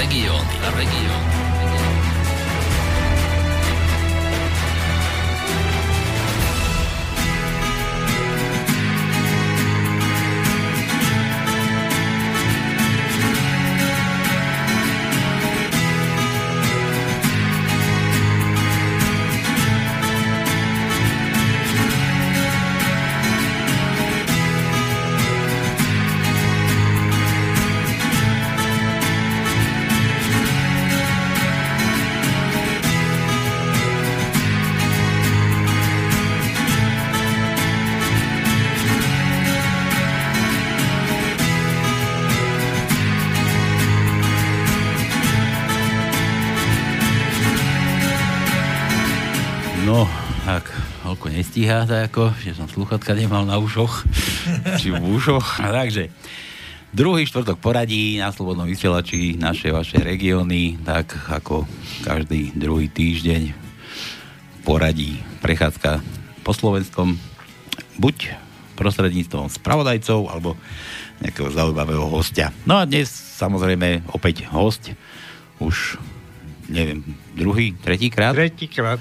Regióny. Regióny. nestíha, tak ako, že som sluchatka nemal na ušoch, či v ušoch. Takže druhý štvrtok poradí na Slobodnom vysielači naše vaše regióny, tak ako každý druhý týždeň poradí prechádzka po Slovenskom buď prostredníctvom spravodajcov alebo nejakého zaujímavého hostia. No a dnes samozrejme opäť host, už neviem, druhý, tretíkrát? Tretíkrát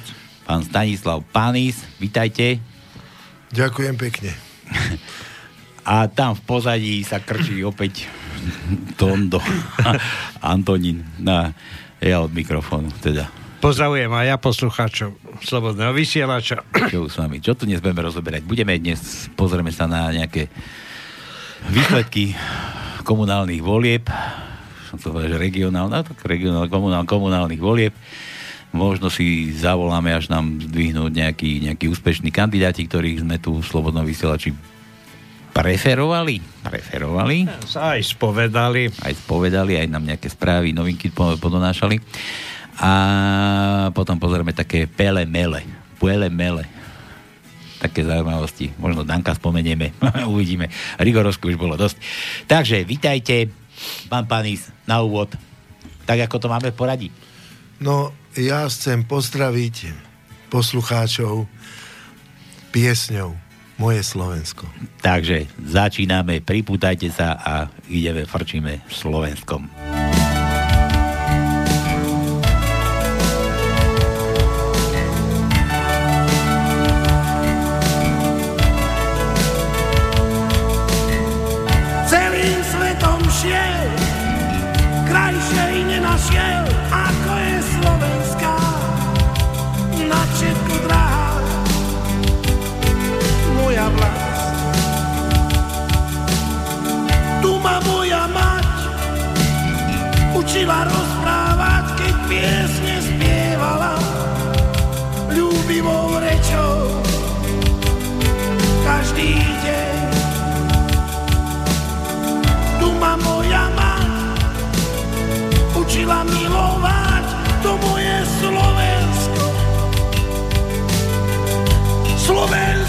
pán Stanislav Panis. Vítajte. Ďakujem pekne. A tam v pozadí sa krčí opäť Tondo Antonín. Na, ja od mikrofónu, teda. Pozdravujem aj ja poslucháčov Slobodného vysielača. Čo s vami? Čo tu dnes budeme rozoberať? Budeme dnes, pozrieme sa na nejaké výsledky komunálnych volieb, som to povedal, že regionálne, no tak regionál, komunál, komunálnych volieb možno si zavoláme, až nám zdvihnú nejakí, nejakí úspešní kandidáti, ktorých sme tu v Slobodnom vysielači preferovali. Preferovali. Aj spovedali. Aj spovedali, aj nám nejaké správy, novinky podonášali. A potom pozrieme také pele mele. Pele mele. Také zaujímavosti. Možno Danka spomenieme. Uvidíme. Rigorovsku už bolo dosť. Takže, vitajte, pán Panis, na úvod. Tak, ako to máme v poradí. No, ja chcem pozdraviť poslucháčov piesňou Moje Slovensko. Takže začíname, pripútajte sa a ideme, frčíme Slovenskom. Celým Slovensko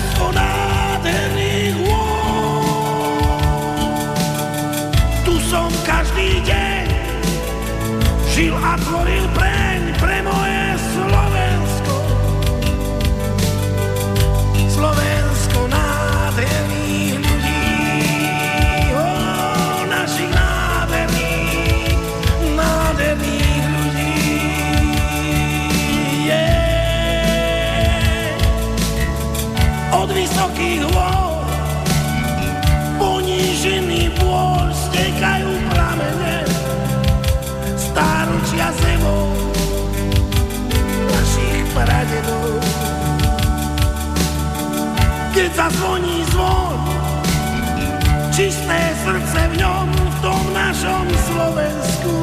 čisté srdce v ňom, v tom našom Slovensku,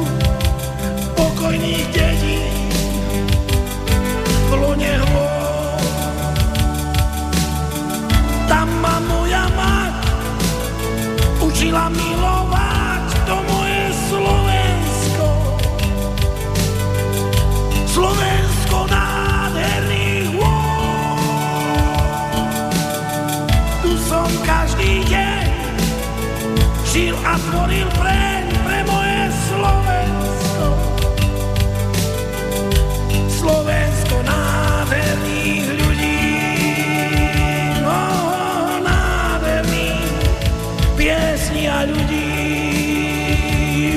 pokojných dedí, v lone hôr. Tam ma moja mať učila milovať žil a tvoril preň pre moje Slovensko. Slovensko nádherných ľudí, no nádherných piesní a ľudí.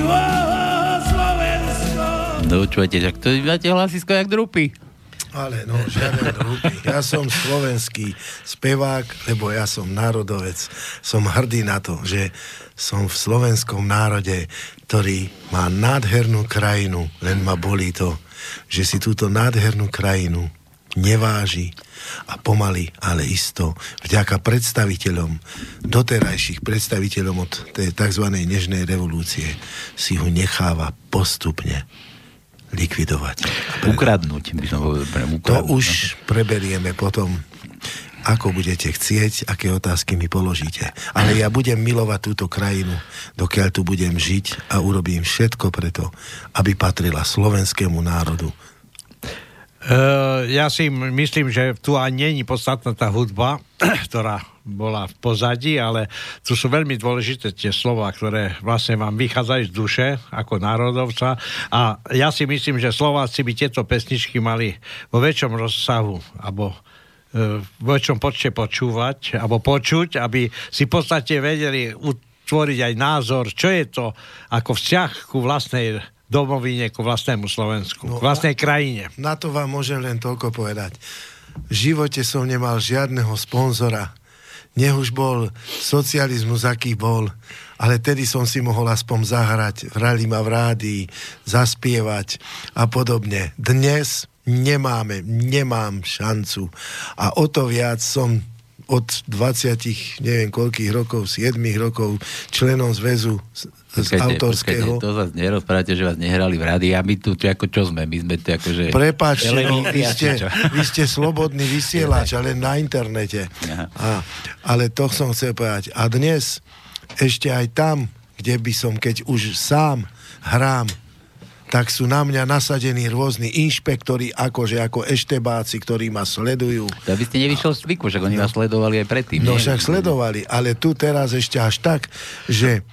Oh, Slovensko No čujete, že to máte hlasisko jak drupy. Ale no, žiaden hlupý. Ja som slovenský spevák, lebo ja som národovec. Som hrdý na to, že som v slovenskom národe, ktorý má nádhernú krajinu, len ma bolí to, že si túto nádhernú krajinu neváži a pomaly, ale isto, vďaka predstaviteľom, doterajších predstaviteľom od tej tzv. nežnej revolúcie, si ho necháva postupne likvidovať. Ukradnúť, by som povedal. To už preberieme potom, ako budete chcieť, aké otázky mi položíte. Ale ja budem milovať túto krajinu, dokiaľ tu budem žiť a urobím všetko preto, aby patrila slovenskému národu. Uh, ja si myslím, že tu ani není podstatná tá hudba, ktorá bola v pozadí, ale tu sú veľmi dôležité tie slova, ktoré vlastne vám vychádzajú z duše ako národovca a ja si myslím, že Slováci by tieto pesničky mali vo väčšom rozsahu alebo v väčšom počte počúvať alebo počuť, aby si v podstate vedeli utvoriť aj názor, čo je to ako vzťah ku vlastnej domovine, ku vlastnému Slovensku, no, k vlastnej krajine. Na to vám môžem len toľko povedať. V živote som nemal žiadneho sponzora, nech už bol socializmus, aký bol, ale tedy som si mohol aspoň zahrať, hrali ma v rádii, zaspievať a podobne. Dnes nemáme, nemám šancu a o to viac som od 20, neviem koľkých rokov, 7 rokov členom zväzu z počkajte, autorského. Počkajte, to zase nerozprávate, že vás nehrali v rádii a my tu, tu ako čo sme? My sme tu akože... Prepáčte, no, vy, ste, vy ste slobodný vysielač, ale na internete. A, ale to som chcel povedať. A dnes ešte aj tam, kde by som, keď už sám hrám tak sú na mňa nasadení rôzni inšpektori, akože ako eštebáci, ktorí ma sledujú. To by ste nevyšiel z zvyku, že oni no, vás sledovali aj predtým. No nie? však sledovali, ale tu teraz ešte až tak, že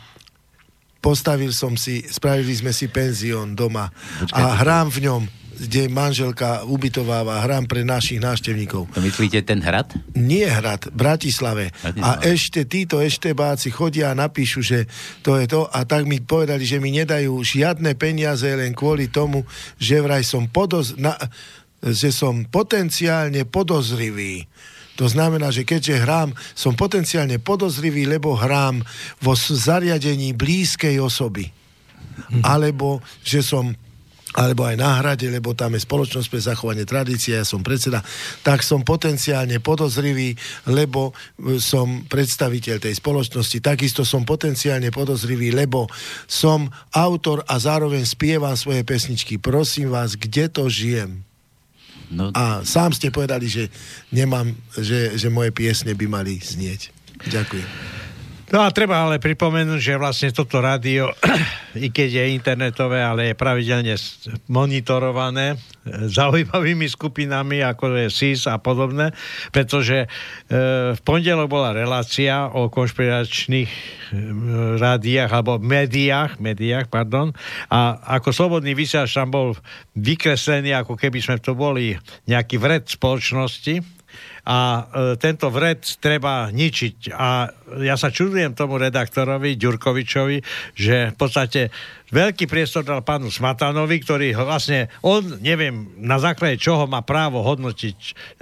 postavil som si, spravili sme si penzión doma Počkajte. a hrám v ňom kde manželka ubytováva, hrám pre našich návštevníkov. To myslíte ten hrad? Nie hrad, v Bratislave. Bratislave. A ešte títo eštebáci chodia a napíšu, že to je to a tak mi povedali, že mi nedajú žiadne peniaze len kvôli tomu, že vraj som podoz... Na, že som potenciálne podozrivý. To znamená, že keďže hrám, som potenciálne podozrivý, lebo hrám vo zariadení blízkej osoby. Hm. Alebo že som alebo aj na hrade, lebo tam je spoločnosť pre zachovanie tradície, ja som predseda, tak som potenciálne podozrivý, lebo e, som predstaviteľ tej spoločnosti. Takisto som potenciálne podozrivý, lebo som autor a zároveň spievam svoje pesničky. Prosím vás, kde to žijem? No... A sám ste povedali, že nemám, že, že moje piesne by mali znieť. Ďakujem. No a treba ale pripomenúť, že vlastne toto rádio, i keď je internetové, ale je pravidelne monitorované e, zaujímavými skupinami, ako je SIS a podobné, pretože e, v pondelok bola relácia o konšpiračných e, rádiách, alebo médiách, médiách, pardon, a ako slobodný vysiač tam bol vykreslený, ako keby sme to boli nejaký vred spoločnosti, a e, tento vred treba ničiť. A ja sa čudujem tomu redaktorovi Ďurkovičovi, že v podstate veľký priestor dal pánu Smatanovi, ktorý vlastne, on neviem na základe čoho má právo hodnotiť,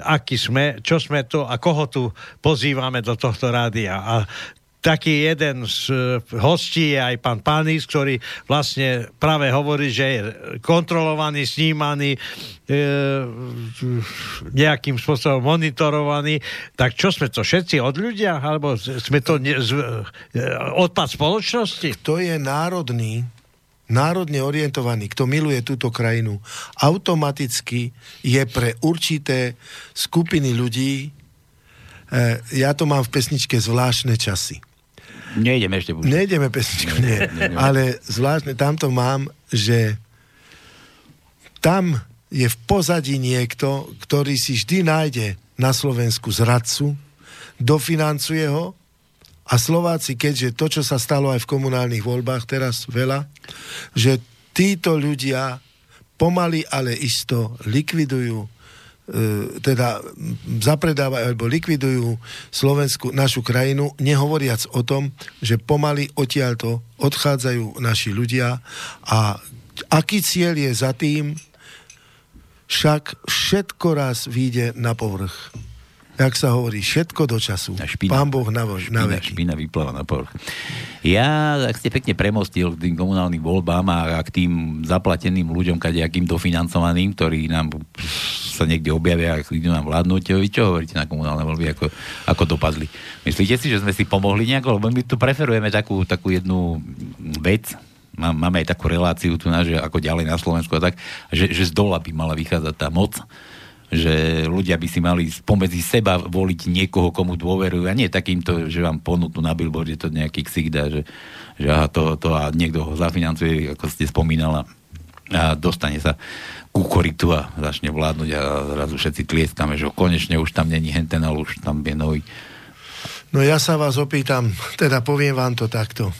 aký sme, čo sme tu a koho tu pozývame do tohto rádia. A taký jeden z e, hostí je aj pán Pánis, ktorý vlastne práve hovorí, že je kontrolovaný, snímaný, e, nejakým spôsobom monitorovaný. Tak čo sme to všetci od ľudia? Alebo sme to ne, z, e, odpad spoločnosti? Kto je národný, národne orientovaný, kto miluje túto krajinu, automaticky je pre určité skupiny ľudí, e, ja to mám v pesničke zvláštne časy. Nejdeme ešte. Buď. Nejdeme pesničku, nie. Ale zvláštne tamto mám, že tam je v pozadí niekto, ktorý si vždy nájde na Slovensku zradcu, dofinancuje ho a Slováci, keďže to, čo sa stalo aj v komunálnych voľbách teraz veľa, že títo ľudia pomaly, ale isto likvidujú teda zapredávajú alebo likvidujú Slovensku, našu krajinu, nehovoriac o tom, že pomaly odtiaľto odchádzajú naši ľudia. A aký cieľ je za tým, však všetko raz vyjde na povrch jak sa hovorí, všetko do času. Špina, Pán Boh na, špina, na veky. Špina vypláva na povrch. Ja, ak ste pekne premostil k tým komunálnym voľbám a k tým zaplateným ľuďom, kadejakým dofinancovaným, ktorí nám sa niekde objavia a idú nám vládnuť, vy čo hovoríte na komunálne voľby, ako, ako dopadli? Myslíte si, že sme si pomohli nejako? Lebo my tu preferujeme takú, takú jednu vec, máme aj takú reláciu tu na, že ako ďalej na Slovensku a tak, že, že z dola by mala vychádzať tá moc že ľudia by si mali spomedzi seba voliť niekoho, komu dôverujú a nie takýmto, že vám ponúknu na billboard, je to nejaký ksik dá, že, že aha, to, to a niekto ho zafinancuje, ako ste spomínala a dostane sa ku koritu a začne vládnuť a zrazu všetci tlieskame, že konečne už tam není henten, ale už tam je nový. No ja sa vás opýtam, teda poviem vám to takto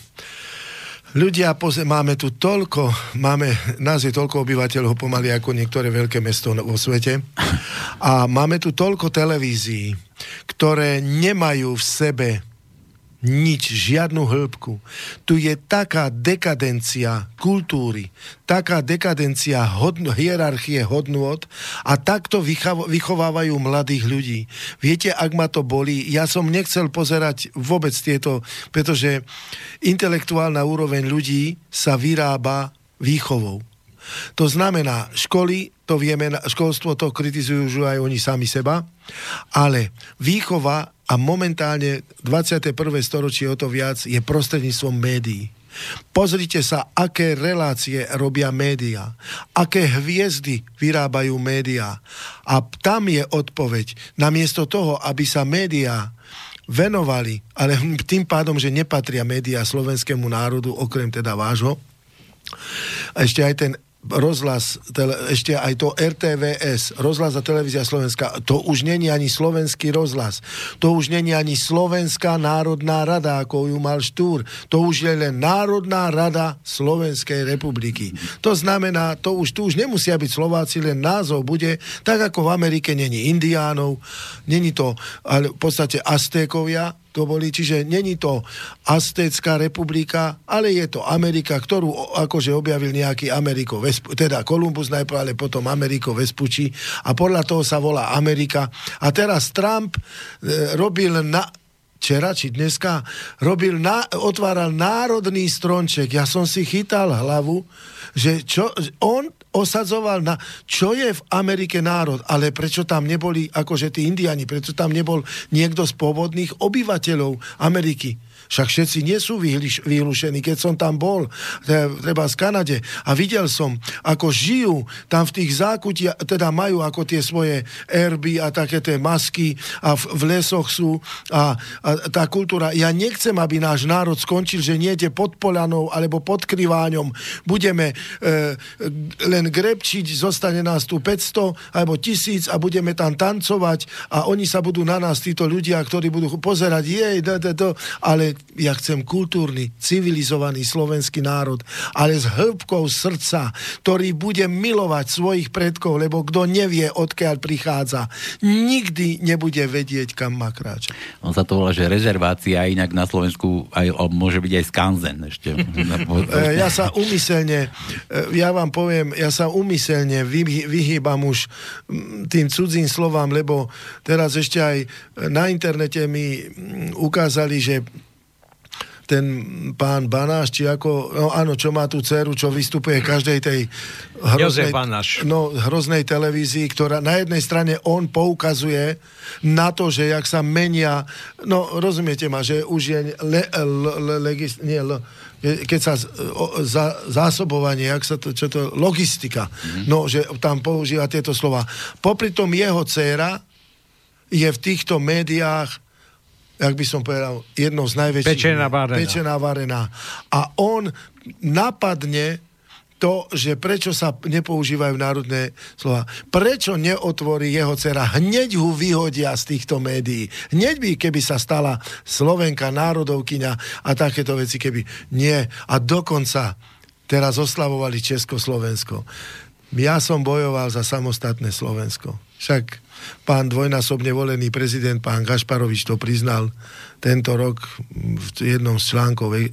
ľudia, máme tu toľko, máme, nás je toľko obyvateľov pomaly ako niektoré veľké mesto vo svete. A máme tu toľko televízií, ktoré nemajú v sebe nič, žiadnu hĺbku. Tu je taká dekadencia kultúry, taká dekadencia hodno, hierarchie hodnôt a takto vychovávajú mladých ľudí. Viete, ak ma to boli, ja som nechcel pozerať vôbec tieto, pretože intelektuálna úroveň ľudí sa vyrába výchovou. To znamená, školy, to vieme, školstvo to kritizujú už aj oni sami seba, ale výchova a momentálne 21. storočie o to viac je prostredníctvom médií. Pozrite sa, aké relácie robia médiá, aké hviezdy vyrábajú médiá. A tam je odpoveď. Namiesto toho, aby sa médiá venovali, ale tým pádom, že nepatria médiá slovenskému národu, okrem teda vášho, a ešte aj ten rozhlas, tele, ešte aj to RTVS, rozhlas a televízia Slovenska, to už není ani slovenský rozhlas. To už není ani Slovenská národná rada, ako ju mal Štúr. To už je len Národná rada Slovenskej republiky. To znamená, to už, tu už nemusia byť Slováci, len názov bude, tak ako v Amerike není Indiánov, není to ale v podstate Aztékovia, to boli, čiže není to Aztécká republika, ale je to Amerika, ktorú akože objavil nejaký Ameriko, teda Kolumbus najprv, ale potom Ameriko Vespuči a podľa toho sa volá Amerika. A teraz Trump e, robil na, včera či dneska robil, na, otváral národný stronček. Ja som si chytal hlavu, že čo, on osadzoval na, čo je v Amerike národ, ale prečo tam neboli akože tí indiani, prečo tam nebol niekto z pôvodných obyvateľov Ameriky. Však všetci nie sú vylúšení. Keď som tam bol, treba z Kanade, a videl som, ako žijú tam v tých zákutia, teda majú ako tie svoje erby a také tie masky a v, v lesoch sú a, a tá kultúra. Ja nechcem, aby náš národ skončil, že niekde pod Polanou alebo pod Kriváňom budeme e, len grebčiť, zostane nás tu 500 alebo 1000 a budeme tam tancovať a oni sa budú na nás, títo ľudia, ktorí budú pozerať, jej, d, d, d, ale ja chcem kultúrny, civilizovaný slovenský národ, ale s hĺbkou srdca, ktorý bude milovať svojich predkov, lebo kto nevie, odkiaľ prichádza, nikdy nebude vedieť, kam má kráčať. On sa to volá, že rezervácia, inak na Slovensku aj, môže byť aj skanzen ešte. E, ja sa umyselne, e, ja vám poviem, ja sa umyselne vyhýbam už tým cudzím slovám, lebo teraz ešte aj na internete mi ukázali, že ten pán Banáš, či ako, no áno, čo má tú dceru, čo vystupuje každej tej hroznej, no, hroznej televízii, ktorá na jednej strane on poukazuje na to, že jak sa menia, no rozumiete ma, že už je le, le, le, legis, nie, le, keď sa o, za, zásobovanie, jak sa to, čo to, logistika, mm-hmm. no, že tam používa tieto slova. Popri tom jeho dcera je v týchto médiách jak by som povedal, jednou z najväčších... Pečená varena. Pečená varena. A on napadne to, že prečo sa nepoužívajú národné slova. Prečo neotvorí jeho dcera? Hneď ho vyhodia z týchto médií. Hneď by, keby sa stala Slovenka, národovkyňa a takéto veci, keby nie. A dokonca teraz oslavovali Československo. Ja som bojoval za samostatné Slovensko Však pán dvojnásobne volený prezident, pán Gašparovič to priznal tento rok v jednom z článkov e,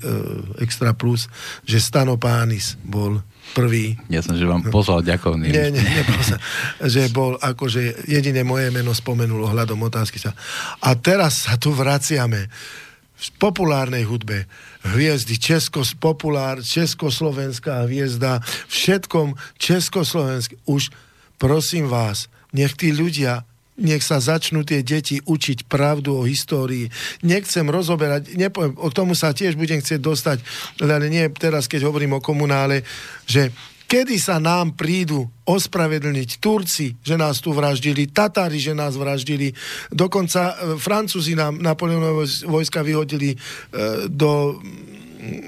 Extra Plus, že Stano Pánis bol prvý. Ja som, že vám poslal ďakovný. Nie, nie, nie, že bol akože jediné moje meno spomenul ohľadom otázky sa. A teraz sa tu vraciame v populárnej hudbe hviezdy, Českos, populár, československá hviezda, všetkom československé. Už prosím vás, nech tí ľudia nech sa začnú tie deti učiť pravdu o histórii. Nechcem rozoberať, nepoviem, o tomu sa tiež budem chcieť dostať, ale nie teraz, keď hovorím o komunále, že kedy sa nám prídu ospravedlniť Turci, že nás tu vraždili, Tatári, že nás vraždili, dokonca e, Francúzi nám Napoleonové vojska vyhodili e, do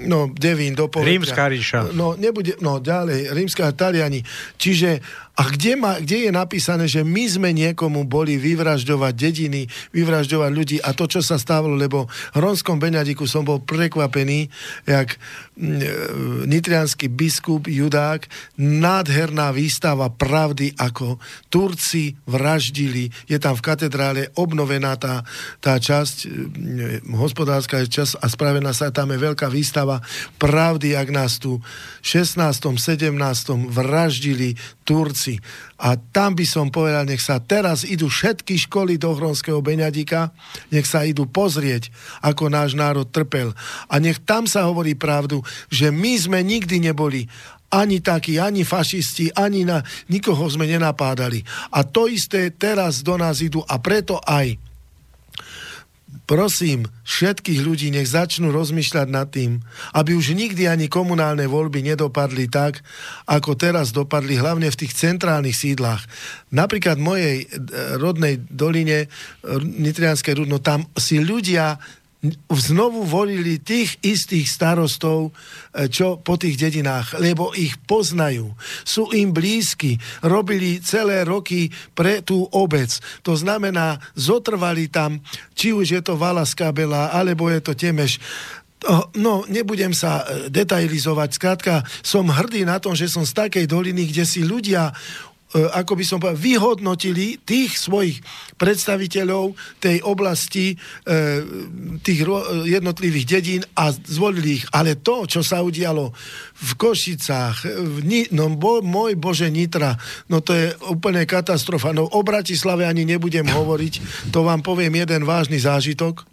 no, Devín, do Povetria. Rímska ríša. No, nebude, no, ďalej, rímska Taliani. Čiže a kde, ma, kde je napísané, že my sme niekomu boli vyvražďovať dediny, vyvražďovať ľudí a to, čo sa stávalo, lebo v Hronskom Beňadiku som bol prekvapený, jak mm, e, nitrianský biskup Judák, nádherná výstava pravdy, ako Turci vraždili. Je tam v katedrále obnovená tá, tá časť, e, hospodárska časť a spravená sa, tam je veľká výstava pravdy, ak nás tu v 16. 17. vraždili Turci. A tam by som povedal, nech sa teraz idú všetky školy do Hronského Beňadika, nech sa idú pozrieť, ako náš národ trpel. A nech tam sa hovorí pravdu, že my sme nikdy neboli ani takí, ani fašisti, ani na, nikoho sme nenapádali. A to isté teraz do nás idú a preto aj prosím všetkých ľudí, nech začnú rozmýšľať nad tým, aby už nikdy ani komunálne voľby nedopadli tak, ako teraz dopadli, hlavne v tých centrálnych sídlach. Napríklad v mojej eh, rodnej doline, eh, Nitrianskej Rudno, tam si ľudia znovu volili tých istých starostov, e, čo po tých dedinách, lebo ich poznajú. Sú im blízky, robili celé roky pre tú obec. To znamená, zotrvali tam, či už je to Valaská Bela, alebo je to Temeš. No, nebudem sa e, detailizovať. Skrátka, som hrdý na tom, že som z takej doliny, kde si ľudia ako by som povedal, vyhodnotili tých svojich predstaviteľov tej oblasti, e, tých jednotlivých dedín a zvolili ich. Ale to, čo sa udialo v Košicách, v Ni- no bo, môj Bože Nitra, no to je úplne katastrofa. No o Bratislave ani nebudem hovoriť, to vám poviem jeden vážny zážitok.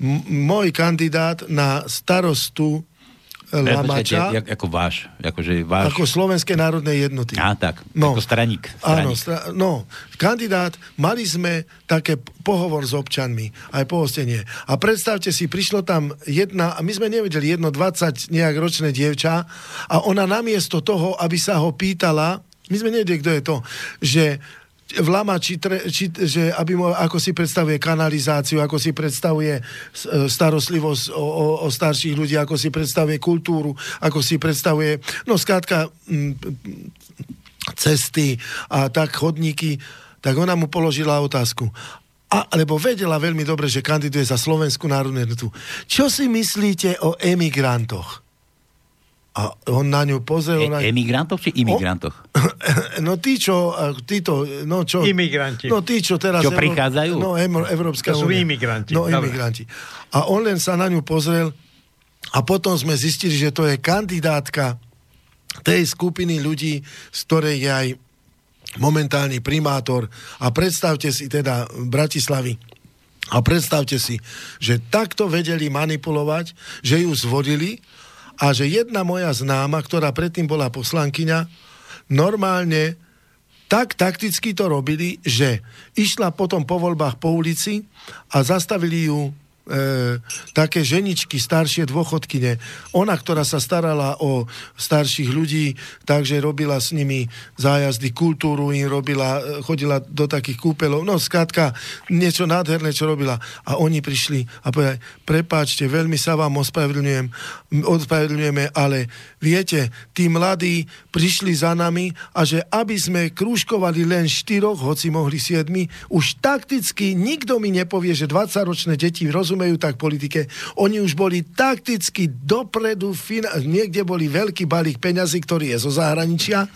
M- môj kandidát na starostu Lamača. Jak, ako váš, akože váš. Ako Slovenskej národnej jednoty. Á, tak, no, ako straník. straník. Áno, stra, no, kandidát, mali sme také pohovor s občanmi, aj pohostenie. A predstavte si, prišlo tam jedna, a my sme nevedeli, jedno 20 nejak ročné dievča a ona namiesto toho, aby sa ho pýtala, my sme nevedeli, kto je to, že Vlama, či, tre, či, že aby mo, ako si predstavuje kanalizáciu, ako si predstavuje e, starostlivosť o, o, o starších ľudí, ako si predstavuje kultúru, ako si predstavuje, no skrátka, m, cesty a tak chodníky, tak ona mu položila otázku. A, lebo vedela veľmi dobre, že kandiduje za Slovenskú národnú jednotu. Čo si myslíte o emigrantoch? A on na ňu pozrel... E, na... Emigrantoch či imigrantoch? O, no tí, čo... Títo, no čo... Imigranti. No tí, čo teraz... Čo prichádzajú? No, Európska To sú imigranti. No, Dobre. imigranti. A on len sa na ňu pozrel a potom sme zistili, že to je kandidátka tej skupiny ľudí, z ktorej je aj momentálny primátor. A predstavte si teda Bratislavy, a predstavte si, že takto vedeli manipulovať, že ju zvodili a že jedna moja známa, ktorá predtým bola poslankyňa, normálne tak takticky to robili, že išla potom po voľbách po ulici a zastavili ju e, také ženičky, staršie dôchodkyne. Ona, ktorá sa starala o starších ľudí, takže robila s nimi zájazdy, kultúru im robila, e, chodila do takých kúpelov. No, skrátka, niečo nádherné, čo robila. A oni prišli a povedali, prepáčte, veľmi sa vám ospravedlňujem, ospravedlňujeme, ale viete, tí mladí prišli za nami a že aby sme krúžkovali len štyroch, hoci mohli siedmi, už takticky nikto mi nepovie, že 20-ročné deti rozumejú rozumejú tak politike. Oni už boli takticky dopredu, niekde boli veľký balík peňazí, ktorý je zo zahraničia,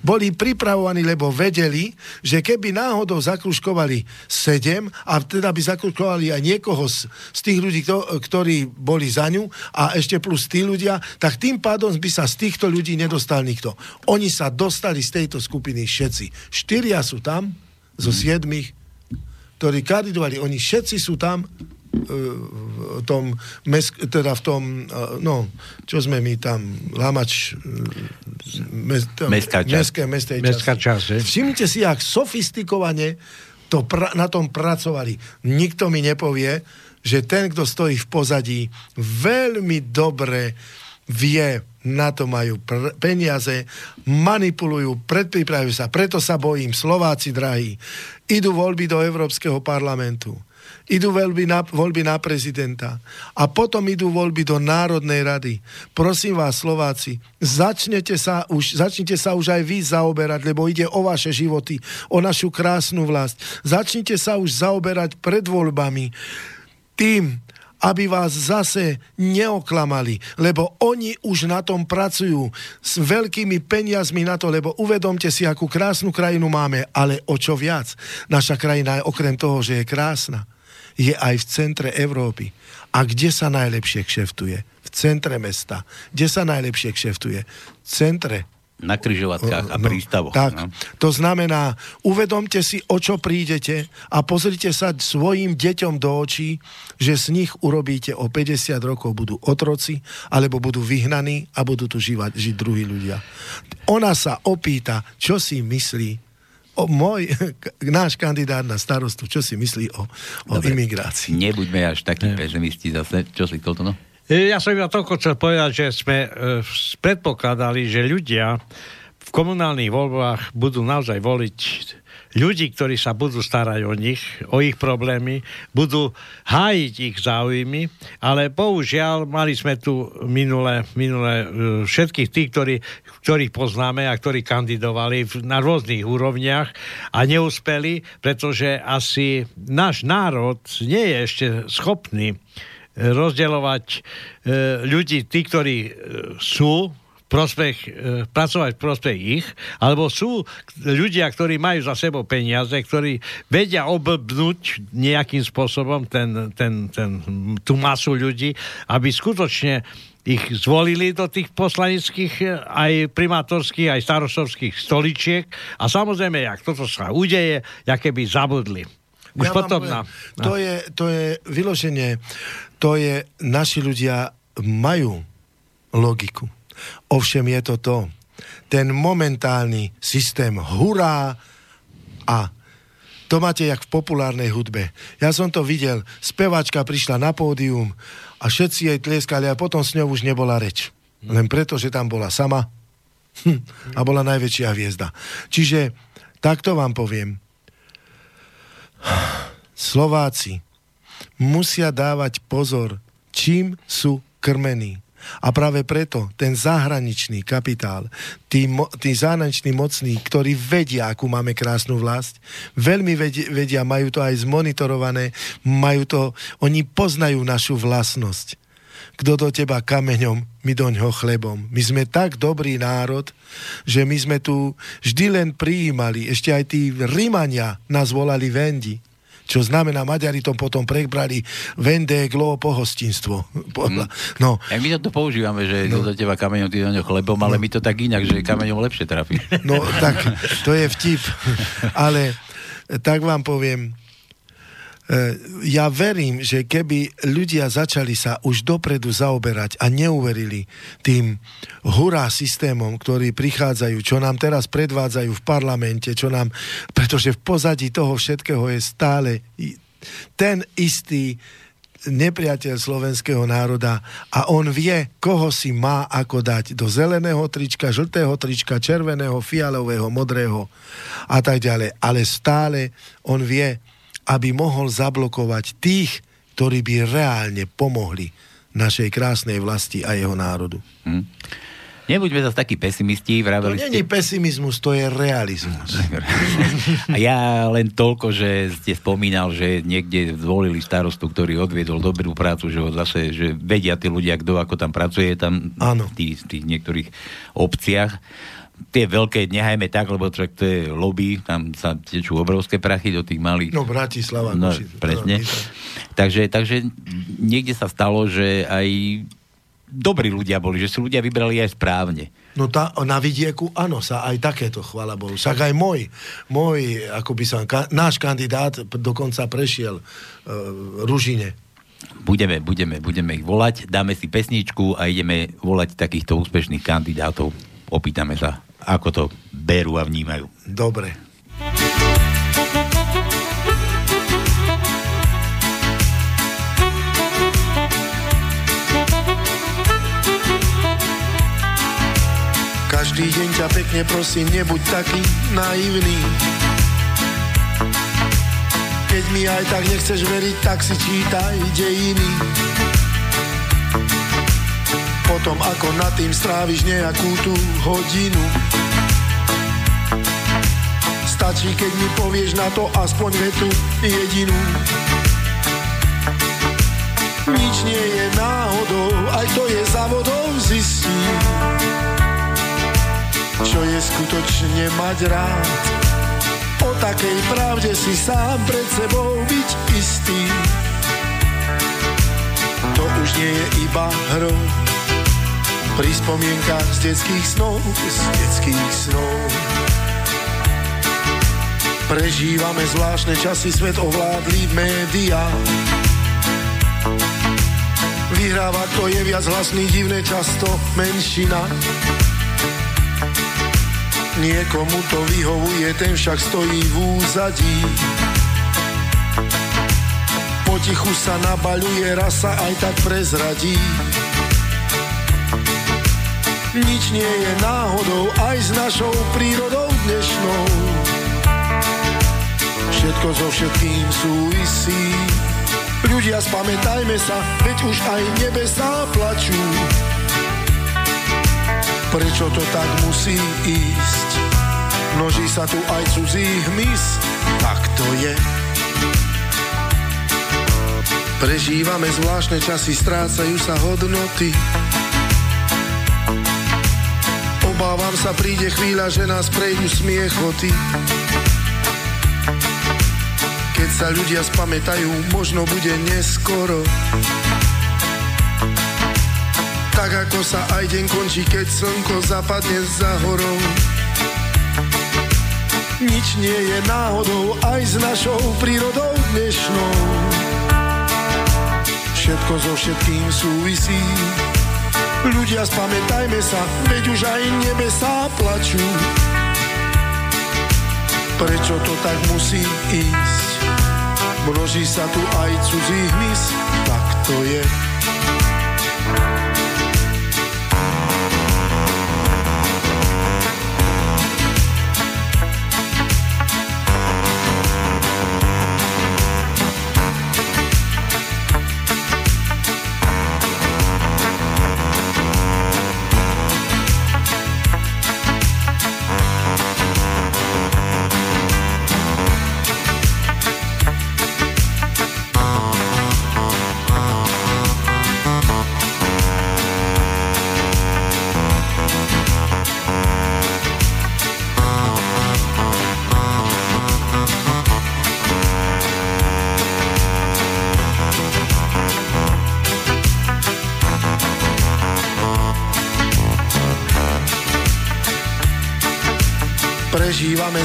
boli pripravovaní, lebo vedeli, že keby náhodou zakruškovali sedem a teda by zakruškovali aj niekoho z, z tých ľudí, ktorí boli za ňu a ešte plus tí ľudia, tak tým pádom by sa z týchto ľudí nedostal nikto. Oni sa dostali z tejto skupiny všetci. Štyria sú tam zo siedmých, ktorí kandidovali. Oni všetci sú tam v tom, teda v tom, no, čo sme my tam, Lamač, mes, mestská časť. Mestská časť. Všimnite si, jak sofistikovane to pra, na tom pracovali. Nikto mi nepovie, že ten, kto stojí v pozadí, veľmi dobre vie, na to majú pr- peniaze, manipulujú, predpripravujú sa. Preto sa bojím, Slováci drahí, idú voľby do Európskeho parlamentu idú voľby na, voľby na prezidenta a potom idú voľby do Národnej rady. Prosím vás, Slováci, začnete sa už, začnite sa už aj vy zaoberať, lebo ide o vaše životy, o našu krásnu vlast. Začnite sa už zaoberať pred voľbami tým, aby vás zase neoklamali, lebo oni už na tom pracujú s veľkými peniazmi na to, lebo uvedomte si, akú krásnu krajinu máme, ale o čo viac. Naša krajina je okrem toho, že je krásna je aj v centre Európy. A kde sa najlepšie kšeftuje? V centre mesta. Kde sa najlepšie kšeftuje? V centre na kryžovatkách a no, prístavoch. Tak, no. to znamená, uvedomte si, o čo prídete a pozrite sa svojim deťom do očí, že z nich urobíte o 50 rokov budú otroci, alebo budú vyhnaní a budú tu žívať, žiť druhí ľudia. Ona sa opýta, čo si myslí o môj, náš kandidát na starostu, čo si myslí o, o Dobre, imigrácii. Nebuďme až takí pesimisti zase. Čo si toto, no? E, ja som iba toľko chcel povedať, že sme e, predpokladali, že ľudia v komunálnych voľbách budú naozaj voliť ľudí, ktorí sa budú starať o nich, o ich problémy, budú hájiť ich záujmy, ale bohužiaľ mali sme tu minule, minule e, všetkých tých, ktorí, ktorých poznáme a ktorí kandidovali na rôznych úrovniach a neúspeli, pretože asi náš národ nie je ešte schopný rozdeľovať e, ľudí, tí, ktorí e, sú prospech, e, pracovať v prospech ich, alebo sú ľudia, ktorí majú za sebou peniaze, ktorí vedia oblbnúť nejakým spôsobom ten, ten, ten, tú masu ľudí, aby skutočne ich zvolili do tých poslanických, e, aj primátorských, aj starostovských stoličiek a samozrejme, jak toto sa udeje, jaké by zabudli. Už ja potom na, na... To, je, to je vyloženie, to je, naši ľudia majú logiku. Ovšem je to to. Ten momentálny systém hurá a to máte jak v populárnej hudbe. Ja som to videl, speváčka prišla na pódium a všetci jej tlieskali a potom s ňou už nebola reč. Len preto, že tam bola sama hm, a bola najväčšia hviezda. Čiže takto vám poviem. Slováci musia dávať pozor, čím sú krmení. A práve preto ten zahraničný kapitál, tí, mo, tí zahraniční mocní, ktorí vedia, akú máme krásnu vlast, veľmi vedia, majú to aj zmonitorované, majú to, oni poznajú našu vlastnosť. Kto do teba kameňom, my do ňoho chlebom. My sme tak dobrý národ, že my sme tu vždy len prijímali. Ešte aj tí Rímania nás volali Vendi čo znamená, Maďari to potom prebrali vende glo pohostinstvo. Mm. No. Ja my to používame, že no. do teba kameňom, ty do ňo chlebom, ale no. my to tak inak, že kameňom lepšie trafí. No tak, to je vtip. Ale tak vám poviem, ja verím, že keby ľudia začali sa už dopredu zaoberať a neuverili tým hurá systémom, ktorí prichádzajú, čo nám teraz predvádzajú v parlamente, čo nám, pretože v pozadí toho všetkého je stále ten istý nepriateľ slovenského národa a on vie, koho si má ako dať do zeleného trička, žltého trička, červeného, fialového, modrého a tak ďalej. Ale stále on vie, aby mohol zablokovať tých, ktorí by reálne pomohli našej krásnej vlasti a jeho národu. Hm. Nebuďme zase takí pesimisti. Vraveli to je pesimizmus, to je realizmus. A ja len toľko, že ste spomínal, že niekde zvolili starostu, ktorý odviedol dobrú prácu, že zase, že vedia tí ľudia, kto ako tam pracuje tam v tých, tých niektorých obciach. Tie veľké nehajme tak, lebo to, je lobby, tam sa tečú obrovské prachy do tých malých. No Bratislava. No, presne. Takže, takže niekde sa stalo, že aj dobrí ľudia boli, že si ľudia vybrali aj správne. No tá, na vidieku, áno, sa aj takéto, chvála Bohu. Však aj môj, môj, ako by som, ka, náš kandidát dokonca prešiel uh, Ružine. Budeme, budeme, budeme ich volať, dáme si pesničku a ideme volať takýchto úspešných kandidátov. Opýtame sa, ako to berú a vnímajú. Dobre. Každý deň ťa pekne prosím, nebuď taký naivný. Keď mi aj tak nechceš veriť, tak si čítaj dejiny. Potom ako nad tým stráviš nejakú tú hodinu. Stačí, keď mi povieš na to aspoň vetu jedinú. Nič nie je náhodou, aj to je závodou zistí čo je skutočne mať rád. O takej pravde si sám pred sebou byť istý. To už nie je iba hrou. Pri spomienkach z detských snov, z detských snov. Prežívame zvláštne časy, svet ovládli média. Vyhráva, kto je viac hlasný, divné často menšina. Niekomu to vyhovuje, ten však stojí v úzadí. Potichu sa nabaľuje, rasa aj tak prezradí. Nič nie je náhodou, aj s našou prírodou dnešnou. Všetko so všetkým súvisí. Ľudia, spamätajme sa, veď už aj nebesá plačú. Prečo to tak musí ísť? Množí sa tu aj cudzí hmyz, tak to je. Prežívame zvláštne časy, strácajú sa hodnoty. Obávam sa, príde chvíľa, že nás prejdú smiechoty. Keď sa ľudia spamätajú, možno bude neskoro. Tak ako sa aj deň končí, keď slnko zapadne za horou. Nič nie je náhodou, aj s našou prírodou dnešnou. Všetko so všetkým súvisí. Ľudia, spamätajme sa, veď už aj nebesá plačú. Prečo to tak musí ísť? Množí sa tu aj cudzí hmyz, tak to je.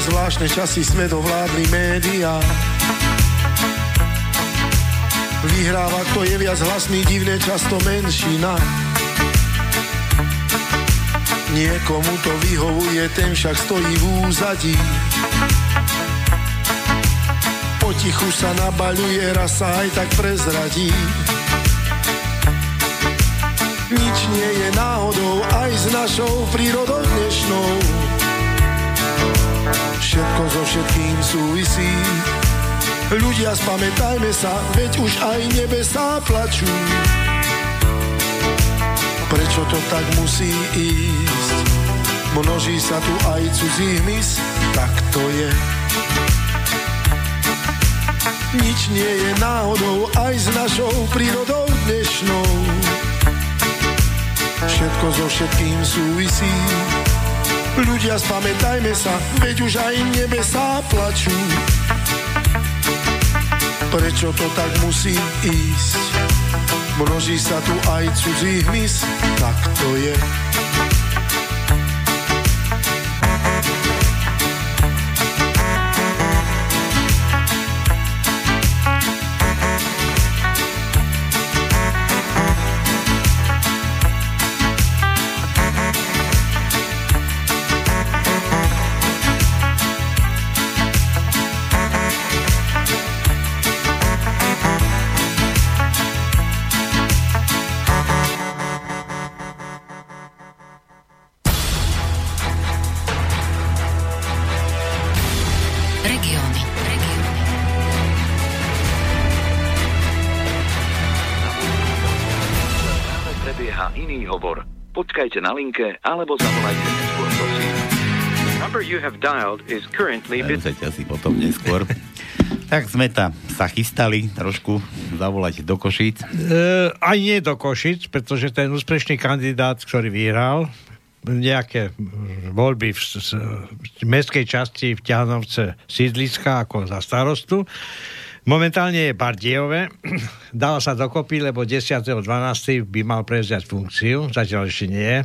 Zvláštne časy, svet ovládli média. Vyhráva, kto je viac hlasný, divne často menšina. Niekomu to vyhovuje, ten však stojí v úzadí. Potichu sa nabaľuje, raz sa aj tak prezradí. Nič nie je náhodou, aj s našou prírodou dnešnou všetko so všetkým súvisí. Ľudia, spamätajme sa, veď už aj nebesá plačú. Prečo to tak musí ísť? Množí sa tu aj cudzí hmyz, tak to je. Nič nie je náhodou, aj s našou prírodou dnešnou. Všetko so všetkým súvisí Ľudia, spamätajme sa, veď už aj nebesá plačú. Prečo to tak musí ísť? Množí sa tu aj cudzí hmyz, tak to je. Na linke alebo zavolajte neskôr, prosím. Number you have dialed is currently busy. asi potom neskôr. tak sme tam sa chystali trošku zavolať do Košic. E, aj nie do Košic, pretože ten úspešný kandidát, ktorý vyhral, nejaké voľby v, v mestskej časti v Ťahanovce sídliska ako za starostu, Momentálne je Bardiejové. Dala sa dokopy, lebo 10.12. by mal prevziať funkciu. Zatiaľ ešte nie je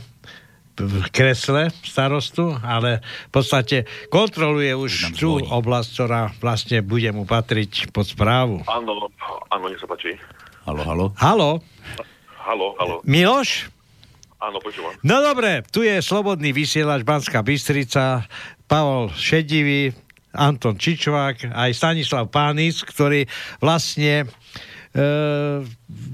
v kresle starostu, ale v podstate kontroluje už tú oblasť, ktorá vlastne bude mu patriť pod správu. Áno, áno, nech sa páči. Halo, halo. Halo. Halo, halo. Miloš? Áno, počúvam. No dobre, tu je slobodný vysielač Banská Bystrica, Pavol Šedivý, Anton Čičvák, aj Stanislav Pánis, ktorí vlastne e,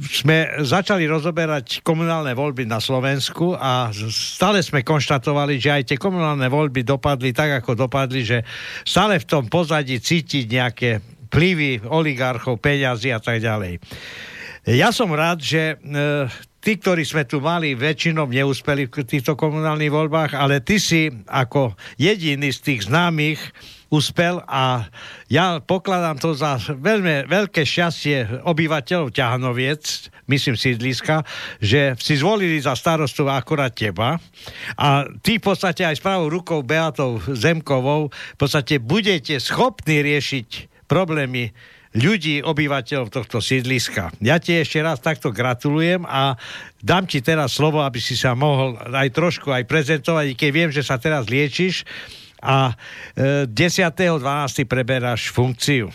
sme začali rozoberať komunálne voľby na Slovensku a stále sme konštatovali, že aj tie komunálne voľby dopadli tak, ako dopadli, že stále v tom pozadí cítiť nejaké plivy oligarchov, peňazí a tak ďalej. Ja som rád, že e, tí, ktorí sme tu mali, väčšinou neúspeli v týchto komunálnych voľbách, ale ty si ako jediný z tých známych uspel a ja pokladám to za veľmi veľké šťastie obyvateľov Ťahanoviec, myslím sídliska, že si zvolili za starostu akurát teba a ty v podstate aj s pravou rukou Beatou Zemkovou v podstate budete schopní riešiť problémy ľudí, obyvateľov tohto sídliska. Ja ti ešte raz takto gratulujem a dám ti teraz slovo, aby si sa mohol aj trošku aj prezentovať, keď viem, že sa teraz liečiš a e, 10.12. preberáš funkciu.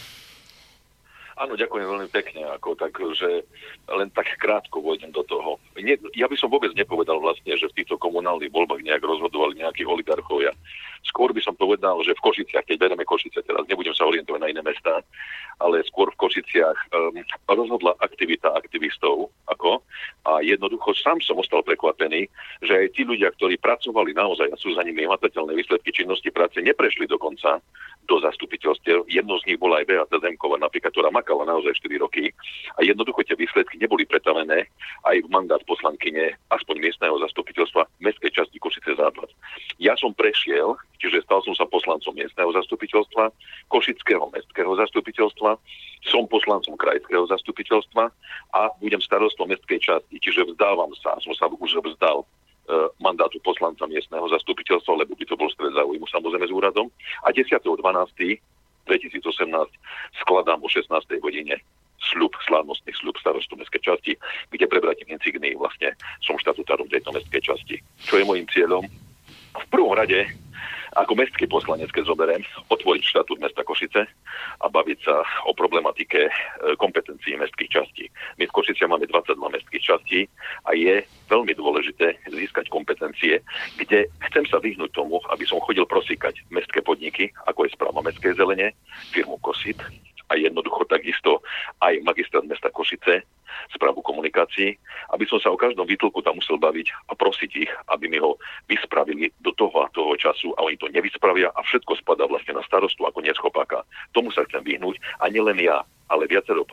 Áno, ďakujem veľmi pekne, ako tak, že len tak krátko vojdem do toho. Nie, ja by som vôbec nepovedal vlastne, že v týchto komunálnych voľbách nejak rozhodovali nejakí oligarchovia. Skôr by som povedal, že v Košiciach, keď bereme Košice teraz, nebudem sa orientovať na iné mesta, ale skôr v Košiciach. Um, rozhodla aktivita aktivistov, ako, a jednoducho sám som ostal prekvapený, že aj tí ľudia, ktorí pracovali naozaj a sú za nimi hmatateľné výsledky činnosti práce, neprešli dokonca do zastupiteľstiev. Jedno z nich bola aj Beata Zemková, napríklad, ktorá makala naozaj 4 roky. A jednoducho tie výsledky neboli pretavené aj v mandát poslankyne, aspoň miestneho zastupiteľstva mestskej časti Košice Západ. Ja som prešiel, čiže stal som sa poslancom miestneho zastupiteľstva, Košického mestského zastupiteľstva, som poslancom krajského zastupiteľstva a budem starostom mestskej časti, čiže vzdávam sa, som sa už vzdal E, mandátu poslanca miestneho zastupiteľstva, lebo by to bol stred záujmu samozrejme s úradom. A 10.12.2018 skladám o 16. hodine sľub, slávnostný sľub starostu mestskej časti, kde prebratím insigny vlastne som štatutárom tejto mestskej časti. Čo je môjim cieľom? V prvom rade ako mestský poslanec, keď zoberiem, otvoriť štatút mesta Košice a baviť sa o problematike e, kompetencií mestských častí. My v Košice máme 22 mestských častí a je veľmi dôležité získať kompetencie, kde chcem sa vyhnúť tomu, aby som chodil prosíkať mestské podniky, ako je správa mestskej zelene, firmu Kosit, a jednoducho takisto aj magistrát mesta Košice, správu komunikácií, aby som sa o každom výtlku tam musel baviť a prosiť ich, aby mi ho vyspravili do toho a toho času a oni to nevyspravia a všetko spadá vlastne na starostu ako neschopáka. Tomu sa chcem vyhnúť a nielen ja, ale viacero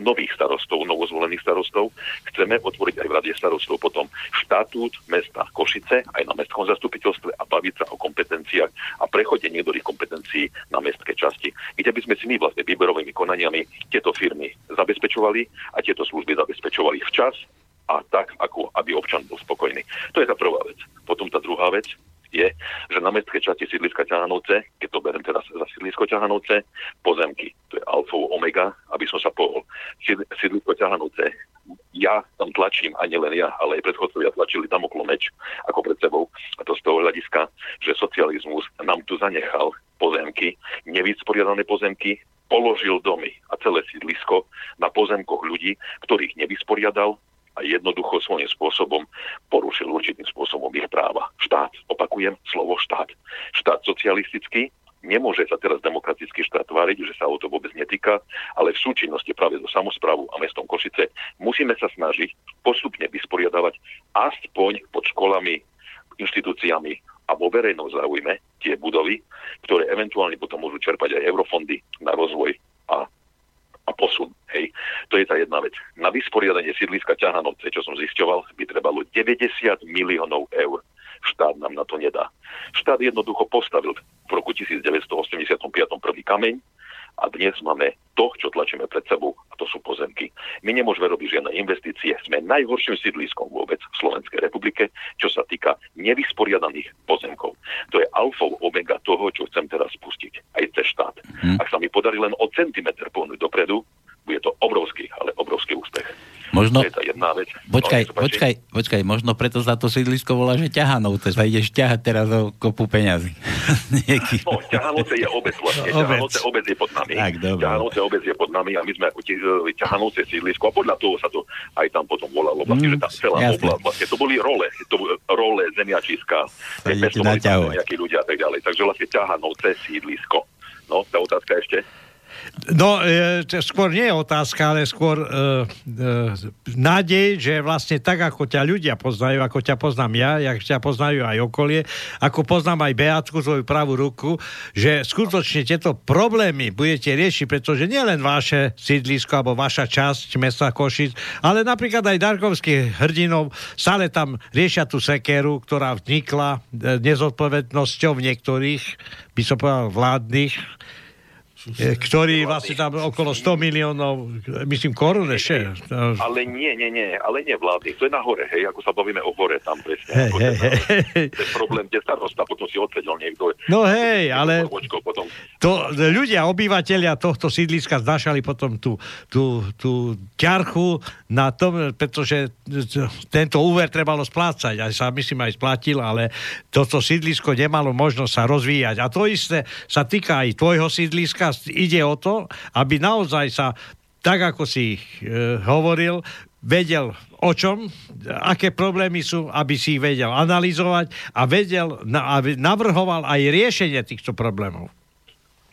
nových starostov, novozvolených starostov. Chceme otvoriť aj v rade starostov potom štatút mesta Košice aj na mestskom zastupiteľstve a baviť sa o kompetenciách a prechode niektorých kompetencií na mestské časti, kde by sme si my vlastne výberovými konaniami tieto firmy zabezpečovali a tieto služby zabezpečovali včas a tak, ako aby občan bol spokojný. To je tá prvá vec. Potom tá druhá vec je, že na mestské časti sídliska Ťahanovce, keď to berem teraz za sídlisko Ťahanovce, pozemky. To je alfa omega, aby som sa pohol. Sídlisko Ťahanovce, ja tam tlačím, a nielen ja, ale aj predchodcovia tlačili tam okolo meč ako pred sebou. A to z toho hľadiska, že socializmus nám tu zanechal pozemky, nevysporiadané pozemky, položil domy a celé sídlisko na pozemkoch ľudí, ktorých nevysporiadal, a jednoducho svojím spôsobom porušil určitým spôsobom ich práva. Štát, opakujem slovo štát. Štát socialistický nemôže sa teraz demokratický štát tváriť, že sa o to vôbec netýka, ale v súčinnosti práve so samozprávu a mestom Košice musíme sa snažiť postupne vysporiadavať aspoň pod školami, inštitúciami a vo verejnom záujme tie budovy, ktoré eventuálne potom môžu čerpať aj eurofondy na rozvoj a a posun. Hej. To je tá jedna vec. Na vysporiadanie sídliska Ťahanovce, čo som zisťoval, by trebalo 90 miliónov eur. Štát nám na to nedá. Štát jednoducho postavil v roku 1985 prvý kameň, a dnes máme to, čo tlačíme pred sebou, a to sú pozemky. My nemôžeme robiť žiadne investície. Sme najhorším sídliskom vôbec v Slovenskej republike, čo sa týka nevysporiadaných pozemkov. To je alfa omega toho, čo chcem teraz spustiť aj cez štát. Hmm. Ak sa mi podarí len o centimetr pohnúť dopredu, bude to obrovský, ale obrovský úspech. Možno... To je tá jedna vec. Počkaj, no, počkaj, počkaj, možno preto sa to sídlisko volá, že ťahanovce, sa ideš ťahať teraz o kopu peňazí. no, ťahanovce je obec vlastne, ťahanovce obec je pod nami. Tak, ťahanovce obec je pod nami a my sme ako e, ťahanovce sídlisko a podľa toho sa to aj tam potom volalo, vlastne, mm, že tá celá oblasť, vlastne to boli role, to boli role, zemiačiska, nejakí ľudia a tak ďalej, takže vlastne ťahanovce sídlisko. No, tá otázka ešte. No, e, skôr nie je otázka, ale skôr e, e, nádej, že vlastne tak, ako ťa ľudia poznajú, ako ťa poznám ja, jak ťa poznajú aj okolie, ako poznám aj Beatku, svoju pravú ruku, že skutočne tieto problémy budete riešiť, pretože nielen vaše sídlisko alebo vaša časť mesta Košic, ale napríklad aj darkovských hrdinov stále tam riešia tú sekeru, ktorá vznikla e, nezodpovednosťou niektorých, by som povedal, vládnych ktorý vlastne tam okolo 100 miliónov, myslím, korun ešte. Ale nie, nie, nie, ale nie vládnych. To je na hore, hej, ako sa bavíme o hore tam presne. Hej, hej, hej. Ten problém, kde starosta, potom si odsedel niekto. No hej, ale potom... to, ľudia, obyvateľia tohto sídliska znašali potom tú, tú, tú ťarchu na tom, pretože tento úver trebalo splácať. Aj sa myslím aj splatil, ale toto sídlisko nemalo možnosť sa rozvíjať. A to isté sa týka aj tvojho sídliska, ide o to, aby naozaj sa, tak ako si e, hovoril, vedel o čom, aké problémy sú, aby si ich vedel analyzovať a vedel, aby navrhoval aj riešenie týchto problémov.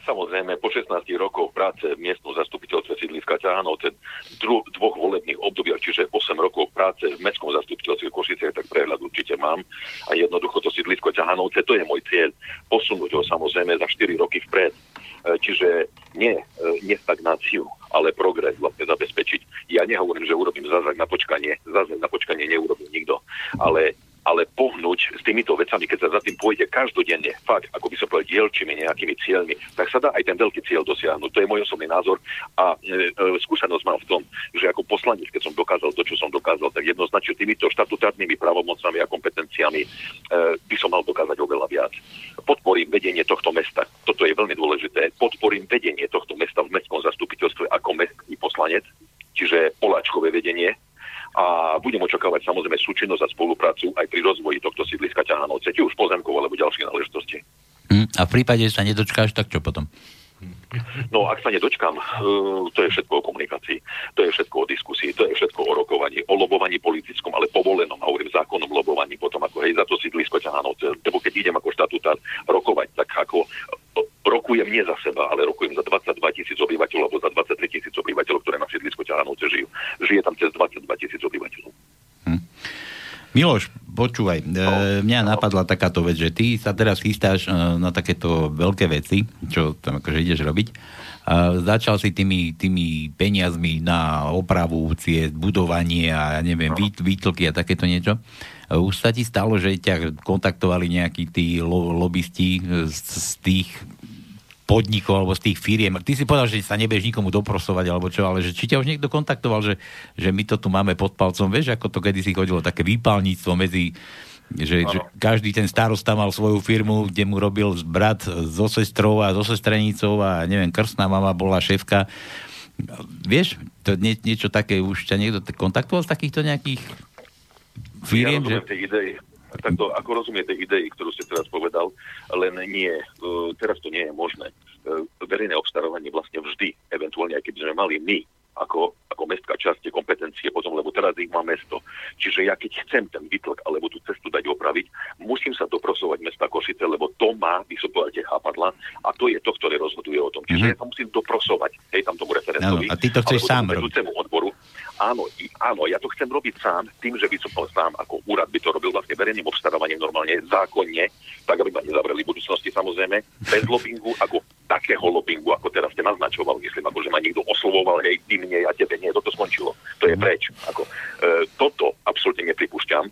Samozrejme, po 16 rokoch práce v miestnom zastupiteľstve sídliska Ťahanovce, dru, dvoch volebných obdobiach, čiže 8 rokov práce v mestskom zastupiteľstve Košice, tak prehľad určite mám. A jednoducho to sídlisko Ťahanovce, to je môj cieľ. Posunúť ho samozrejme za 4 roky vpred. E, čiže nie, e, nie stagnáciu, ale progres vlastne zabezpečiť. Ja nehovorím, že urobím zázrak na počkanie, zázrak na počkanie neurobí nikto, ale ale pohnúť s týmito vecami, keď sa za tým pôjde každodenne, fakt, ako by som povedal, dielčími nejakými cieľmi, tak sa dá aj ten veľký cieľ dosiahnuť. To je môj osobný názor a e, e, skúsenosť mám v tom, že ako poslanec, keď som dokázal to, čo som dokázal, tak jednoznačne týmito štatutárnymi právomocami a kompetenciami e, by som mal dokázať oveľa viac. Podporím vedenie tohto mesta. Toto je veľmi dôležité. Podporím vedenie tohto mesta v mestskom zastupiteľstve ako mestský poslanec, čiže Poláčkové vedenie, a budem očakávať samozrejme súčinnosť a spoluprácu aj pri rozvoji tohto sídliska ťahanovce, či už pozemkov alebo ďalších náležitosti. Mm, a v prípade, že sa nedočkáš, tak čo potom? No, ak sa nedočkám, uh, to je všetko o komunikácii, to je všetko o diskusii, to je všetko o rokovaní, o lobovaní politickom, ale povolenom, a hovorím zákonom lobovaní, potom ako hej, za to sídlisko ťahanovce, lebo keď idem ako štatutár rokovať, tak ako rokujem nie za seba, ale rokujem za 22 tisíc obyvateľov alebo za 23 tisíc obyvateľov, ktoré na sídlisku ťahanovce žijú. Žije tam cez 22 tisíc obyvateľov. Hm. Miloš, počúvaj, e, mňa no. napadla takáto vec, že ty sa teraz chystáš e, na takéto veľké veci, čo tam akože ideš robiť. A začal si tými, tými peniazmi na opravu ciest, budovanie a ja neviem, výtlky a takéto niečo. Už sa ti stalo, že ťa kontaktovali nejakí tí lo, lobbysti z, z tých podnikov alebo z tých firiem. Ty si povedal, že sa nebudeš nikomu doprosovať alebo čo, ale že či ťa už niekto kontaktoval, že, že my to tu máme pod palcom, vieš, ako to kedysi chodilo, také výpalníctvo medzi Že, že každý ten starosta mal svoju firmu, kde mu robil brat so sestrou a so sestrenicou a neviem, krstná mama bola šéfka. Vieš, to nie, niečo také už ťa niekto kontaktoval z takýchto nejakých firiem? Ja že... tej idei. Takto, ako rozumie tej idei, ktorú ste teraz povedal, len nie, uh, teraz to nie je možné. Uh, verejné obstarávanie vlastne vždy, eventuálne aj keby sme mali my ako, ako mestská časť tie kompetencie potom, lebo teraz ich má mesto. Čiže ja keď chcem ten vytlak alebo tú cestu dať opraviť, musím sa doprosovať mesta Košice, lebo to má, by som povedal, chápadla a to je to, ktoré rozhoduje o tom. Čiže mm-hmm. ja sa musím doprosovať, hej, tam tomu referentovi. No, a ty to chceš sám robiť. odboru. Áno, áno, ja to chcem robiť sám, tým, že by som bol sám, ako úrad by to robil vlastne verejným obstarávaním normálne, zákonne, tak aby ma nezavreli v budúcnosti samozrejme, bez lobingu, ako takého lobingu, ako teraz ste naznačoval, myslím, ako že ma niekto oslovoval, hej, ty mne, ja tebe, nie, toto skončilo. To je mhm. preč. Ako, e, toto absolútne nepripúšťam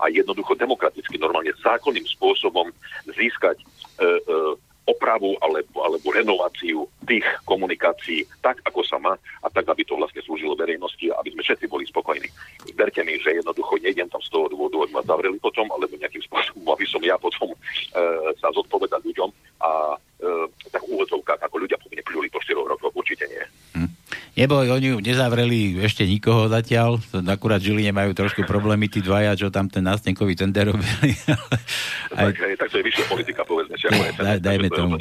a jednoducho demokraticky, normálne zákonným spôsobom získať e, e, opravu alebo, alebo renováciu tých komunikácií tak, ako sa má a tak, aby to vlastne slúžilo verejnosti a aby sme všetci boli spokojní. Verte mi, že jednoducho nejdem tam z toho dôvodu, aby ma zavreli potom, alebo nejakým spôsobom, aby som ja potom e, sa zodpovedal ľuďom a e, tak v ako ľudia po mne pľuli po 4 rokoch, určite nie. Hm. Neboj, oni nezavreli ešte nikoho zatiaľ, akurát žili nemajú trošku problémy tí dvaja, čo tam ten nástenkový tender robili. Aj... Tak, tak to je vyššia politika, povedzme si. Ako daj, dajme tomu.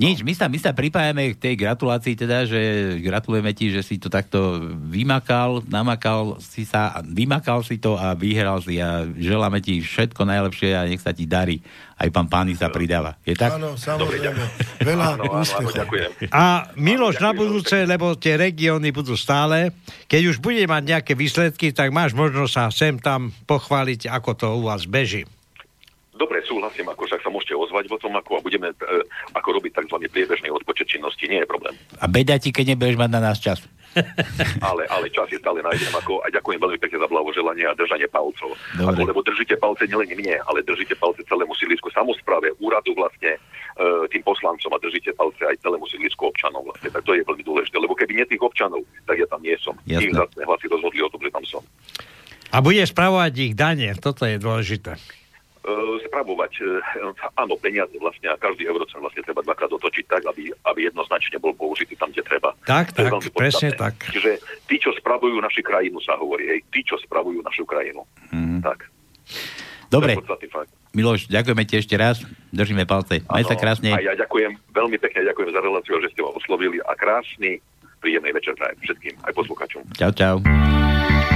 Nič, my sa, my sa pripájame k tej gratulácii, teda, že gratulujeme ti, že si to takto vymakal, namakal si sa, vymakal si to a vyhral si a želáme ti všetko najlepšie a nech sa ti darí aj pán Pány sa pridáva. Je tak? Áno, samozrejme. Veľa áno, áno, áno, A Miloš na budúce, lebo tie regióny budú stále, keď už bude mať nejaké výsledky, tak máš možnosť sa sem tam pochváliť, ako to u vás beží. Dobre, súhlasím, ako však sa môžete ozvať tom, ako a budeme e, ako robiť tzv. priebežný odpočet činnosti, nie je problém. A beda ti, keď nebudeš mať na nás čas. ale, ale čas je stále nájdem ako, a ďakujem veľmi pekne za blahoželanie a držanie palcov. Ako, lebo držíte palce nielen mne, ale držíte palce celému sídlisku samozpráve, úradu vlastne, e, tým poslancom a držíte palce aj celému sídlisku občanov vlastne. Tak to je veľmi dôležité, lebo keby nie tých občanov, tak ja tam nie som. Jasne. Tým zase hlasy rozhodli o tom, že tam som. A bude spravovať ich dane, toto je dôležité. E, spravovať, e, áno, peniaze vlastne a každý eurocent vlastne treba dvakrát otočiť tak, aby, aby jednoznačne bol použitý tam, kde treba. Tak, tak, presne tak. Čiže tí, čo spravujú našu krajinu, sa hovorí, hej, tí, čo spravujú našu krajinu. Mm. Tak. Dobre. Miloš, ďakujeme ti ešte raz. Držíme palce. Maj sa krásne. A ja ďakujem, veľmi pekne ďakujem za reláciu, že ste ma oslovili a krásny, príjemný večer prajem všetkým, aj posluchačom. Čau, čau.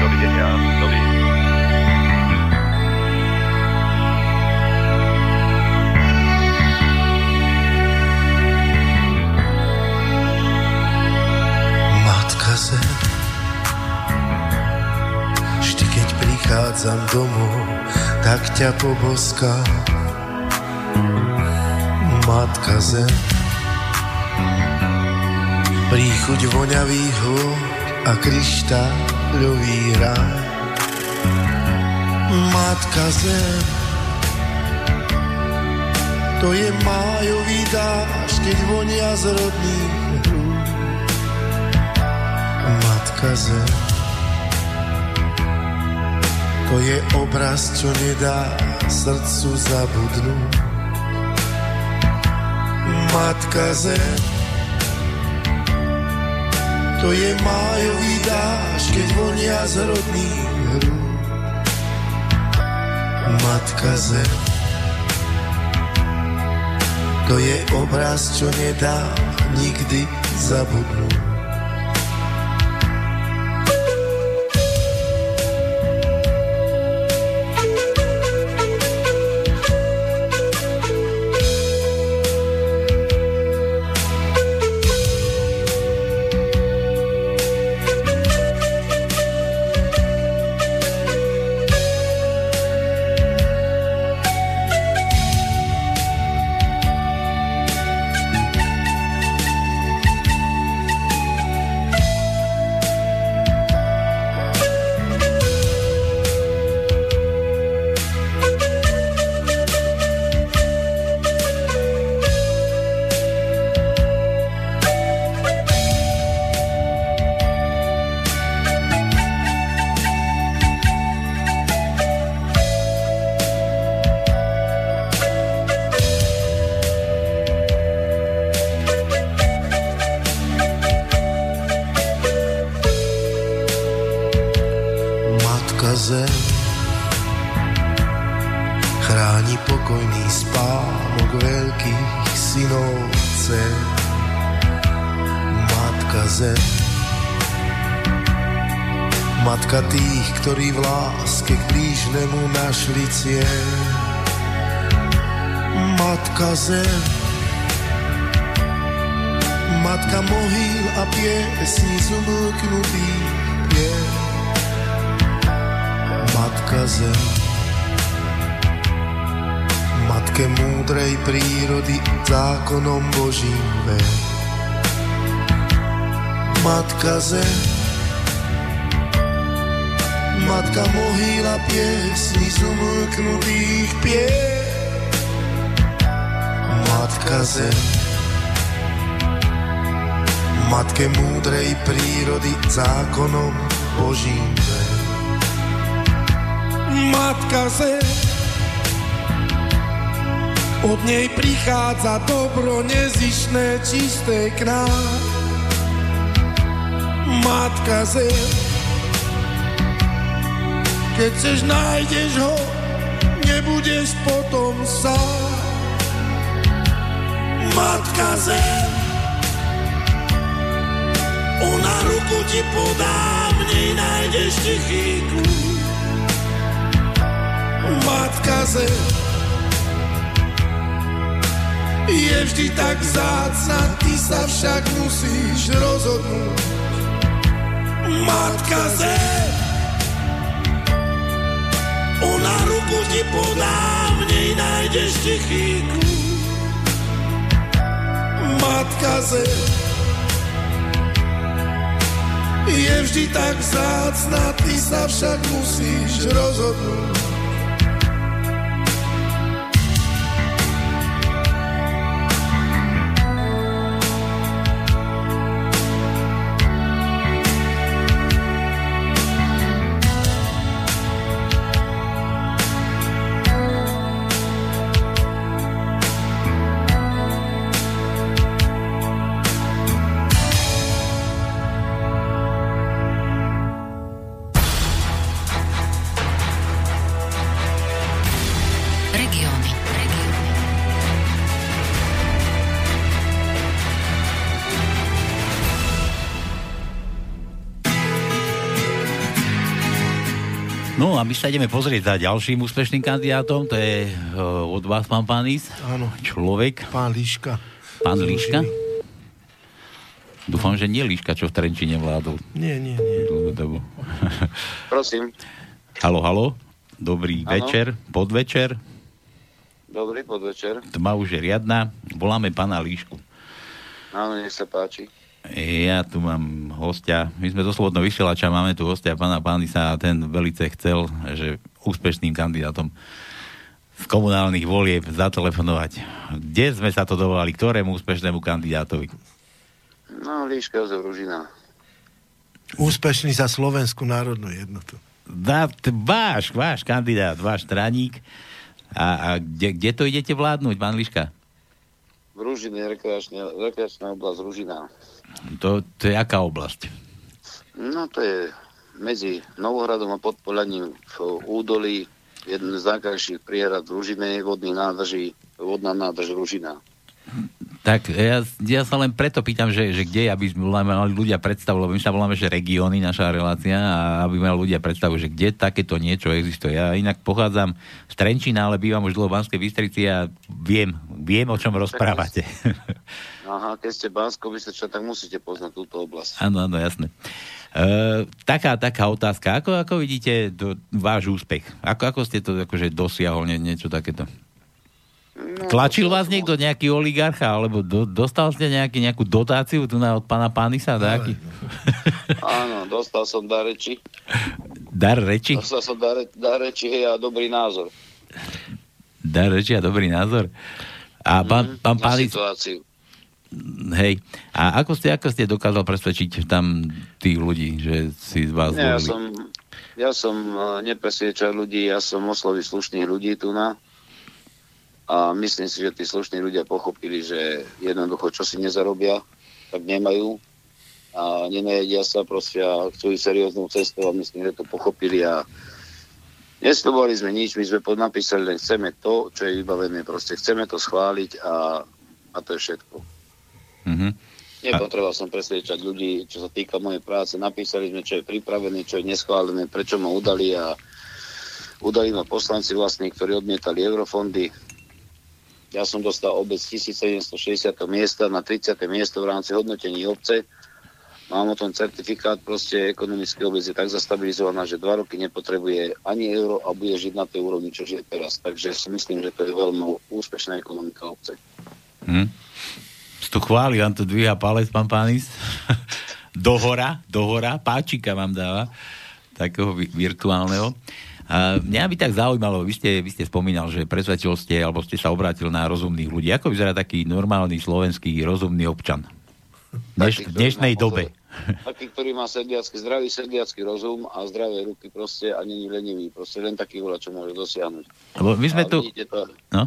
Dovidenia. Dovidenia. Prichádzam domov, tak ťa poboská Matka zem. Príchuť voňavých hôd a kryštáľový ráj. Matka zem, to je májový dáš, keď vonia z rodných zem. To je obraz, čo nedá srdcu zabudnúť. Matka zem, to je májový dáš, keď vonia z rodných hrúd. Matka zem, to je obraz, čo nedá nikdy zabudnúť. Našli. Matka zem, matka mohýl a piesní z umlknutých pier. Matka zem, matke múdrej prírody zákonom Božím ver. Matka zem, matka mohýla piesni z umlknutých pier. Matka zem, matke múdrej prírody zákonom Božím ver. Matka zem, od nej prichádza dobro nezišné, čisté k nám. Matka zem, keď chceš, nájdeš ho, nebudeš potom sám. Matka zem, ona ruku ti podá, v nej nájdeš tichý. Matka zem, je vždy tak vzácna, ty sa však musíš rozhodnúť. Matka zem, ona ruku ti podá, v nej nájdeš tichý kľúč. Matka zem, je vždy tak vzácna, ty sa však musíš rozhodnúť. My sa ideme pozrieť za ďalším úspešným kandidátom, to je uh, od vás, pán Pánis. Áno. Človek, Pán Liška. pán Líška. Dúfam, že nie Líška, čo v Trenčine vládol Nie, nie, nie. dlhú dobu. Prosím. halo, halo. Dobrý Áno. večer, podvečer. Dobrý podvečer. Tma už je riadna. Voláme pána Líšku. Áno, nech sa páči. Ja tu mám hostia. My sme zo Slobodného vysielača, máme tu hostia pána Pánisa a ten velice chcel, že úspešným kandidátom z komunálnych volieb zatelefonovať. Kde sme sa to dovolali? Ktorému úspešnému kandidátovi? No, Líška Jozef Ružina. Úspešný za Slovenskú národnú jednotu. Dá, t- váš, váš kandidát, váš straník. A, a kde, kde to idete vládnuť, pán Liška? V Ružine, rekreačná, rekreačná oblasť Ružina. To, to je aká oblasť? No, to je medzi Novohradom a Podpolaním v údolí jeden z najkrajších priehrad v Ružine, vodných nádrží, vodná nádrž Ružina. Tak ja, ja sa len preto pýtam, že, že kde, aby sme mali ľudia predstavu, lebo my sa voláme, že regióny, naša relácia, a aby mali ľudia predstavu, že kde takéto niečo existuje. Ja inak pochádzam z Trenčína, ale bývam už dlho v Banskej Bystrici a viem, viem, o čom rozprávate. Aha, keď ste Bansko Bystriča, tak musíte poznať túto oblasť. Áno, áno, jasné. E, taká, taká otázka. Ako, ako vidíte do, váš úspech? Ako, ako ste to akože dosiahol nie, niečo takéto? No, Tlačil vás niekto, nejaký oligarcha, alebo do, dostal ste nejaký, nejakú dotáciu tu na, od pána Pánisa? Dáky? Áno, dostal som dar reči. Dar reči? Dostal som dar, dar reči hej, a dobrý názor. Dar reči a dobrý názor. A pán, pán na Pánis, situáciu. hej, a ako ste, ako ste dokázal presvedčiť tam tých ľudí, že si z vás Nie, ja som, ja som eh, nepresviečal ľudí, ja som oslovil slušných ľudí tu na a myslím si, že tí slušní ľudia pochopili, že jednoducho, čo si nezarobia, tak nemajú a nenajedia sa proste a chcú ísť serióznou cestou a myslím, že to pochopili a Neslobovali sme nič, my sme podnapísali len chceme to, čo je vybavené, proste chceme to schváliť a, a to je všetko. Mhm. Nepotreboval som presvedčať ľudí, čo sa týka mojej práce. Napísali sme, čo je pripravené, čo je neschválené, prečo ma udali a udali ma poslanci vlastní, ktorí odmietali eurofondy. Ja som dostal obec 1760. miesta na 30. miesto v rámci hodnotení obce. Mám o tom certifikát, proste ekonomické obec je tak zastabilizovaná, že dva roky nepotrebuje ani euro a bude žiť na tej úrovni, čo žije teraz. Takže si myslím, že to je veľmi úspešná ekonomika obce. Hm? Tu chváli, vám to dvíha palec, pán Pánis. dohora, dohora, páčika vám dáva, takého vi- virtuálneho. A mňa by tak zaujímalo, vy ste, vy ste spomínal, že presvedčil ste, alebo ste sa obrátil na rozumných ľudí. Ako vyzerá taký normálny slovenský rozumný občan? Dneš, v Taký, dnešnej dobe. Taký, ktorý má sedliacký, zdravý sedliacký rozum a zdravé ruky proste a není lenivý. Proste len taký voľa, čo môže dosiahnuť. Lebo my sme a tu... Vidíte to, No?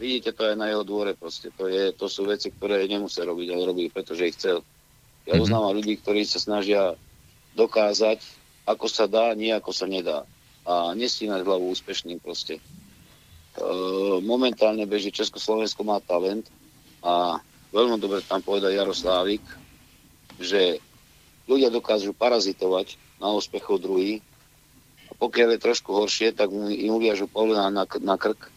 vidíte to aj na jeho dvore proste. To, je, to sú veci, ktoré nemusí robiť, ale robí, pretože ich chcel. Ja Mhm. uznávam ľudí, ktorí sa snažia dokázať, ako sa dá, nie ako sa nedá. A nestínať hlavu úspešným proste. E, momentálne beží Československo má talent a veľmi dobre tam povedal Jaroslávik, že ľudia dokážu parazitovať na úspechov druhých a pokiaľ je trošku horšie, tak im uviažu polena na, na krk,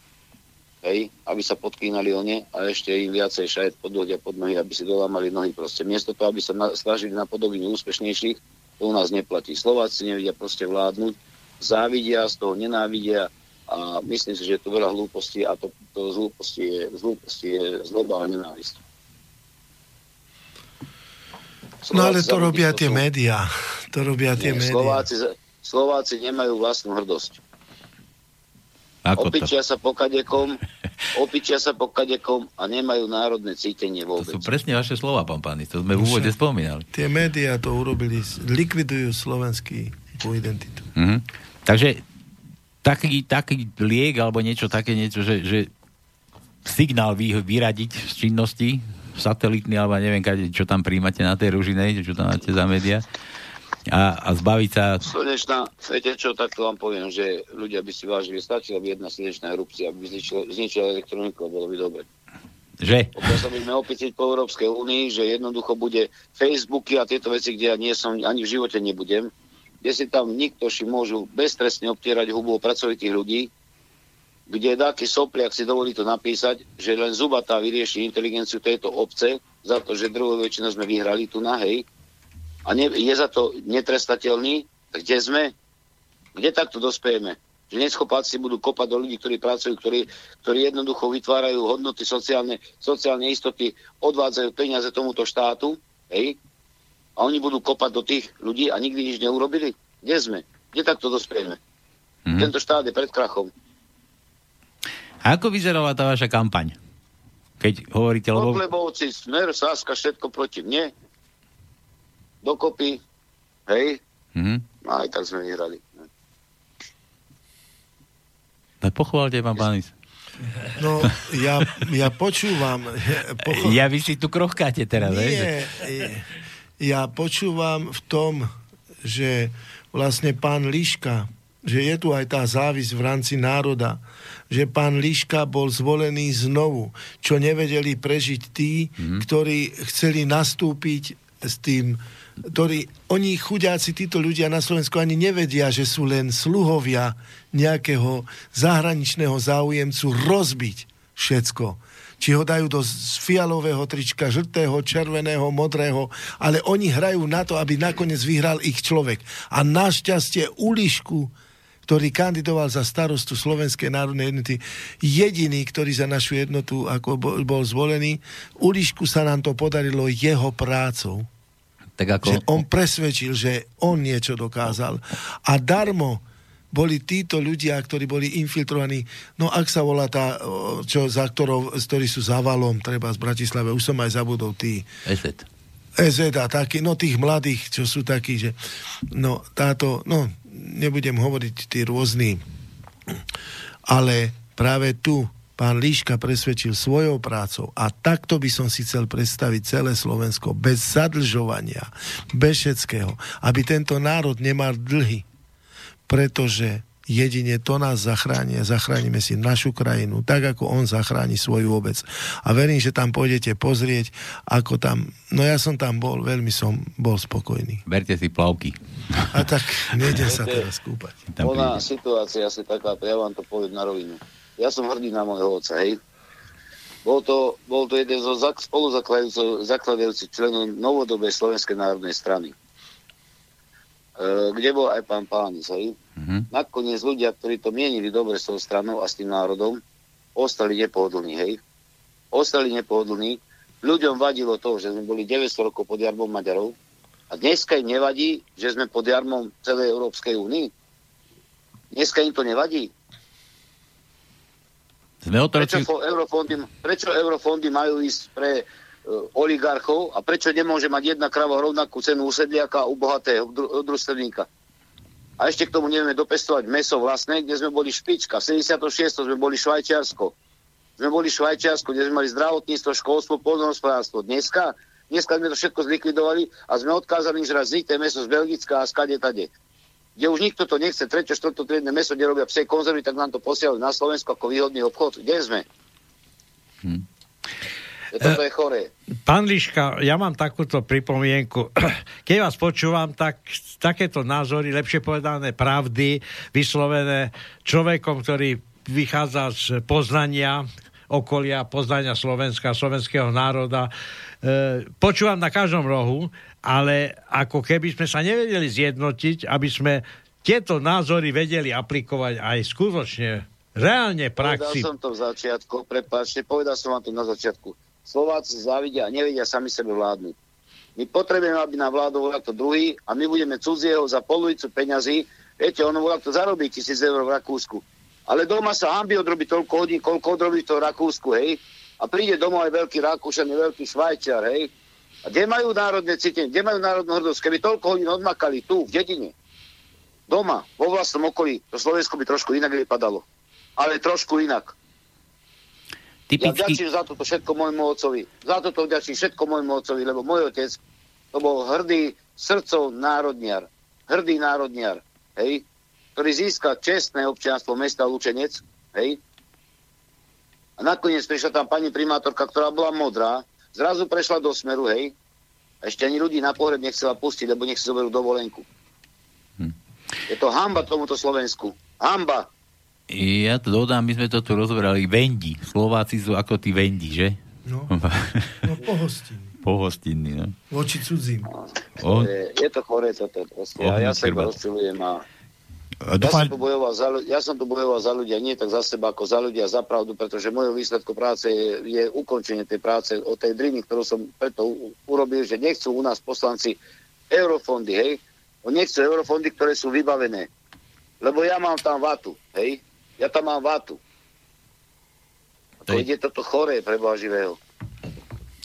hej, aby sa podkýnali o ne a ešte im viacej šajet podlodia pod nohy, aby si dolámali nohy proste. Miesto toho, aby sa na, snažili napodobniť úspešnejších, to u nás neplatí. Slováci nevedia proste vládnuť, závidia, z toho nenávidia a myslím si, že je tu veľa hlúpostí a to, to z hlúposti je, z hlúposti je zloba a nenávisť. No ale to robia tie médiá. To robia tie Nie, médiá. Slováci, Slováci nemajú vlastnú hrdosť. Ako to? Opičia sa po kadekom, opičia sa po kadekom a nemajú národné cítenie To vôbec. sú presne vaše slova, pán Pánis. To sme v úvode spomínali. Tie médiá to urobili, likvidujú slovenský identitu. Mhm. Takže taký, taký liek alebo niečo také, niečo, že, že signál vy, vyradiť z činnosti satelitný, alebo neviem, kade, čo tam príjmate na tej ružinej, čo tam máte za média a, a zbaviť sa Slnečná, viete čo, takto vám poviem, že ľudia by si vážili, stačila by jedna slnečná erupcia, aby zničila, zničila elektroniku a bolo by dobre. že? Pokiaľ sa budeme opýtať po Európskej únii, že jednoducho bude Facebooky a tieto veci, kde ja nie som, ani v živote nebudem, kde si tam nikto si môžu beztrestne obtierať hubu o pracovitých ľudí, kde dáky sopliak si dovolí to napísať, že len zubatá vyrieši inteligenciu tejto obce za to, že druhú väčšinu sme vyhrali tu na hej a ne, je za to netrestateľný, kde sme? Kde takto dospejeme? Že neschopáci budú kopať do ľudí, ktorí pracujú, ktorí, ktorí jednoducho vytvárajú hodnoty sociálne, sociálne istoty, odvádzajú peniaze tomuto štátu, hej? A oni budú kopať do tých ľudí a nikdy nič neurobili? Kde sme? Kde takto dospejeme? Mhm. Tento štát je pred krachom. A ako vyzerala tá vaša kampaň? Keď hovoríte, lebo... Kotlebovci, Smer, Saska, všetko proti mne. Dokopy, hej? Mhm. A aj tak sme vyhrali. No, pochválte, pán Pánis. No, ja, ja počúvam. Pocho- Ja vy si tu krochkáte teraz, hej? Ja počúvam v tom, že vlastne pán Liška, že je tu aj tá závisť v rámci národa, že pán Liška bol zvolený znovu, čo nevedeli prežiť tí, mm. ktorí chceli nastúpiť s tým, ktorí, oni chudáci, títo ľudia na Slovensku ani nevedia, že sú len sluhovia nejakého zahraničného záujemcu rozbiť všetko. Či ho dajú do fialového trička, žltého, červeného, modrého, ale oni hrajú na to, aby nakoniec vyhral ich človek. A našťastie Ulišku, ktorý kandidoval za starostu Slovenskej národnej jednoty, jediný, ktorý za našu jednotu ako bol, bol zvolený, Ulišku sa nám to podarilo jeho prácou Tak ako... že on presvedčil, že on niečo dokázal. A darmo boli títo ľudia, ktorí boli infiltrovaní, no ak sa volá tá, čo, za ktorou, ktorí sú za valom, treba z Bratislave, už som aj zabudol tí, Eset. EZ a takí, no tých mladých, čo sú takí, že no táto, no nebudem hovoriť tí rôzni, ale práve tu pán Líška presvedčil svojou prácou a takto by som si chcel predstaviť celé Slovensko bez zadlžovania, bez všetkého, aby tento národ nemal dlhy, pretože jedine to nás zachráni a zachránime si našu krajinu, tak ako on zachráni svoju obec. A verím, že tam pôjdete pozrieť, ako tam, no ja som tam bol, veľmi som bol spokojný. Berte si plavky. A tak nejdem sa teraz kúpať. Ona situácia asi taká, ja vám to poviem na rovinu. Ja som hrdý na môjho otca, hej. Bol to, bol to jeden zo spoluzakladajúcich členov novodobej Slovenskej národnej strany. E, kde bol aj pán Pánis, hej. Mm-hmm. Nakoniec ľudia, ktorí to mienili dobre s tou stranou a s tým národom, ostali nepohodlní, hej. Ostali nepohodlní. Ľuďom vadilo to, že sme boli 900 rokov pod jarmom Maďarov a dneska im nevadí, že sme pod jarmom celej Európskej únii. Dneska im to nevadí. Sme otroci... prečo, eurofondy, prečo eurofondy majú ísť pre oligarchov a prečo nemôže mať jedna krava rovnakú cenu u sedliaka a u bohatého družstevníka? A ešte k tomu nevieme dopestovať meso vlastné, kde sme boli špička. V 76. sme boli Švajčiarsko. Sme boli Švajčiarsko, kde sme mali zdravotníctvo, školstvo, poľnohospodárstvo. Dneska, dneska sme to všetko zlikvidovali a sme odkázali žrať zlité meso z Belgická a skade tade. Kde už nikto to nechce, tretie, štvrto triedne meso, kde robia psej konzervy, tak nám to posielali na Slovensku ako výhodný obchod. Kde sme? Hm. Toto je choré. Pán Liška, ja mám takúto pripomienku. Keď vás počúvam, tak takéto názory, lepšie povedané pravdy, vyslovené človekom, ktorý vychádza z poznania okolia, poznania Slovenska, slovenského národa. E, počúvam na každom rohu, ale ako keby sme sa nevedeli zjednotiť, aby sme tieto názory vedeli aplikovať aj skutočne reálne praxi. Povedal som to v začiatku, prepáčte, povedal som vám to na začiatku Slováci závidia a nevedia sami sebe vládnuť. My potrebujeme, aby nám vládol to druhý a my budeme cudzieho za polovicu peňazí. Viete, ono volá to zarobí tisíc eur v Rakúsku. Ale doma sa hambi odrobí toľko hodín, koľko odrobí to v Rakúsku, hej. A príde domov aj veľký Rakúšan, veľký Švajčiar, hej. A kde majú národné cítenie, kde majú národnú hrdosť? Keby toľko hodín odmakali tu, v dedine, doma, vo vlastnom okolí, to Slovensko by trošku inak vypadalo. Ale trošku inak. Typicky... Ja vďačím za toto všetko môjmu otcovi. Za toto vďačím všetko môjmu otcovi, lebo môj otec to bol hrdý srdcov národniar. Hrdý národniar, hej, ktorý získal čestné občianstvo mesta Lučenec, hej. A nakoniec prišla tam pani primátorka, ktorá bola modrá, zrazu prešla do smeru, hej. A ešte ani ľudí na pohreb nechcela pustiť, lebo nech si zoberú dovolenku. Hm. Je to hamba tomuto Slovensku. Hamba. Ja to dodám, my sme to tu rozberali. Vendi. Slováci sú ako tí vendi, že? No, no pohostinní. pohostinní, no. Voči cudzím. On... Je, to chore toto. Ja, ja sa rozčulujem a ja, som tu bojoval za, ja som tu bojoval za ľudia, nie tak za seba, ako za ľudia, za pravdu, pretože mojou výsledkom práce je, je ukončenie tej práce o tej driny, ktorú som preto urobil, že nechcú u nás poslanci eurofondy, hej? Oni nechcú eurofondy, ktoré sú vybavené. Lebo ja mám tam vatu, hej? Ja tam mám vatu. To ide toto choré pre Boha živého.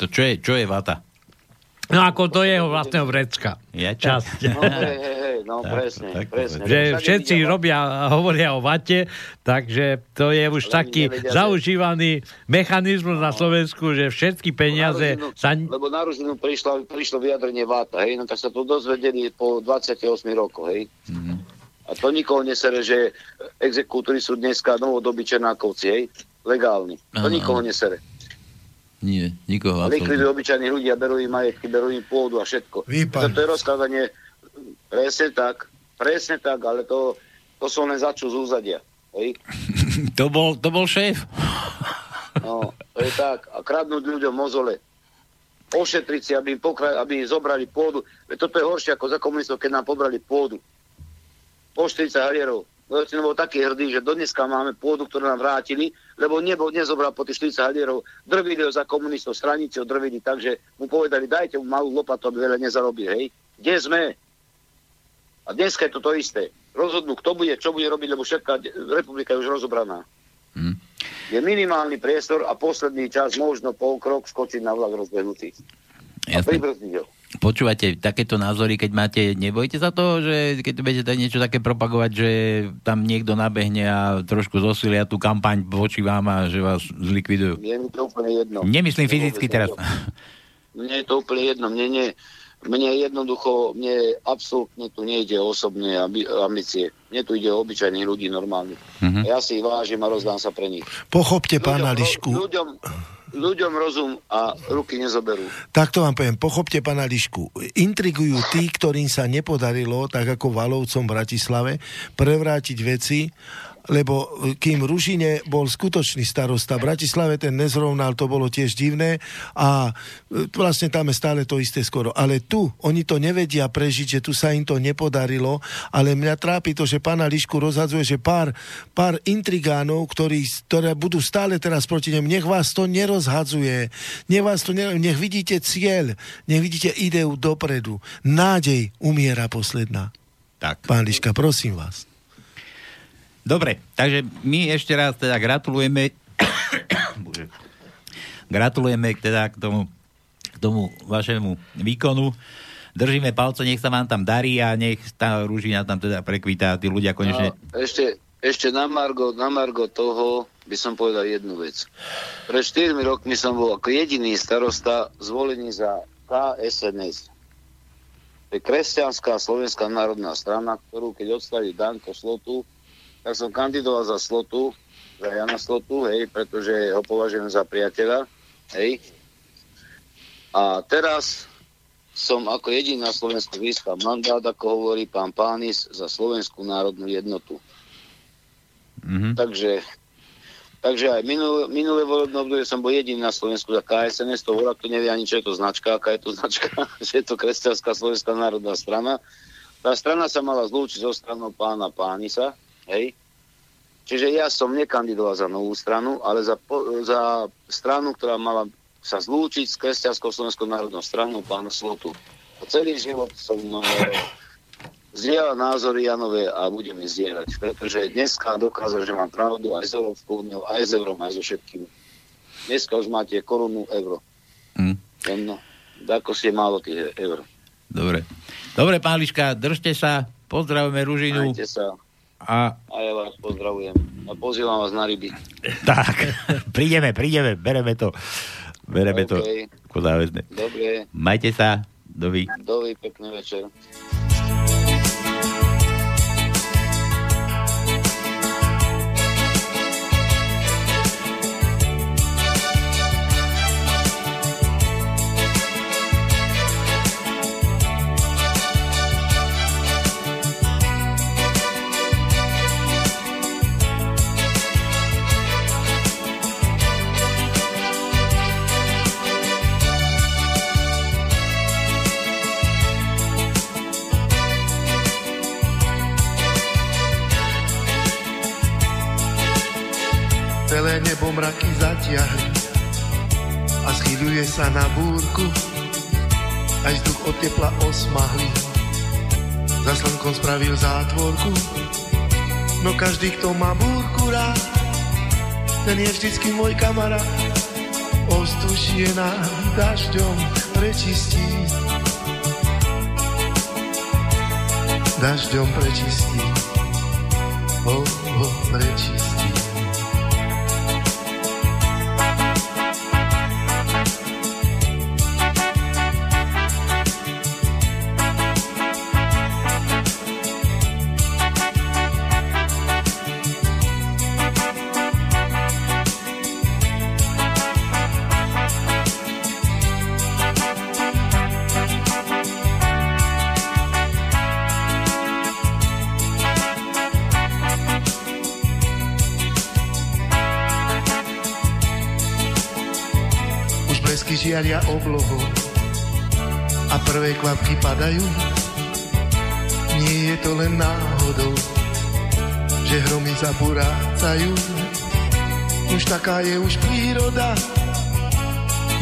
To čo je, čo je vata? No ako do jeho vlastného vrecka. Ja čas. No, hej, hej, hej, no tak, presne, tak, presne. Že všetci robia, hovoria o vate, takže to je už taký nevedia, zaužívaný mechanizmus no. na Slovensku, že všetky peniaze lebo sa... Lebo na Ružinu prišlo, prišlo vyjadrenie vata, hej, no tak sa to dozvedeli po 28 rokoch, hej. Mm-hmm. A to nikoho nesere, že exekútory sú dneska novodobí Černákovci, hej, legálni. To Aha. nikoho nesere. Nie, nikoho. Likvidujú obyčajní ľudia, berú im majetky, berú im pôdu a všetko. Výpad. To je rozkladanie, presne tak, presne tak, ale to, to sú len začú z úzadia. Hej? to, bol, to bol šéf. no, to je tak. A kradnúť ľuďom mozole. Ošetriť si, aby im, pokra- aby im zobrali pôdu. Veď toto je horšie ako za komunistov, keď nám pobrali pôdu. Po 40 halierov. Levcin bol taký hrdý, že dneska máme pôdu, ktorú nám vrátili, lebo nebol, nezobral po tých 40 halierov, drvili ho za komunistov, stranici ho drvili, takže mu povedali, dajte mu malú lopatu, aby veľa nezarobil, hej. Kde sme? A dneska je to to isté. Rozhodnú, kto bude, čo bude robiť, lebo všetká republika je už rozobraná. Hmm. Je minimálny priestor a posledný čas možno pol krok skočiť na vlak rozbehnutý. Jasne. A pribrzdiť ho počúvate takéto názory, keď máte, nebojte za to, že keď budete niečo také propagovať, že tam niekto nabehne a trošku zosilia tú kampaň voči vám a že vás zlikvidujú? Je mi to úplne jedno. Nemyslím fyzicky teraz. Mne je to úplne jedno. Mne nie. Mne jednoducho, mne absolútne tu nejde o osobné ambície. Mne tu ide o obyčajných ľudí normálne. Mm-hmm. Ja si ich vážim a rozdám sa pre nich. Pochopte, pána Lišku. Ľuďom, ľuďom rozum a ruky nezoberú. Tak to vám poviem, pochopte pána Lišku. Intrigujú tí, ktorým sa nepodarilo, tak ako Valovcom v Bratislave, prevrátiť veci lebo e, kým Ružine bol skutočný starosta, v Bratislave ten nezrovnal, to bolo tiež divné a e, vlastne tam je stále to isté skoro. Ale tu, oni to nevedia prežiť, že tu sa im to nepodarilo, ale mňa trápi to, že pána Lišku rozhadzuje, že pár, pár intrigánov, ktorí, ktoré budú stále teraz proti nemu, nech vás to nerozhadzuje, nech vás to ner- nech vidíte cieľ, nech vidíte ideu dopredu. Nádej umiera posledná. Tak. Pán Liška, prosím vás. Dobre, takže my ešte raz teda gratulujeme gratulujeme teda k tomu, k tomu vašemu výkonu. Držíme palce, nech sa vám tam darí a nech tá rúžina tam teda prekvítá a tí ľudia konečne... No, ešte, ešte na Margo, na Margo toho by som povedal jednu vec. Pred 4 rokmi som bol ako jediný starosta zvolený za KSNS. To je Kresťanská slovenská národná strana, ktorú keď odstaví Danko Slotu, tak som kandidoval za Slotu, za Jana Slotu, hej, pretože ho považujem za priateľa, hej. A teraz som ako jediný na Slovensku získal mandát, ako hovorí pán Pánis, za Slovenskú národnú jednotu. Mm-hmm. Takže, takže aj minulé, minulé volebné obdobie som bol jediný na Slovensku za KSNS, to volá, kto nevie ani, čo je to značka, aká je to značka, že je to Kresťanská slovenská národná strana. Tá strana sa mala zlúčiť so stranou pána Pánisa, Hej? Čiže ja som nekandidoval za novú stranu, ale za, za stranu, ktorá mala sa zlúčiť s kresťanskou slovenskou národnou stranou pána Slotu. A celý život som zdieľal názory Janové a budem ich zdieľať, pretože dneska dokázal, že mám pravdu aj s Európskou úniou, aj s eurom, aj so všetkým. Dneska už máte korunu euro. Mm. No, ako ste málo tých eur. Dobre. Dobre, pán Liška, držte sa, pozdravujeme Ružinu. Majte sa. A... a ja vás pozdravujem. A pozývam vás na ryby. Tak, prídeme, prídeme, bereme to. Bereme okay. to. Dobre. Majte sa. Dovi. Dovi, pekný večer. Zatiahli a schýľuje sa na búrku, aj vzduch od tepla osmahli. Za slnkom spravil zátvorku, no každý, kto má búrku rád, ten je vždycky môj kamarát. Ostušie nám dažďom prečistí, dažďom prečistí, oh, oh, prečistí. Žiaria oblohu a prvé kvapky padajú. Nie je to len náhodou, že hromy zaburácajú. Už taká je už príroda,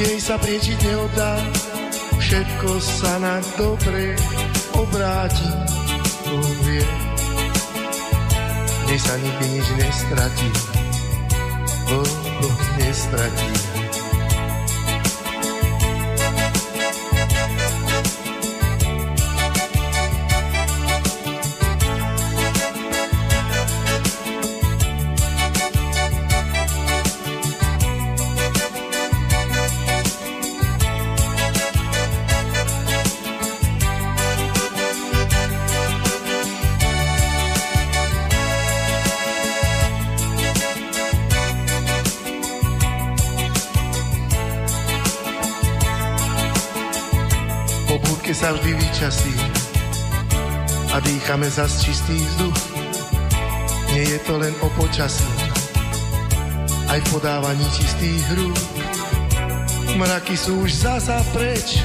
jej sa priečiť neodá. Všetko sa na dobre obráti, to vie. Nej sa nikdy nič nestratí, oh, oh, nestratí. Vyčasí a dýchame zas čistý vzduch. Nie je to len o počasí, aj v podávaní čistých hrú. Mraky sú už zasa preč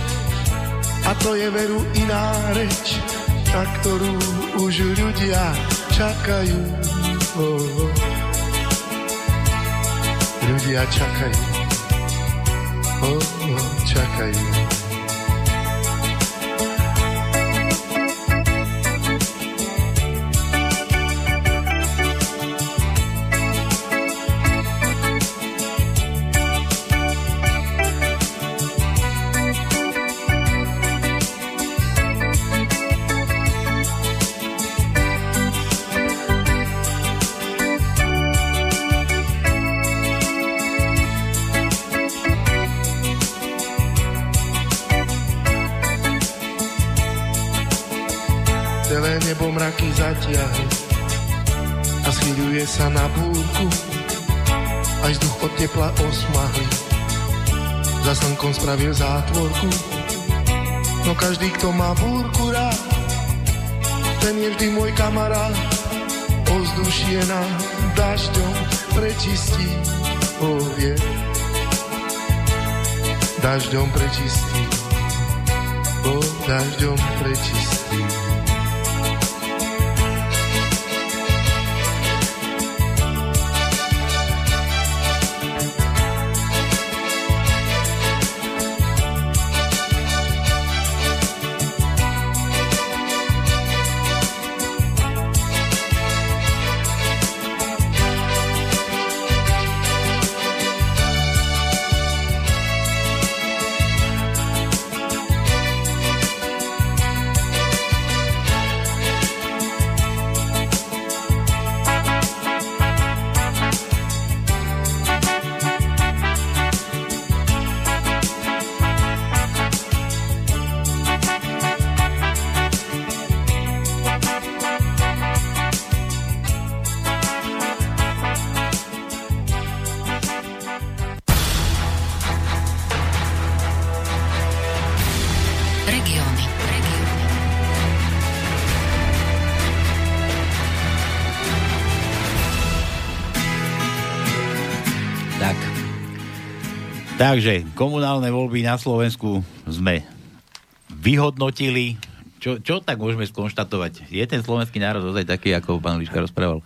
a to je veru iná reč, na ktorú už ľudia čakajú. Oh, oh. Ľudia čakajú. Oh, oh, čakajú. Spravil zátvorku. No každý, kto má búrku rád, ten je vždy môj kamarát. Ozdušie na dažďom prečistí, yeah. Dažďom prečistí, oh, dažďom prečistí. Takže komunálne voľby na Slovensku sme vyhodnotili. Čo, čo tak môžeme skonštatovať? Je ten slovenský národ ozaj taký, ako pán Liška rozprával?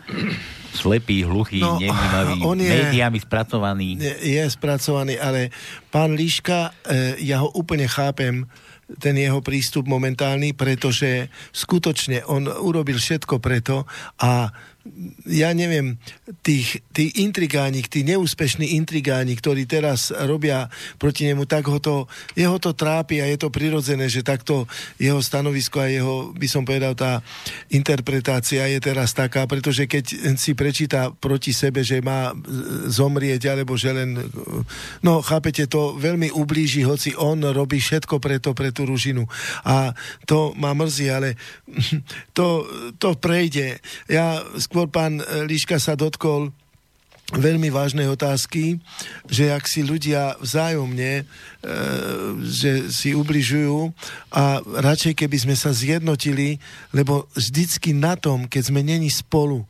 Slepý, hluchý, no, nevnímavý, je, médiami spracovaný. Je, je spracovaný, ale pán Liška, e, ja ho úplne chápem, ten jeho prístup momentálny, pretože skutočne on urobil všetko preto a ja neviem, tých, tí intrigáni, tí neúspešní intrigáni, ktorí teraz robia proti nemu, tak ho to, jeho to trápi a je to prirodzené, že takto jeho stanovisko a jeho, by som povedal, tá interpretácia je teraz taká, pretože keď si prečíta proti sebe, že má zomrieť, alebo že len, no chápete, to veľmi ublíži, hoci on robí všetko preto, pre tú ružinu. A to ma mrzí, ale to, to prejde. Ja skôr pán e, Liška sa dotkol veľmi vážnej otázky, že ak si ľudia vzájomne, e, že si ubližujú a radšej keby sme sa zjednotili, lebo vždycky na tom, keď sme není spolu,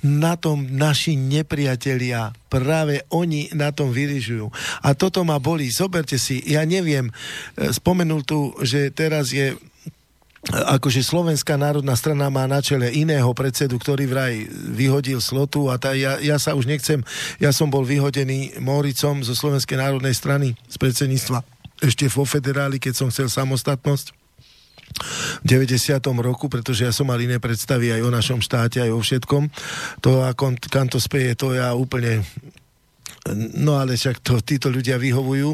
na tom naši nepriatelia, práve oni na tom vyrižujú. A toto ma bolí. Zoberte si, ja neviem, e, spomenul tu, že teraz je akože Slovenská národná strana má na čele iného predsedu, ktorý vraj vyhodil slotu a tá, ja, ja sa už nechcem, ja som bol vyhodený Moricom zo Slovenskej národnej strany z predsedníctva ešte vo federáli, keď som chcel samostatnosť v 90. roku, pretože ja som mal iné predstavy aj o našom štáte, aj o všetkom. To, ako, kam to speje, to ja úplne No ale však to, títo ľudia vyhovujú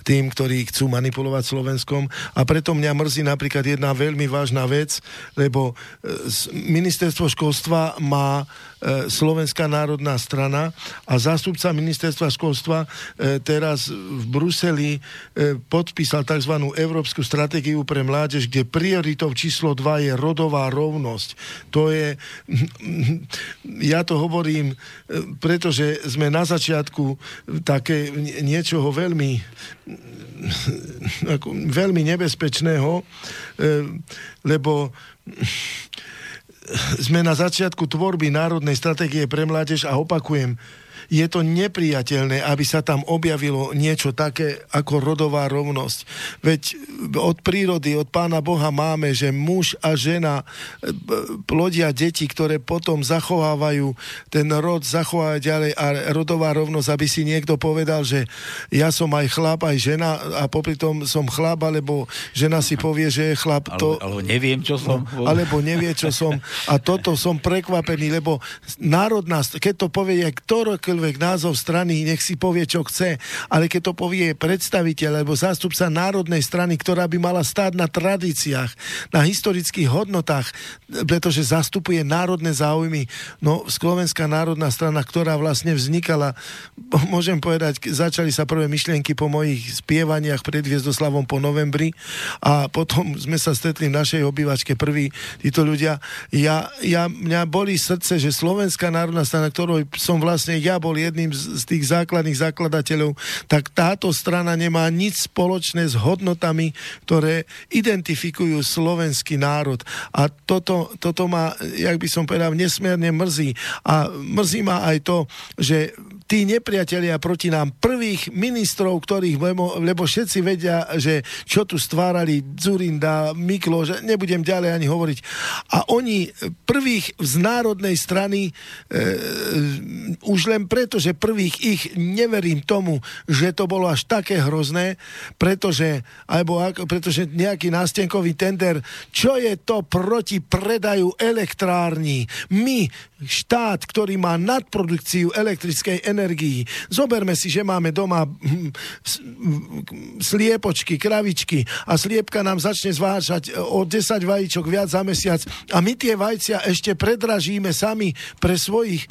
tým, ktorí chcú manipulovať Slovenskom a preto mňa mrzí napríklad jedna veľmi vážna vec, lebo e, ministerstvo školstva má Slovenská národná strana a zástupca ministerstva školstva e, teraz v Bruseli e, podpísal tzv. Európsku stratégiu pre mládež, kde prioritou číslo 2 je rodová rovnosť. To je, ja to hovorím, pretože sme na začiatku také niečoho veľmi veľmi nebezpečného, e, lebo sme na začiatku tvorby Národnej stratégie pre mládež a opakujem, je to nepriateľné, aby sa tam objavilo niečo také ako rodová rovnosť. Veď od prírody, od pána Boha máme, že muž a žena e, plodia deti, ktoré potom zachovávajú ten rod, zachovávajú ďalej a rodová rovnosť, aby si niekto povedal, že ja som aj chlap, aj žena a popri tom som chlap, alebo žena si povie, že je chlap. To, alebo, alebo neviem, čo som. No, alebo nevie, čo som. A toto som prekvapený, lebo národná, keď to povie ktorokoľvek akýkoľvek názov strany, nech si povie, čo chce, ale keď to povie predstaviteľ alebo zástupca národnej strany, ktorá by mala stáť na tradíciách, na historických hodnotách, pretože zastupuje národné záujmy, no Slovenská národná strana, ktorá vlastne vznikala, môžem povedať, začali sa prvé myšlienky po mojich spievaniach pred Viezdoslavom po novembri a potom sme sa stretli v našej obývačke prví títo ľudia. Ja, ja, mňa boli srdce, že Slovenská národná strana, ktorou som vlastne ja bol jedným z tých základných zakladateľov, tak táto strana nemá nič spoločné s hodnotami, ktoré identifikujú slovenský národ. A toto, toto ma, jak by som povedal, nesmierne mrzí. A mrzí ma aj to, že tí nepriatelia proti nám prvých ministrov, ktorých, lebo, všetci vedia, že čo tu stvárali Zurinda, že nebudem ďalej ani hovoriť. A oni prvých z národnej strany e, už len preto, že prvých ich neverím tomu, že to bolo až také hrozné, pretože, alebo ako, pretože nejaký nástenkový tender, čo je to proti predaju elektrární? My, štát, ktorý má nadprodukciu elektrickej energii. Zoberme si, že máme doma hm, sliepočky, kravičky a sliepka nám začne zvážať o 10 vajíčok viac za mesiac a my tie vajcia ešte predražíme sami pre svojich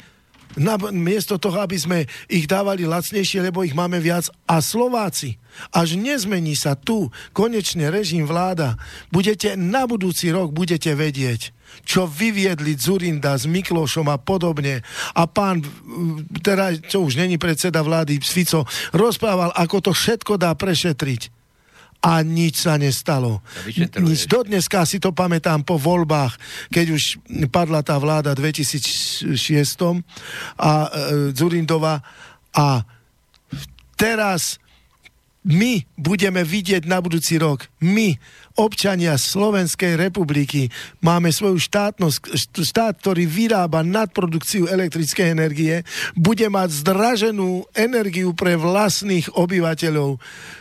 na, miesto toho, aby sme ich dávali lacnejšie, lebo ich máme viac. A Slováci, až nezmení sa tu konečne režim vláda, budete na budúci rok budete vedieť, čo vyviedli Zurinda s Miklošom a podobne. A pán, teda, čo už není predseda vlády, Fico, rozprával, ako to všetko dá prešetriť a nič sa nestalo. Nič. Do dneska si to pamätám po voľbách, keď už padla tá vláda 2006 a e, Zurindova a teraz my budeme vidieť na budúci rok, my, občania Slovenskej republiky, máme svoju štátnosť, štát, ktorý vyrába nadprodukciu elektrickej energie, bude mať zdraženú energiu pre vlastných obyvateľov.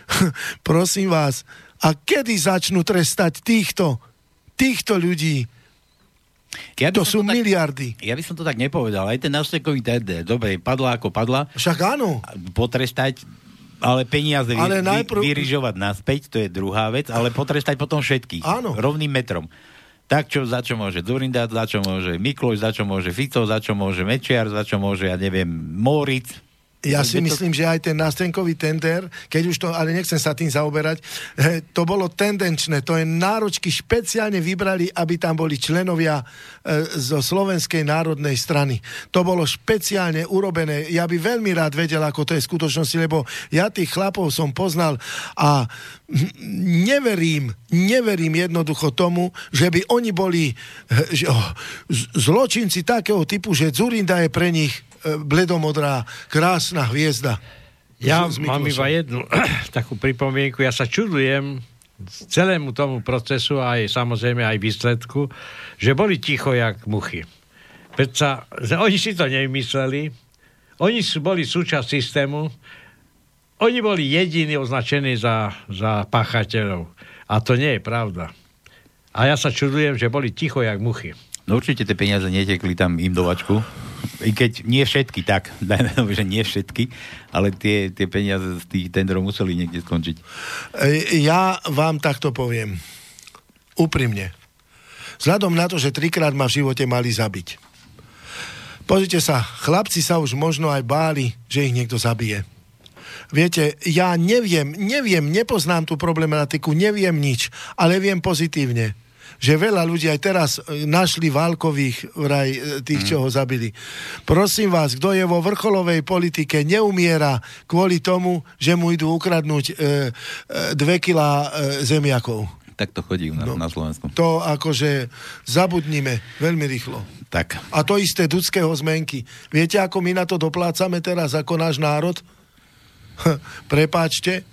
Prosím vás, a kedy začnú trestať týchto, týchto ľudí? Ja to sú to tak, miliardy. Ja by som to tak nepovedal. Aj ten nástekový TD, dobre, padla ako padla. Však áno. Potrestať ale peniaze ale vy, najprv... vyrižovať naspäť, to je druhá vec, ale potrestať potom všetkých. Áno. Rovným metrom. Tak čo, za čo môže Zurinda, za čo môže Mikloš, za čo môže Fico, za čo môže Mečiar, za čo môže, ja neviem, Moritz, ja si myslím, že aj ten nástenkový tender, keď už to, ale nechcem sa tým zaoberať, to bolo tendenčné, to je náročky špeciálne vybrali, aby tam boli členovia e, zo Slovenskej národnej strany. To bolo špeciálne urobené. Ja by veľmi rád vedel, ako to je v skutočnosti, lebo ja tých chlapov som poznal a neverím, neverím jednoducho tomu, že by oni boli že, oh, zločinci takého typu, že Zurinda je pre nich bledomodrá, krásna hviezda. Ja mám iba jednu takú pripomienku. Ja sa čudujem celému tomu procesu a aj samozrejme aj výsledku, že boli ticho jak muchy. Že oni si to nevymysleli, oni sú, boli súčasť systému, oni boli jediní označení za, za páchateľov. A to nie je pravda. A ja sa čudujem, že boli ticho jak muchy. No určite tie peniaze netekli tam im do vačku. I keď nie všetky, tak, dajme tomu, že nie všetky, ale tie, tie peniaze z tých tendrov museli niekde skončiť. Ja vám takto poviem. Úprimne. Vzhľadom na to, že trikrát ma v živote mali zabiť. Pozrite sa, chlapci sa už možno aj báli, že ich niekto zabije. Viete, ja neviem, neviem, nepoznám tú problematiku, neviem nič, ale viem pozitívne že veľa ľudí aj teraz e, našli válkových vraj e, tých, čo ho zabili. Prosím vás, kto je vo vrcholovej politike, neumiera kvôli tomu, že mu idú ukradnúť e, e, dve kilá e, zemiakov. Tak to chodí na, no, na Slovensku. To akože zabudnime veľmi rýchlo. Tak. A to isté Dudského zmenky. Viete, ako my na to doplácame teraz, ako náš národ? Prepáčte,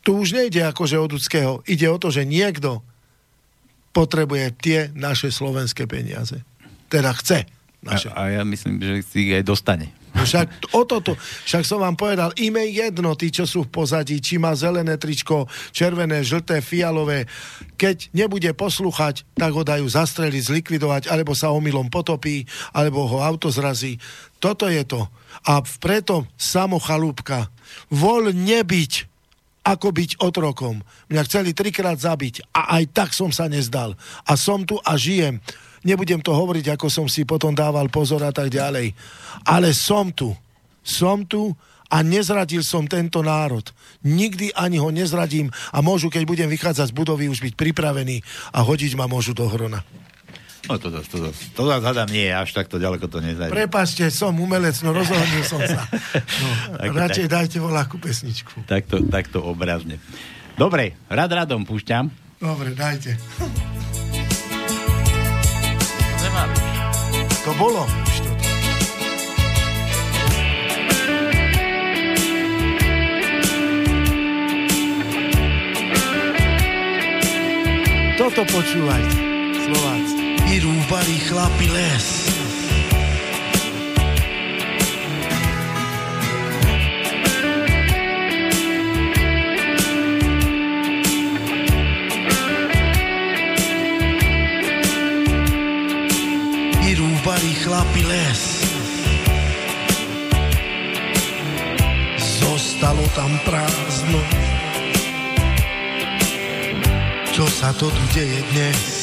tu už nejde akože od ľudského. Ide o to, že niekto potrebuje tie naše slovenské peniaze. Teda chce. Naše. A, a ja myslím, že si ich aj dostane. No však, o toto, však som vám povedal, ime jedno, tí, čo sú v pozadí, či má zelené tričko, červené, žlté, fialové. Keď nebude poslúchať, tak ho dajú zastreliť, zlikvidovať, alebo sa omylom potopí, alebo ho auto zrazí. Toto je to. A preto samochalúbka. Vol nebyť ako byť otrokom. Mňa chceli trikrát zabiť a aj tak som sa nezdal. A som tu a žijem. Nebudem to hovoriť, ako som si potom dával pozor a tak ďalej. Ale som tu. Som tu a nezradil som tento národ. Nikdy ani ho nezradím a môžu, keď budem vychádzať z budovy, už byť pripravený a hodiť ma môžu do hrona. No to zase, to zase, to zase hádam nie, až takto ďaleko to nezajde. Prepašte, som umelec, no rozhodnil som sa. No, tak, radšej tak, dajte voláku pesničku. Takto, takto obrazne. Dobre, rad radom púšťam. Dobre, dajte. To bolo. Toto počúvajte, Slováci vyrúbali chlapi les. Vyrúbali chlapi les. Zostalo tam prázdno. Čo sa to tu deje dnes?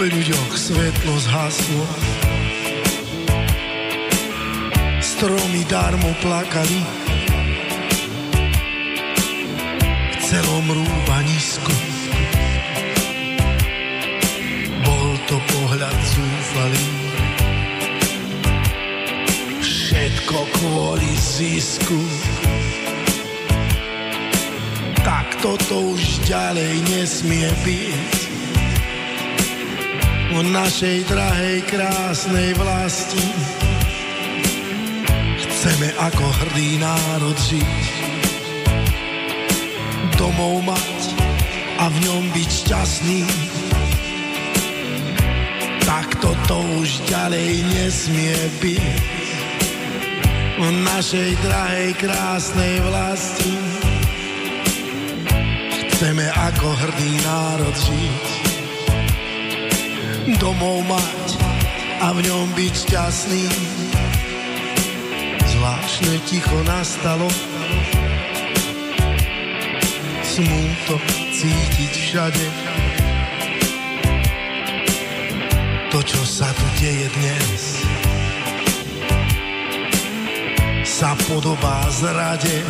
V ľuďoch svetlo zhaslo. Stromy darmo plakali v celom rúbanisku. Bol to pohľad zúfalý, všetko kvôli zisku. Tak toto už ďalej nesmie byť o našej drahej krásnej vlasti. Chceme ako hrdý národ žiť, domov mať a v ňom byť šťastný. Tak toto už ďalej nesmie byť v našej drahej krásnej vlasti. Chceme ako hrdý národ žiť domov mať a v ňom byť šťastný. Zvláštne ticho nastalo, smúto cítiť všade. To, čo sa tu deje dnes, sa podobá zrade.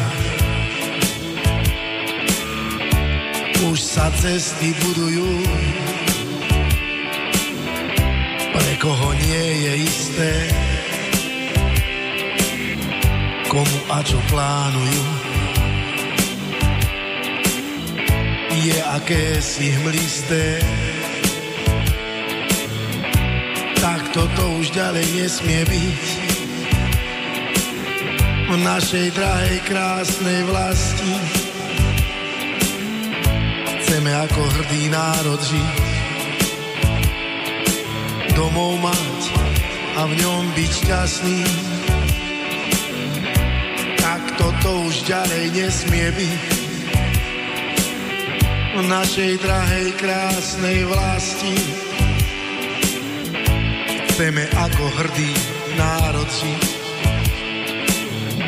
Už sa cesty budujú, koho nie je isté, komu a čo plánujú. Je akési hmlisté, tak toto už ďalej nesmie byť. V našej drahej krásnej vlasti chceme ako hrdý národ žiť domov mať a v ňom byť šťastný. Tak toto už ďalej nesmie byť. V našej drahej krásnej vlasti chceme ako hrdý národ žiť.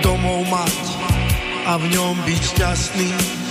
Domov mať a v ňom byť šťastný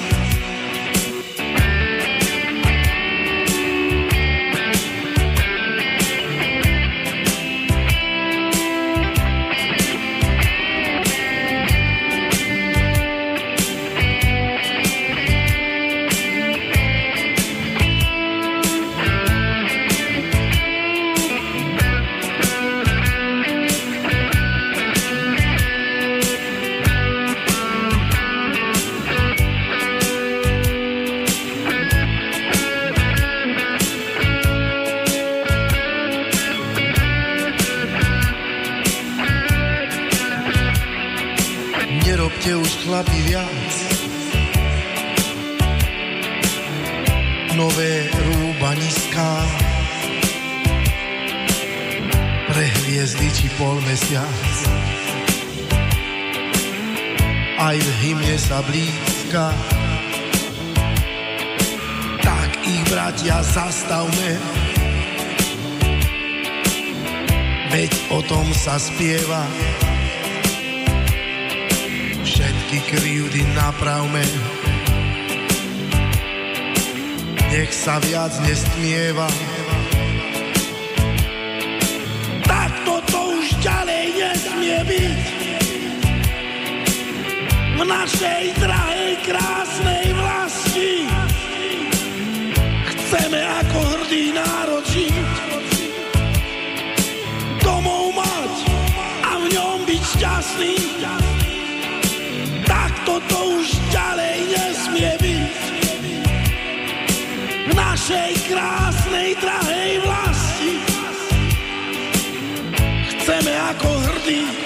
spieva, všetky krivdy napravme. Nech sa viac nestmieva, Tak toto už ďalej nesmie byť. V našej drahej krásnej krásnej drahej vlasti. Chceme ako hrdý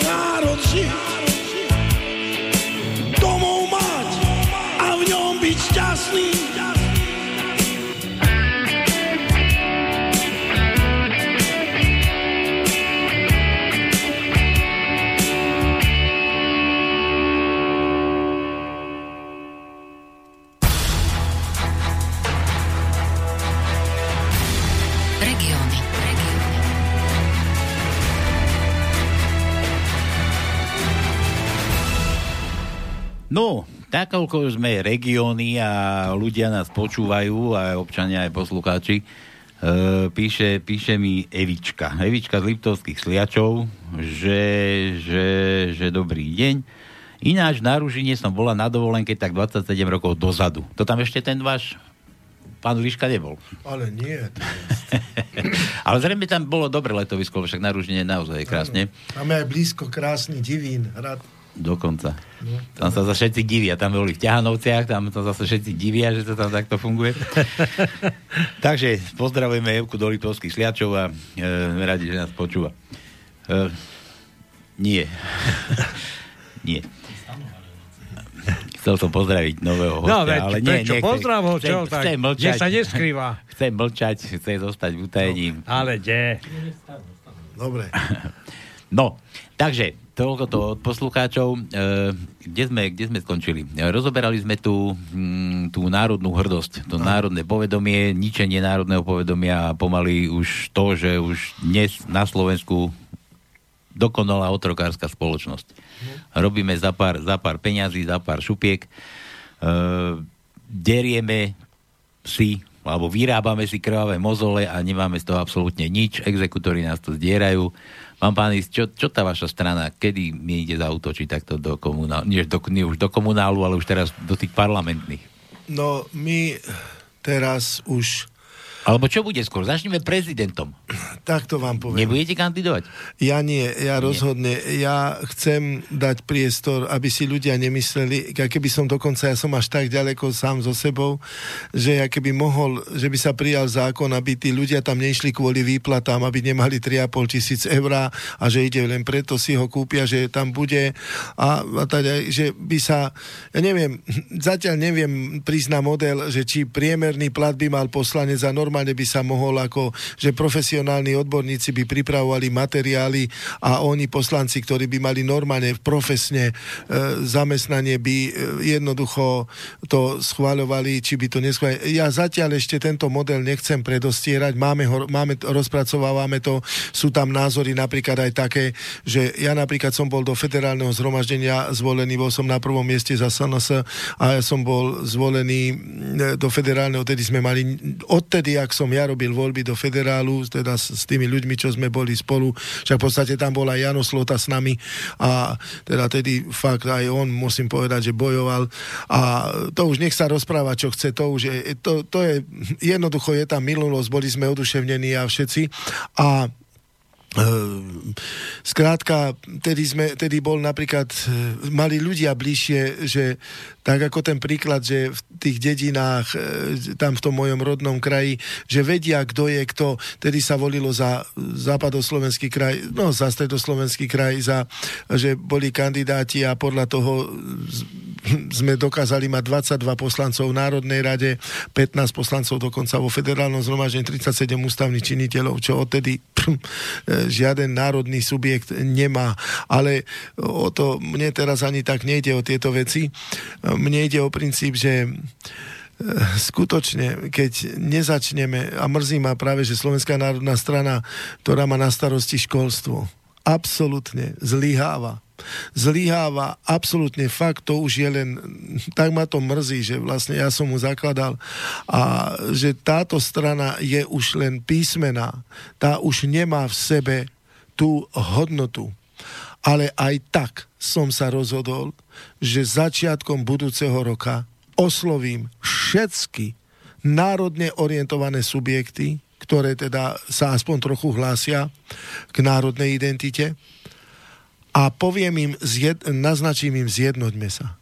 nakoľko sme regióny a ľudia nás počúvajú, aj občania, aj poslucháči, e, píše, píše mi Evička. Evička z Liptovských Sliačov, že, že, že dobrý deň. Ináč na Ružine som bola na dovolenke tak 27 rokov dozadu. To tam ešte ten váš pán Liška nebol. Ale nie. Ale zrejme tam bolo dobre letovisko, však na Ružine je naozaj krásne. Máme aj blízko krásny divín hrad. Dokonca. Tam sa zase všetci divia. Tam boli v Ťahanovciach, tam sa zase všetci divia, že to tam takto funguje. Takže pozdravujeme Evku do Litovských Sliačov a e, sme radi, že nás počúva. E, nie. nie. Chcel som pozdraviť nového hostia, No, veď, ale nie, prečo? nie, chcem- Pozdrav ho, chcem, čo? Tak, chcem mlčať. nech sa neskrýva. Chcem mlčať, chcem zostať v utajení. Ale kde? Dobre. No, takže, toľko to od poslucháčov. E, kde, sme, kde sme skončili? E, rozoberali sme tú, mm, tú národnú hrdosť, to národné povedomie, ničenie národného povedomia a pomaly už to, že už dnes na Slovensku dokonalá otrokárska spoločnosť. Robíme za pár, za pár peňazí, za pár šupiek, e, derieme si, alebo vyrábame si krvavé mozole a nemáme z toho absolútne nič. Exekutori nás to zdierajú. Pán Pánis, čo, čo tá vaša strana, kedy mienite zautočiť takto do komunálu? Nie, do, nie už do komunálu, ale už teraz do tých parlamentných. No, my teraz už Alebo čo bude skôr? Začneme prezidentom. takto vám poviem. Nebudete kandidovať? Ja nie, ja rozhodne, ja chcem dať priestor, aby si ľudia nemysleli, ja keby som dokonca, ja som až tak ďaleko sám so sebou, že ja keby mohol, že by sa prijal zákon, aby tí ľudia tam nešli kvôli výplatám, aby nemali 3,5 tisíc eur a že ide len preto si ho kúpia, že tam bude a, a teda, že by sa, ja neviem, zatiaľ neviem prísť na model, že či priemerný plat by mal poslanec a normálne by sa mohol ako, že profesionálni odborníci by pripravovali materiály a oni poslanci, ktorí by mali normálne profesne e, zamestnanie, by e, jednoducho to schváľovali, či by to neschváľovali. Ja zatiaľ ešte tento model nechcem predostierať, máme, ho, máme rozpracovávame to, sú tam názory napríklad aj také, že ja napríklad som bol do federálneho zhromaždenia zvolený, bol som na prvom mieste za SNS a ja som bol zvolený do federálneho, tedy sme mali odtedy, ak som ja robil voľby do federálu, teda s, s tými ľuďmi, čo sme boli spolu, však v podstate tam bol aj Jano Slota s nami a teda tedy fakt aj on, musím povedať, že bojoval. A to už nech sa rozpráva, čo chce, to už je, to, to je, jednoducho je tam minulosť, boli sme oduševnení a všetci. A Ehm, skrátka, tedy, sme, tedy bol napríklad, e, mali ľudia bližšie, že tak ako ten príklad, že v tých dedinách, e, tam v tom mojom rodnom kraji, že vedia, kto je kto, tedy sa volilo za západoslovenský kraj, no za stredoslovenský kraj, za, že boli kandidáti a podľa toho sme dokázali mať 22 poslancov v Národnej rade, 15 poslancov dokonca vo federálnom zhromaždení, 37 ústavných činiteľov, čo odtedy pff, žiaden národný subjekt nemá. Ale o to mne teraz ani tak nejde o tieto veci. Mne ide o princíp, že skutočne, keď nezačneme, a mrzí ma práve, že Slovenská národná strana, ktorá má na starosti školstvo, absolútne zlyháva zlyháva, absolútne fakt, to už je len, tak ma to mrzí, že vlastne ja som mu zakladal a že táto strana je už len písmená, tá už nemá v sebe tú hodnotu. Ale aj tak som sa rozhodol, že začiatkom budúceho roka oslovím všetky národne orientované subjekty, ktoré teda sa aspoň trochu hlásia k národnej identite a poviem im, zjed, naznačím im, zjednoťme sa.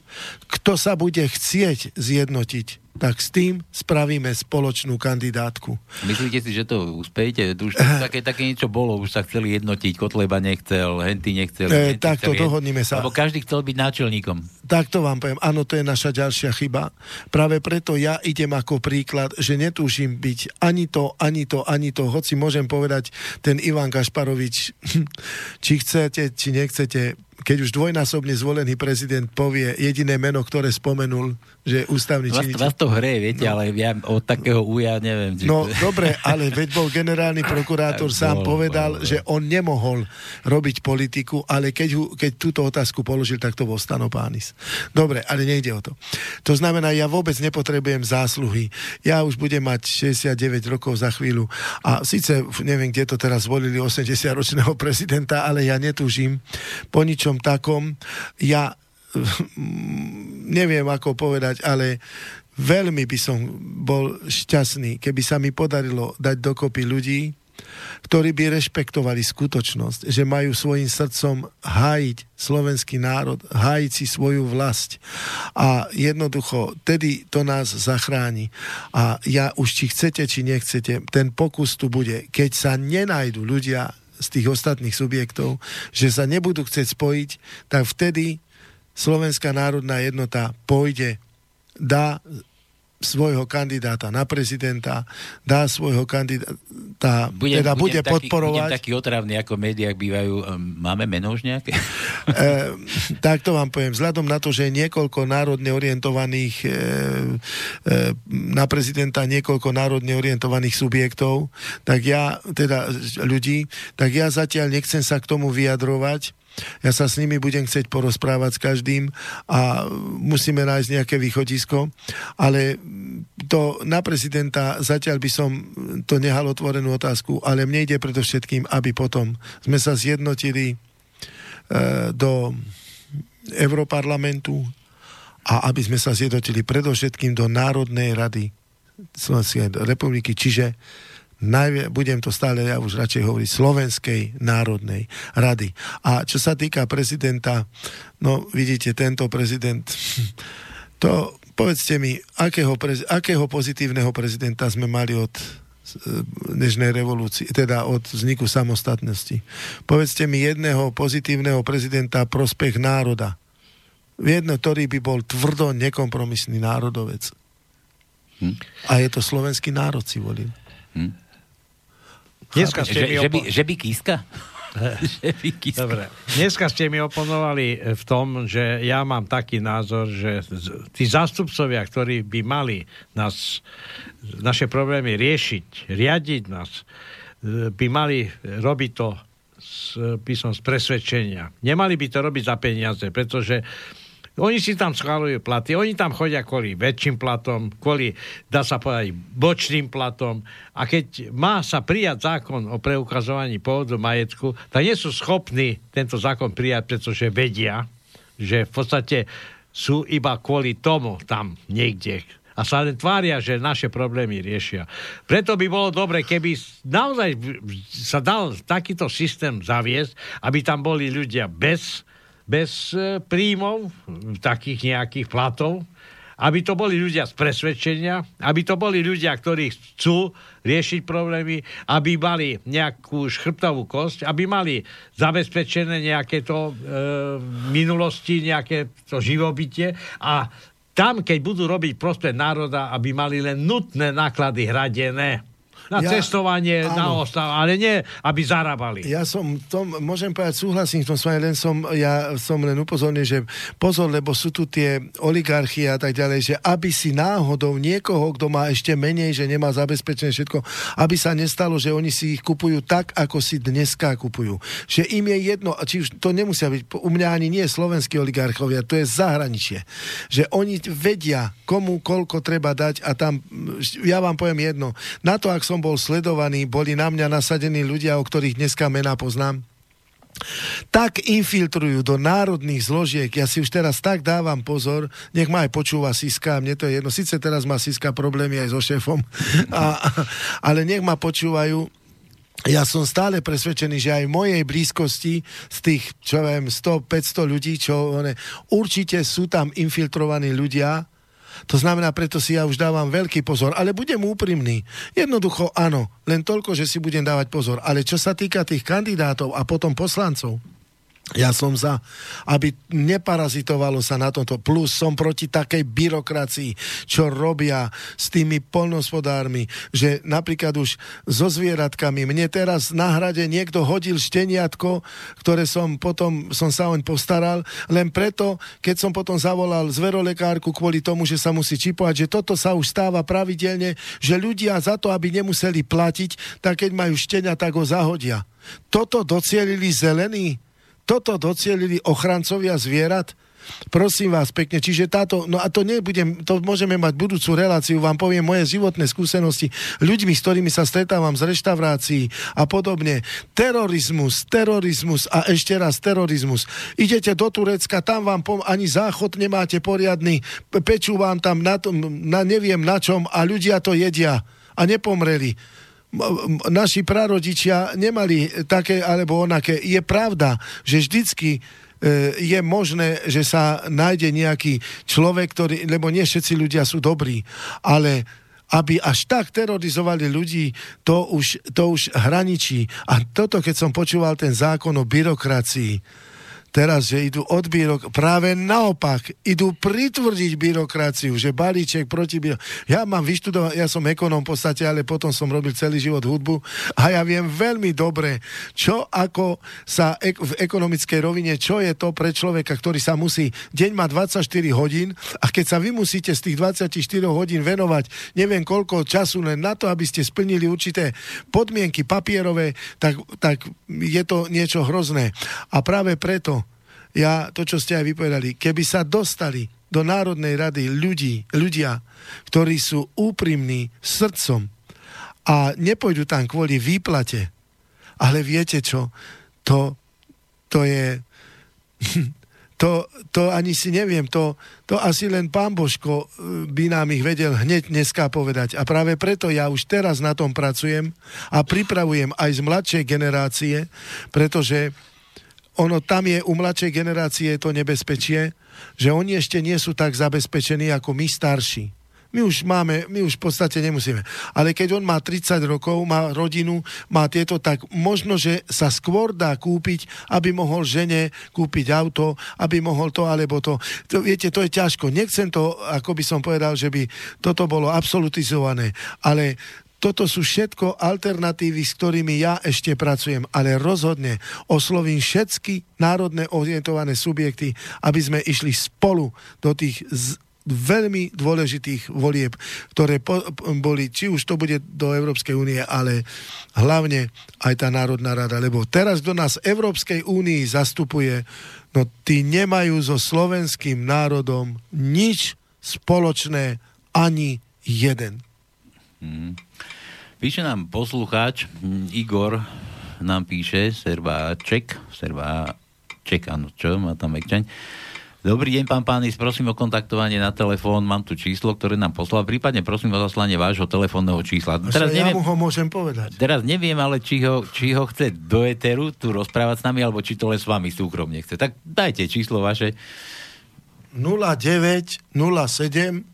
Kto sa bude chcieť zjednotiť, tak s tým spravíme spoločnú kandidátku. Myslíte si, že to uspejete? Už také, také niečo bolo, už sa chceli jednotiť, Kotleba nechcel, Henty nechcel. E, tak to dohodníme sa. Lebo každý chcel byť náčelníkom. Tak to vám poviem. Áno, to je naša ďalšia chyba. Práve preto ja idem ako príklad, že netúžim byť ani to, ani to, ani to. Hoci môžem povedať, ten Ivan Kašparovič, či chcete, či nechcete, keď už dvojnásobne zvolený prezident povie jediné meno, ktoré spomenul, že ústavný vás, činiteľ. Vás to hre, viete, no. ale ja od takého uja neviem. Či... No dobre, ale veď bol generálny prokurátor sám bol, povedal, bol, bol. že on nemohol robiť politiku, ale keď, keď túto otázku položil, tak to bol Stanopánis. Dobre, ale nejde o to. To znamená, ja vôbec nepotrebujem zásluhy. Ja už budem mať 69 rokov za chvíľu a síce neviem, kde to teraz zvolili 80-ročného prezidenta, ale ja netúžim po ničom takom. Ja neviem ako povedať, ale veľmi by som bol šťastný, keby sa mi podarilo dať dokopy ľudí, ktorí by rešpektovali skutočnosť, že majú svojim srdcom hájiť slovenský národ, hájiť si svoju vlast. A jednoducho, tedy to nás zachráni. A ja už, či chcete, či nechcete, ten pokus tu bude. Keď sa nenajdu ľudia z tých ostatných subjektov, že sa nebudú chcieť spojiť, tak vtedy Slovenská národná jednota pôjde, dá svojho kandidáta na prezidenta, dá svojho kandidáta, budem, teda bude budem podporovať. Budem taký otravný, ako v médiách bývajú. Ehm, máme meno už nejaké? E, tak to vám poviem. Vzhľadom na to, že je niekoľko národne orientovaných e, e, na prezidenta niekoľko národne orientovaných subjektov, tak ja, teda ľudí, tak ja zatiaľ nechcem sa k tomu vyjadrovať, ja sa s nimi budem chcieť porozprávať s každým a musíme nájsť nejaké východisko, ale to na prezidenta zatiaľ by som to nehal otvorenú otázku, ale mne ide predovšetkým, aby potom sme sa zjednotili e, do Europarlamentu a aby sme sa zjednotili predovšetkým do Národnej rady Slovenskej republiky, čiže najvie, budem to stále ja už radšej hovoriť, Slovenskej národnej rady. A čo sa týka prezidenta, no vidíte, tento prezident, to povedzte mi, akého, prez, akého pozitívneho prezidenta sme mali od dnešnej revolúcie, teda od vzniku samostatnosti. Povedzte mi jedného pozitívneho prezidenta prospech národa. Jedno, ktorý by bol tvrdo nekompromisný národovec. Hm? A je to slovenský národ, si volím. Hm? Dneska ste že, mi opo- že, by, že by kíska? Dobre. Dneska ste mi oponovali v tom, že ja mám taký názor, že tí zástupcovia, ktorí by mali nás, naše problémy riešiť, riadiť nás, by mali robiť to z, by som, z presvedčenia. Nemali by to robiť za peniaze, pretože uh, oni si tam schválujú platy, oni tam chodia kvôli väčším platom, kvôli, dá sa povedať, bočným platom. A keď má sa prijať zákon o preukazovaní pôvodu majetku, tak nie sú schopní tento zákon prijať, pretože vedia, že v podstate sú iba kvôli tomu tam niekde a sa len tvária, že naše problémy riešia. Preto by bolo dobre, keby naozaj sa dal takýto systém zaviesť, aby tam boli ľudia bez, bez e, príjmov, takých nejakých platov, aby to boli ľudia z presvedčenia, aby to boli ľudia, ktorí chcú riešiť problémy, aby mali nejakú šchrbtovú kosť, aby mali zabezpečené nejaké to e, minulosti, nejaké to živobytie. A tam, keď budú robiť prospech národa, aby mali len nutné náklady hradené na ja, cestovanie, áno. na ostav, ale nie, aby zarábali. Ja som, tom, môžem povedať, súhlasím v tom s vami, len som, ja som len upozornil, že pozor, lebo sú tu tie oligarchie a tak ďalej, že aby si náhodou niekoho, kto má ešte menej, že nemá zabezpečené všetko, aby sa nestalo, že oni si ich kupujú tak, ako si dneska kupujú. Že im je jedno, či už to nemusia byť, u mňa ani nie slovenskí oligarchovia, to je zahraničie. Že oni vedia, komu koľko treba dať a tam, ja vám poviem jedno, na to, ak som som bol sledovaný, boli na mňa nasadení ľudia, o ktorých dneska mená poznám, tak infiltrujú do národných zložiek. Ja si už teraz tak dávam pozor, nech ma aj počúva Siska, mne to je jedno. Sice teraz má Siska problémy aj so šéfom, a, ale nech ma počúvajú. Ja som stále presvedčený, že aj v mojej blízkosti z tých, čo viem, 100-500 ľudí, čo one, určite sú tam infiltrovaní ľudia, to znamená, preto si ja už dávam veľký pozor, ale budem úprimný. Jednoducho áno, len toľko, že si budem dávať pozor. Ale čo sa týka tých kandidátov a potom poslancov, ja som za, aby neparazitovalo sa na tomto. Plus som proti takej byrokracii, čo robia s tými polnospodármi, že napríklad už so zvieratkami. Mne teraz na hrade niekto hodil šteniatko, ktoré som potom, som sa oň postaral, len preto, keď som potom zavolal zverolekárku kvôli tomu, že sa musí čipovať, že toto sa už stáva pravidelne, že ľudia za to, aby nemuseli platiť, tak keď majú štenia, tak ho zahodia. Toto docielili zelení toto docielili ochrancovia zvierat? Prosím vás pekne, čiže táto, no a to nebudem, to môžeme mať budúcu reláciu, vám poviem moje životné skúsenosti ľuďmi, s ktorými sa stretávam z reštaurácií a podobne. Terorizmus, terorizmus a ešte raz terorizmus. Idete do Turecka, tam vám pom- ani záchod nemáte poriadny, pečú vám tam na, tom, na neviem na čom a ľudia to jedia a nepomreli naši prarodičia nemali také alebo onaké. Je pravda, že vždycky e, je možné, že sa nájde nejaký človek, ktorý, lebo nie všetci ľudia sú dobrí, ale aby až tak terorizovali ľudí, to už, to už hraničí. A toto, keď som počúval ten zákon o byrokracii, teraz, že idú od byrok... Práve naopak, idú pritvrdiť byrokraciu, že balíček proti byrokracii. Ja mám vyštudovať, ja som ekonom v podstate, ale potom som robil celý život hudbu a ja viem veľmi dobre, čo ako sa ek- v ekonomickej rovine, čo je to pre človeka, ktorý sa musí, deň má 24 hodín a keď sa vy musíte z tých 24 hodín venovať neviem koľko času len na to, aby ste splnili určité podmienky papierové, tak, tak je to niečo hrozné. A práve preto ja, to, čo ste aj vypovedali, keby sa dostali do Národnej rady ľudí, ľudia, ktorí sú úprimní srdcom a nepôjdu tam kvôli výplate, ale viete čo, to, to je... To, to ani si neviem, to, to asi len pán Božko eh, by nám ich vedel hneď dneska povedať. A práve preto ja už teraz na tom pracujem a pripravujem aj z mladšej generácie, pretože ono tam je u mladšej generácie to nebezpečie, že oni ešte nie sú tak zabezpečení ako my starší. My už máme, my už v podstate nemusíme. Ale keď on má 30 rokov, má rodinu, má tieto, tak možno, že sa skôr dá kúpiť, aby mohol žene kúpiť auto, aby mohol to alebo to. to viete, to je ťažko. Nechcem to, ako by som povedal, že by toto bolo absolutizované. Ale toto sú všetko alternatívy, s ktorými ja ešte pracujem, ale rozhodne oslovím všetky národné orientované subjekty, aby sme išli spolu do tých z, veľmi dôležitých volieb, ktoré po, boli, či už to bude do Európskej únie, ale hlavne aj tá Národná rada, lebo teraz do nás Európskej únii zastupuje, no tí nemajú so slovenským národom nič spoločné ani jeden. Hmm. Píše nám poslucháč, hm, Igor nám píše, Serváček, Serváček, áno, čo, má tam ekčaň. Dobrý deň, pán Pánis, prosím o kontaktovanie na telefón, mám tu číslo, ktoré nám poslal, prípadne prosím o zaslanie vášho telefónneho čísla. Teraz ja neviem, mu ho môžem povedať. Teraz neviem, ale či ho, či ho chce do Eteru tu rozprávať s nami, alebo či to len s vami súkromne chce. Tak dajte číslo vaše. 09 07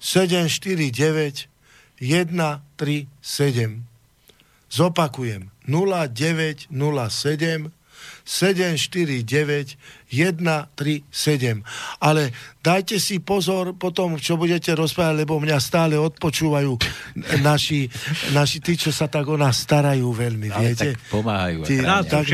749 137. Zopakujem. 0907 749 137. Ale dajte si pozor potom, čo budete rozprávať, lebo mňa stále odpočúvajú naši, naši tí, čo sa tak o nás starajú veľmi, Ale viete? tak pomáhajú. Tí, no, tak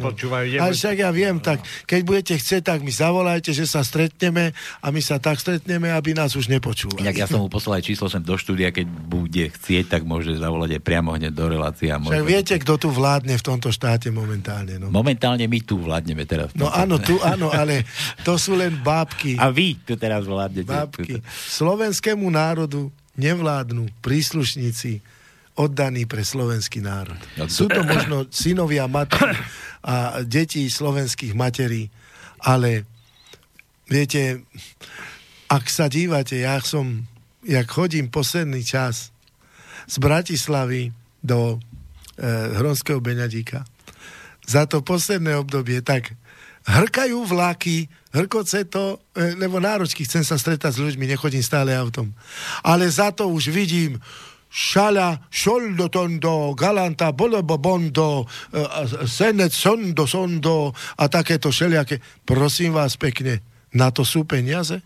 odpočúvajú. Ale však ja viem, tak keď budete chcieť, tak mi zavolajte, že sa stretneme a my sa tak stretneme, aby nás už nepočúvali. Inak ja som mu poslal aj číslo sem do štúdia, keď bude chcieť, tak môže zavolať aj priamo hneď do relácie. A však viete, kto tu vládne v tomto štáte momentálne. No. Momentálne my tu vládneme teraz. No áno, tu áno, ale to sú len bábky. A vy tu teraz vládnete. Bábky. Slovenskému národu nevládnu príslušníci oddaní pre slovenský národ. No, Sú to možno synovia matky a deti slovenských materí, ale viete, ak sa dívate, ja som, jak chodím posledný čas z Bratislavy do e, Hronského Beňadíka, za to posledné obdobie, tak hrkajú vlaky, hrkoce to, e, lebo náročky, chcem sa stretať s ľuďmi, nechodím stále autom. Ale za to už vidím šala, šoldo tondo, galanta, bolebo bondo, e, senec sondo sondo a takéto šeliaké. Prosím vás pekne, na to sú peniaze?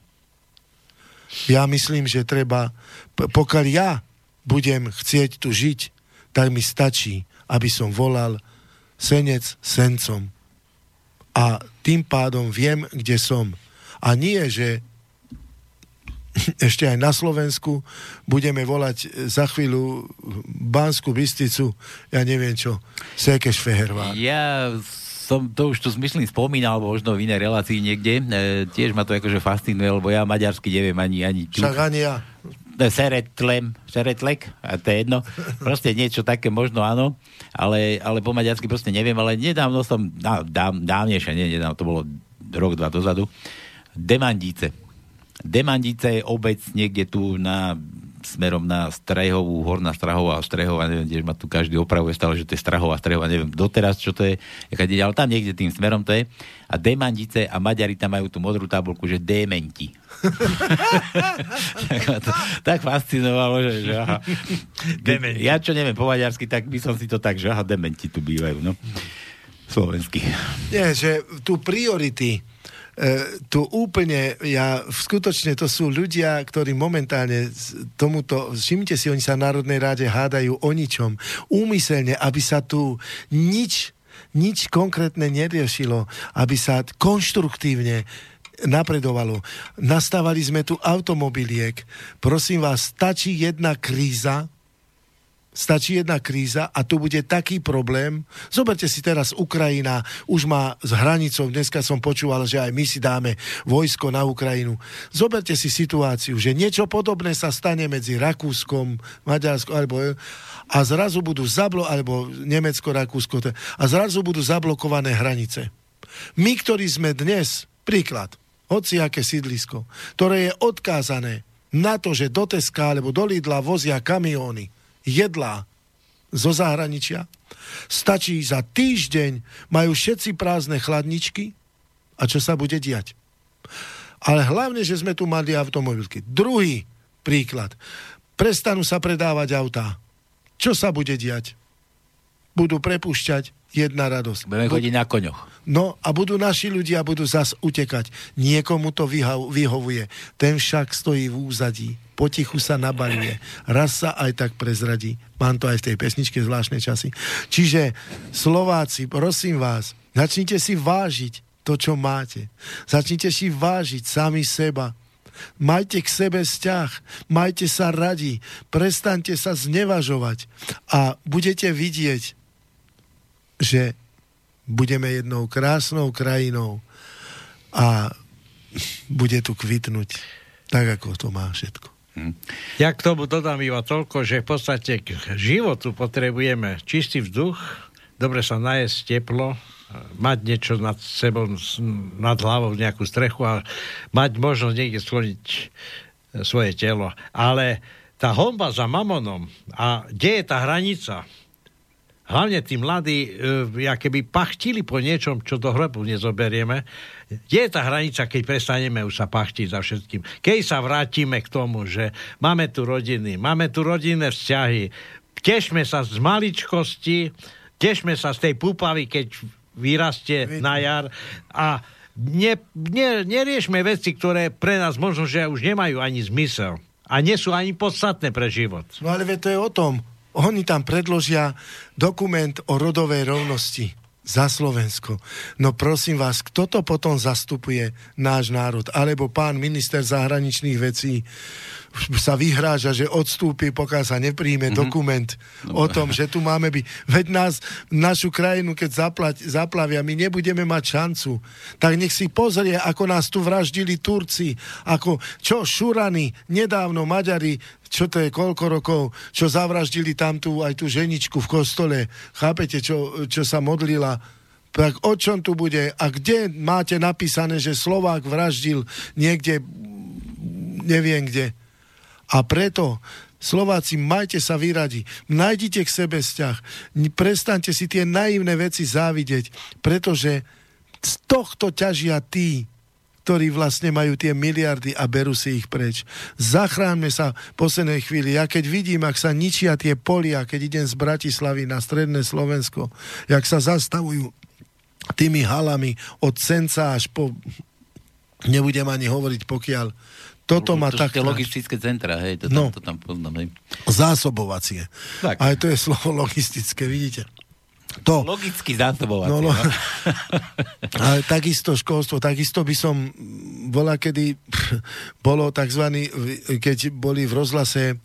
Ja myslím, že treba, pokiaľ ja budem chcieť tu žiť, tak mi stačí, aby som volal senec sencom a tým pádom viem, kde som. A nie, že ešte aj na Slovensku budeme volať za chvíľu Banskú Bysticu, ja neviem čo, Sekeš Fehervár. Ja som to už tu myslím spomínal, možno v inej relácii niekde. E, tiež ma to akože fascinuje, lebo ja maďarsky neviem ani, ani. Však ani ja. Seretlem, seretlek, a to je jedno. Proste niečo také možno áno, ale, ale po maďarsky proste neviem, ale nedávno som, dá, dá, dávnejšie, nie, nedávno, to bolo rok, dva dozadu, Demandice. Demandice je obec niekde tu na smerom na Strehovú, Horná Strahová a Strehová, neviem, kde ma tu každý opravuje stále, že to je Strahová, Strehová, neviem doteraz, čo to je, ale tam niekde tým smerom to je. A Demandice a Maďari tam majú tú modrú tabulku, že Dementi. tak, to, tak fascinovalo, že, že aha. Dementi. Ja čo neviem po maďarsky, tak by som si to tak, že aha, Dementi tu bývajú, no. Slovenský. Nie, že tu priority E, tu úplne, ja, skutočne to sú ľudia, ktorí momentálne tomuto, všimnite si, oni sa v Národnej ráde hádajú o ničom. Úmyselne, aby sa tu nič, nič konkrétne neriešilo, aby sa konštruktívne napredovalo. Nastávali sme tu automobiliek. Prosím vás, stačí jedna kríza, stačí jedna kríza a tu bude taký problém. Zoberte si teraz, Ukrajina už má s hranicou, dneska som počúval, že aj my si dáme vojsko na Ukrajinu. Zoberte si situáciu, že niečo podobné sa stane medzi Rakúskom, Maďarskom, alebo a zrazu budú zablo, alebo Nemecko, Rakúsko, a zrazu budú zablokované hranice. My, ktorí sme dnes, príklad, hociaké sídlisko, ktoré je odkázané na to, že do Teska alebo do Lidla vozia kamióny, jedlá zo zahraničia. Stačí za týždeň, majú všetci prázdne chladničky a čo sa bude diať. Ale hlavne, že sme tu mali automobilky. Druhý príklad. Prestanú sa predávať autá. Čo sa bude diať? Budú prepušťať jedna radosť. Budeme chodiť na koňoch. No a budú naši ľudia budú zas utekať. Niekomu to vyhovuje. Ten však stojí v úzadí potichu sa nabaluje. Raz sa aj tak prezradí. Mám to aj v tej pesničke zvláštne časy. Čiže Slováci, prosím vás, začnite si vážiť to, čo máte. Začnite si vážiť sami seba. Majte k sebe vzťah, majte sa radi, prestaňte sa znevažovať a budete vidieť, že budeme jednou krásnou krajinou a bude tu kvitnúť tak, ako to má všetko. Hm. Ja k tomu dodám iba toľko, že v podstate k životu potrebujeme čistý vzduch, dobre sa najesť teplo, mať niečo nad sebou, nad hlavou, nejakú strechu a mať možnosť niekde skloniť e, svoje telo. Ale tá homba za mamonom a kde je tá hranica, hlavne tí mladí, e, keby pachtili po niečom, čo do hrobu nezoberieme, kde je tá hranica, keď prestaneme už sa pachtiť za všetkým? Keď sa vrátime k tomu, že máme tu rodiny, máme tu rodinné vzťahy, tešme sa z maličkosti, tešme sa z tej púpavy, keď vyrastie na jar a ne, ne, neriešme veci, ktoré pre nás možno, že už nemajú ani zmysel a nie sú ani podstatné pre život. No ale to je o tom. Oni tam predložia dokument o rodovej rovnosti za Slovensko. No prosím vás, kto to potom zastupuje náš národ? Alebo pán minister zahraničných vecí sa vyhráža, že odstúpi, pokiaľ sa nepríjme mm-hmm. dokument no. o tom, že tu máme byť. Veď nás, našu krajinu, keď zaplať, zaplavia, my nebudeme mať šancu. Tak nech si pozrie, ako nás tu vraždili Turci, ako čo Šurany, nedávno Maďari, čo to je, koľko rokov, čo zavraždili tam tú, aj tú ženičku v kostole. Chápete, čo, čo sa modlila? Tak o čom tu bude? A kde máte napísané, že Slovák vraždil niekde, neviem kde? A preto Slováci, majte sa vyradi, nájdite k sebe vzťah, prestaňte si tie naivné veci závidieť, pretože z tohto ťažia tí, ktorí vlastne majú tie miliardy a berú si ich preč. Zachráňme sa v poslednej chvíli. Ja keď vidím, ak sa ničia tie polia, keď idem z Bratislavy na stredné Slovensko, jak sa zastavujú tými halami od Senca až po... Nebudem ani hovoriť, pokiaľ toto má tak... logistické centra, hej, to tam, no, to tam poznám, hej. Zásobovacie. Tak. Aj to je slovo logistické, vidíte. To. Logicky zásobovacie. No, no. Ale takisto školstvo, takisto by som bola, kedy bolo tzv. keď boli v rozhlase e,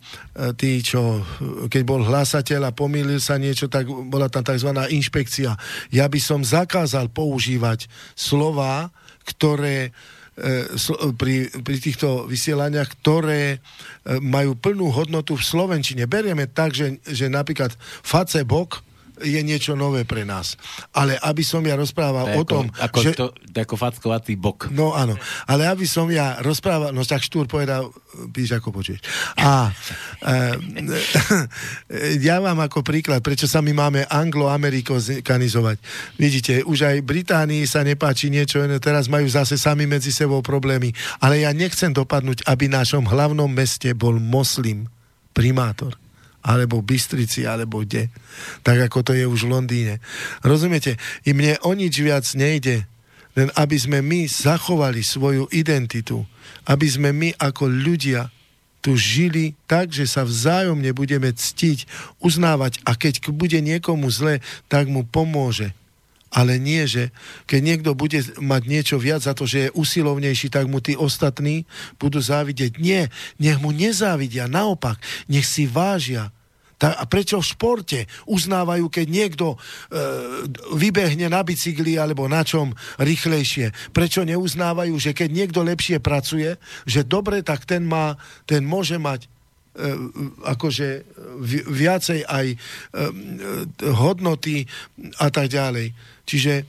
tí, čo, keď bol hlásateľ a pomýlil sa niečo, tak bola tam tzv. inšpekcia. Ja by som zakázal používať slova, ktoré pri, pri týchto vysielaniach, ktoré e, majú plnú hodnotu v Slovenčine. Berieme tak, že, že napríklad Facebook je niečo nové pre nás. Ale aby som ja rozprával ako, o tom, ako že... To, ako fackovatý bok. No áno, ale aby som ja rozprával, no tak Štúr povedal, píš ako počuješ. A e, ja vám ako príklad, prečo sa my máme anglo-amerikanizovať. Vidíte, už aj Británii sa nepáči niečo, teraz majú zase sami medzi sebou problémy. Ale ja nechcem dopadnúť, aby v našom hlavnom meste bol moslim primátor alebo v Bystrici, alebo kde. Tak ako to je už v Londýne. Rozumiete? I mne o nič viac nejde, len aby sme my zachovali svoju identitu. Aby sme my ako ľudia tu žili tak, že sa vzájomne budeme ctiť, uznávať a keď bude niekomu zle, tak mu pomôže. Ale nie, že keď niekto bude mať niečo viac za to, že je usilovnejší, tak mu tí ostatní budú závidieť. Nie, nech mu nezávidia, naopak, nech si vážia. A prečo v športe uznávajú, keď niekto e, vybehne na bicykli alebo na čom rýchlejšie? Prečo neuznávajú, že keď niekto lepšie pracuje, že dobre, tak ten, má, ten môže mať E, akože viacej aj e, hodnoty a tak ďalej. Čiže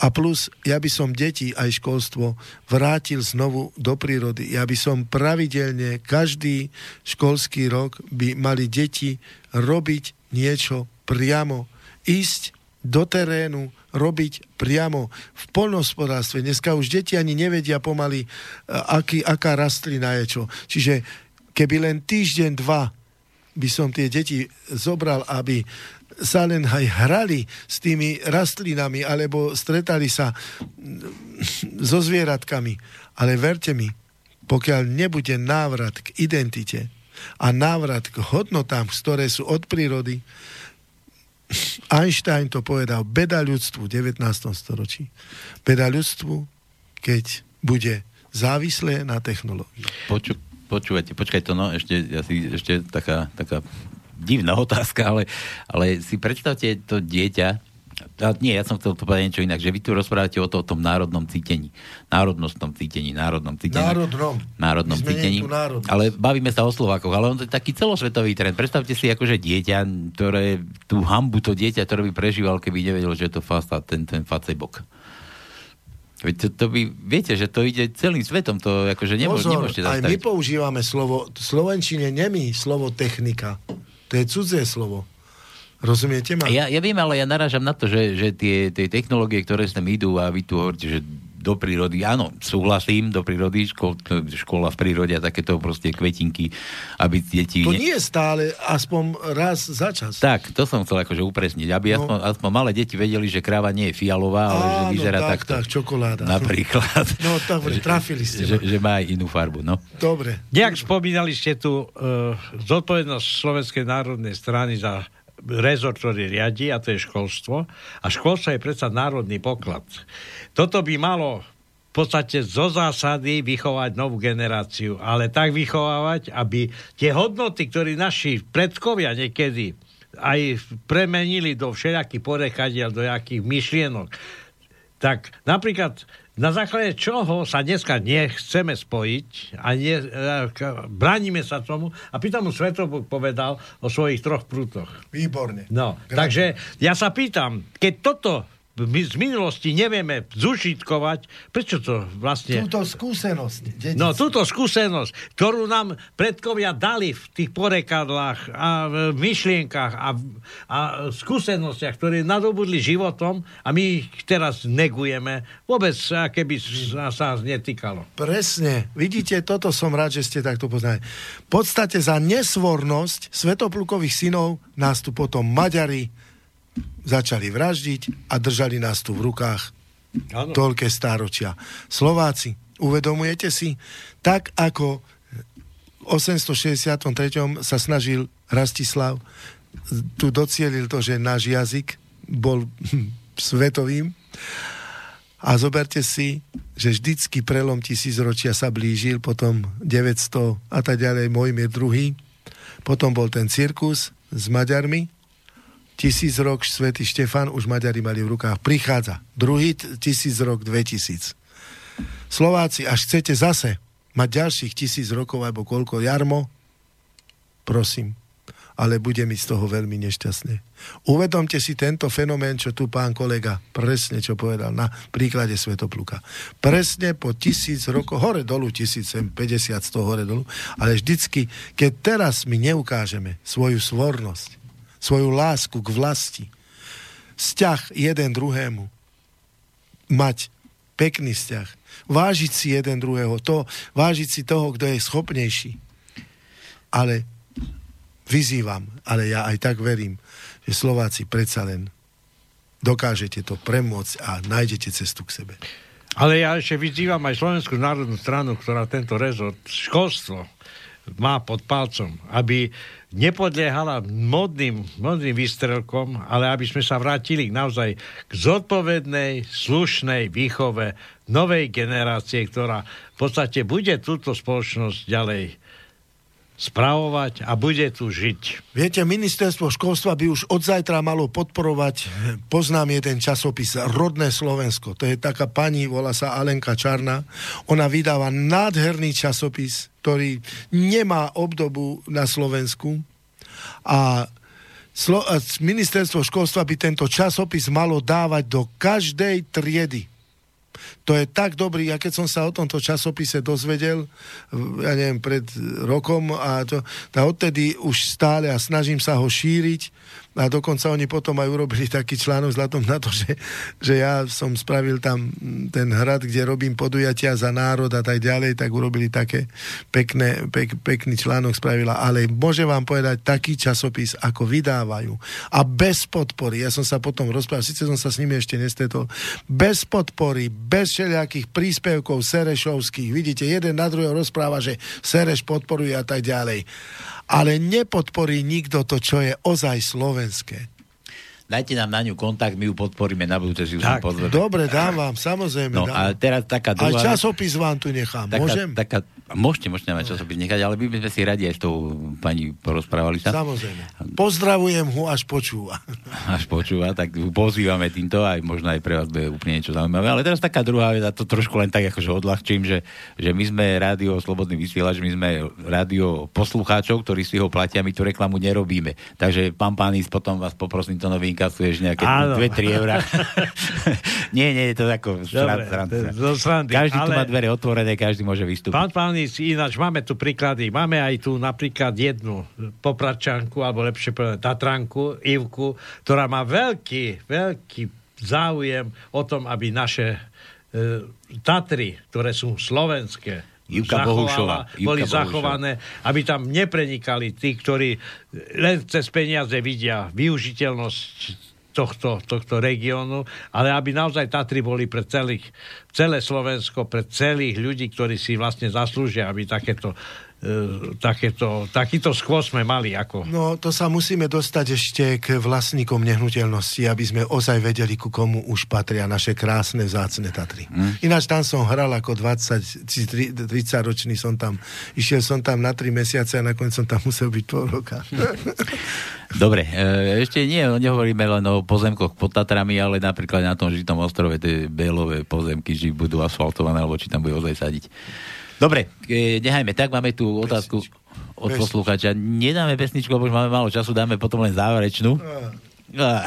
a plus, ja by som deti aj školstvo vrátil znovu do prírody. Ja by som pravidelne každý školský rok by mali deti robiť niečo priamo. Ísť do terénu, robiť priamo v polnospodárstve. Dneska už deti ani nevedia pomaly, aký, aká rastlina je čo. Čiže keby len týždeň, dva by som tie deti zobral, aby sa len aj hrali s tými rastlinami alebo stretali sa so zvieratkami. Ale verte mi, pokiaľ nebude návrat k identite a návrat k hodnotám, ktoré sú od prírody, Einstein to povedal, beda ľudstvu v 19. storočí. Beda ľudstvu, keď bude závislé na technológii. Poču, počúvajte, počkaj to, no, ešte, asi, ešte taká, taká divná otázka, ale, ale si predstavte to dieťa, A nie, ja som chcel to povedať niečo inak, že vy tu rozprávate o, to, o tom národnom cítení. Národnostnom cítení, národnom cítení. Národnom. Národnom cítení. Ale bavíme sa o Slovákoch, ale on to je taký celosvetový trend. Predstavte si akože dieťa, ktoré, tú hambu to dieťa, ktoré by prežíval, keby nevedel, že je to fasta, ten, ten facebok. Veď to, to by, viete, že to ide celým svetom, to akože nemô, Pozor, nemôžete aj my zastaviť. používame slovo, v Slovenčine nemý slovo technika. To je cudzie slovo. Rozumiete ma? Ja, ja viem, ale ja narážam na to, že, že tie, tie technológie, ktoré sem idú a vy tu hovoríte, že do prírody, áno, súhlasím, do prírody, škol, škola v prírode a takéto proste kvetinky, aby deti... To ne- nie je stále, aspoň raz za čas. Tak, to som chcel akože upresniť, aby No. aspoň, aspoň malé deti vedeli, že kráva nie je fialová, ale že Áno, vyzerá tak, takto. tak, čokoláda. Napríklad. No, dobre, trafili ste že, že má aj inú farbu, no. Dobre. Nejak spomínali ste tu uh, zodpovednosť Slovenskej národnej strany za rezort, ktorý riadi, a to je školstvo. A školstvo je predsa národný poklad. Toto by malo v podstate zo zásady vychovať novú generáciu, ale tak vychovávať, aby tie hodnoty, ktoré naši predkovia niekedy aj premenili do všelijakých porekadiel, do jakých myšlienok, tak napríklad na základe čoho sa dneska nechceme spojiť a nie, e, k- bránime sa tomu a pýtam mu Svetobuk povedal o svojich troch prútoch. Výborne. No, Gratulujem. takže ja sa pýtam, keď toto my z minulosti nevieme zužitkovať, prečo to vlastne... Túto skúsenosť. Dedic. No túto skúsenosť, ktorú nám predkovia dali v tých porekadlách a v myšlienkach a, a skúsenostiach, ktoré nadobudli životom a my ich teraz negujeme, vôbec a keby sa, sa netýkalo. Presne. Vidíte, toto som rád, že ste takto poznali. V podstate za nesvornosť svetoplukových synov nás tu potom Maďari začali vraždiť a držali nás tu v rukách Áno. toľké stáročia. Slováci, uvedomujete si, tak ako v 863. sa snažil Rastislav, tu docielil to, že náš jazyk bol svetovým, a zoberte si, že vždycky prelom tisícročia sa blížil, potom 900 a tak ďalej, Mojmír druhý. Potom bol ten cirkus s Maďarmi. Tisíc rok svätý Štefan už Maďari mali v rukách. Prichádza. Druhý tisíc rok 2000. Slováci, až chcete zase mať ďalších tisíc rokov alebo koľko jarmo, prosím, ale bude mi z toho veľmi nešťastne. Uvedomte si tento fenomén, čo tu pán kolega presne čo povedal na príklade Svetopluka. Presne po tisíc rokov, hore dolu, tisíc, sem 50, 100 hore dolu, ale vždycky, keď teraz my neukážeme svoju svornosť, svoju lásku k vlasti, vzťah jeden druhému, mať pekný vzťah, vážiť si jeden druhého, to, vážiť si toho, kto je schopnejší. Ale vyzývam, ale ja aj tak verím, že Slováci predsa len dokážete to premôcť a nájdete cestu k sebe. Ale ja ešte vyzývam aj Slovenskú národnú stranu, ktorá tento rezort, školstvo, má pod palcom, aby nepodliehala modným, modným výstrelkom, ale aby sme sa vrátili naozaj k zodpovednej, slušnej výchove novej generácie, ktorá v podstate bude túto spoločnosť ďalej spravovať a bude tu žiť. Viete, ministerstvo školstva by už od zajtra malo podporovať, poznám jeden časopis, Rodné Slovensko. To je taká pani, volá sa Alenka Čarna. Ona vydáva nádherný časopis, ktorý nemá obdobu na Slovensku. A Slo- ministerstvo školstva by tento časopis malo dávať do každej triedy. To je tak dobrý, ja keď som sa o tomto časopise dozvedel, ja neviem, pred rokom a to, tá odtedy už stále a snažím sa ho šíriť a dokonca oni potom aj urobili taký článok vzhľadom na to, že, že ja som spravil tam ten hrad, kde robím podujatia za národ a tak ďalej, tak urobili také pekné, pek, pekný článok spravila, ale môžem vám povedať taký časopis, ako vydávajú. A bez podpory, ja som sa potom rozprával, síce som sa s nimi ešte nestretol, bez podpory, bez všelijakých príspevkov Serešovských, vidíte, jeden na druhého rozpráva, že Sereš podporuje a tak ďalej. Ale nepodporí nikto to, čo je ozaj slovenské. Dajte nám na ňu kontakt, my ju podporíme na budúce, si už Tak, pozveme. Dobre, dám vám, samozrejme. No dám. a teraz taká Aj druhá... časopis vám tu nechám, taká, môžem? taká, Môžete, môžete mať časopis nechať, ale my by sme si radi aj s tou pani porozprávali sa. Samozrejme. Pozdravujem ho, až počúva. Až počúva, tak ju pozývame týmto, aj možno aj pre vás bude úplne niečo zaujímavé. Ale teraz taká druhá vec, a to trošku len tak akože odľahčím, že, že my sme rádio Slobodný vysielač, my sme rádio poslucháčov, ktorí si ho platia, my tú reklamu nerobíme. Takže pán Pánis, potom vás poprosím, to nový inkasuješ nejaké 2-3 eurá. nie, nie, je to ako Dobre, Každý tu ale- má dvere otvorené, každý môže vystúpiť. Pán Pánis, ináč máme tu príklady. Máme aj tu napríklad jednu popračanku, alebo lepšie povedať Tatranku, Ivku, ktorá má veľký, veľký záujem o tom, aby naše e, Tatry, ktoré sú slovenské, Ivka Bohušová. Ivka boli Bohušová. zachované, aby tam neprenikali tí, ktorí len cez peniaze vidia využiteľnosť tohto, tohto regiónu, ale aby naozaj Tatry boli pre celých, celé Slovensko, pre celých ľudí, ktorí si vlastne zaslúžia, aby takéto, takéto, takýto skôr sme mali. Ako... No, to sa musíme dostať ešte k vlastníkom nehnuteľnosti, aby sme ozaj vedeli, ku komu už patria naše krásne, vzácne Tatry. Hm. Ináč tam som hral ako 20, či 30 ročný som tam, išiel som tam na 3 mesiace a nakoniec som tam musel byť pol roka. Dobre, e, ešte nie, nehovoríme len o pozemkoch pod Tatrami, ale napríklad na tom žitom ostrove tie Bélové pozemky, či budú asfaltované, alebo či tam bude ozaj sadiť. Dobre, e, nechajme tak, máme tu otázku od Pesničku. Nedáme pesničku, lebo už máme málo času, dáme potom len záverečnú. Á.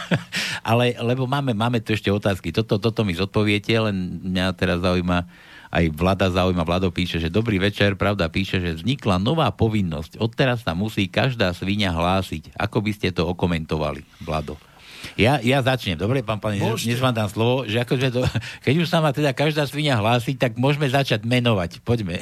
Ale, lebo máme, máme tu ešte otázky. Toto, toto mi zodpoviete, len mňa teraz zaujíma, aj vláda zaujíma, Vlado píše, že dobrý večer, pravda píše, že vznikla nová povinnosť. Odteraz sa musí každá svinia hlásiť. Ako by ste to okomentovali, Vlado? Ja, ja začnem, dobre, pán Môžete. dnes vám dám slovo, že akože to, keď už sa má teda každá svinia hlásiť, tak môžeme začať menovať. Poďme.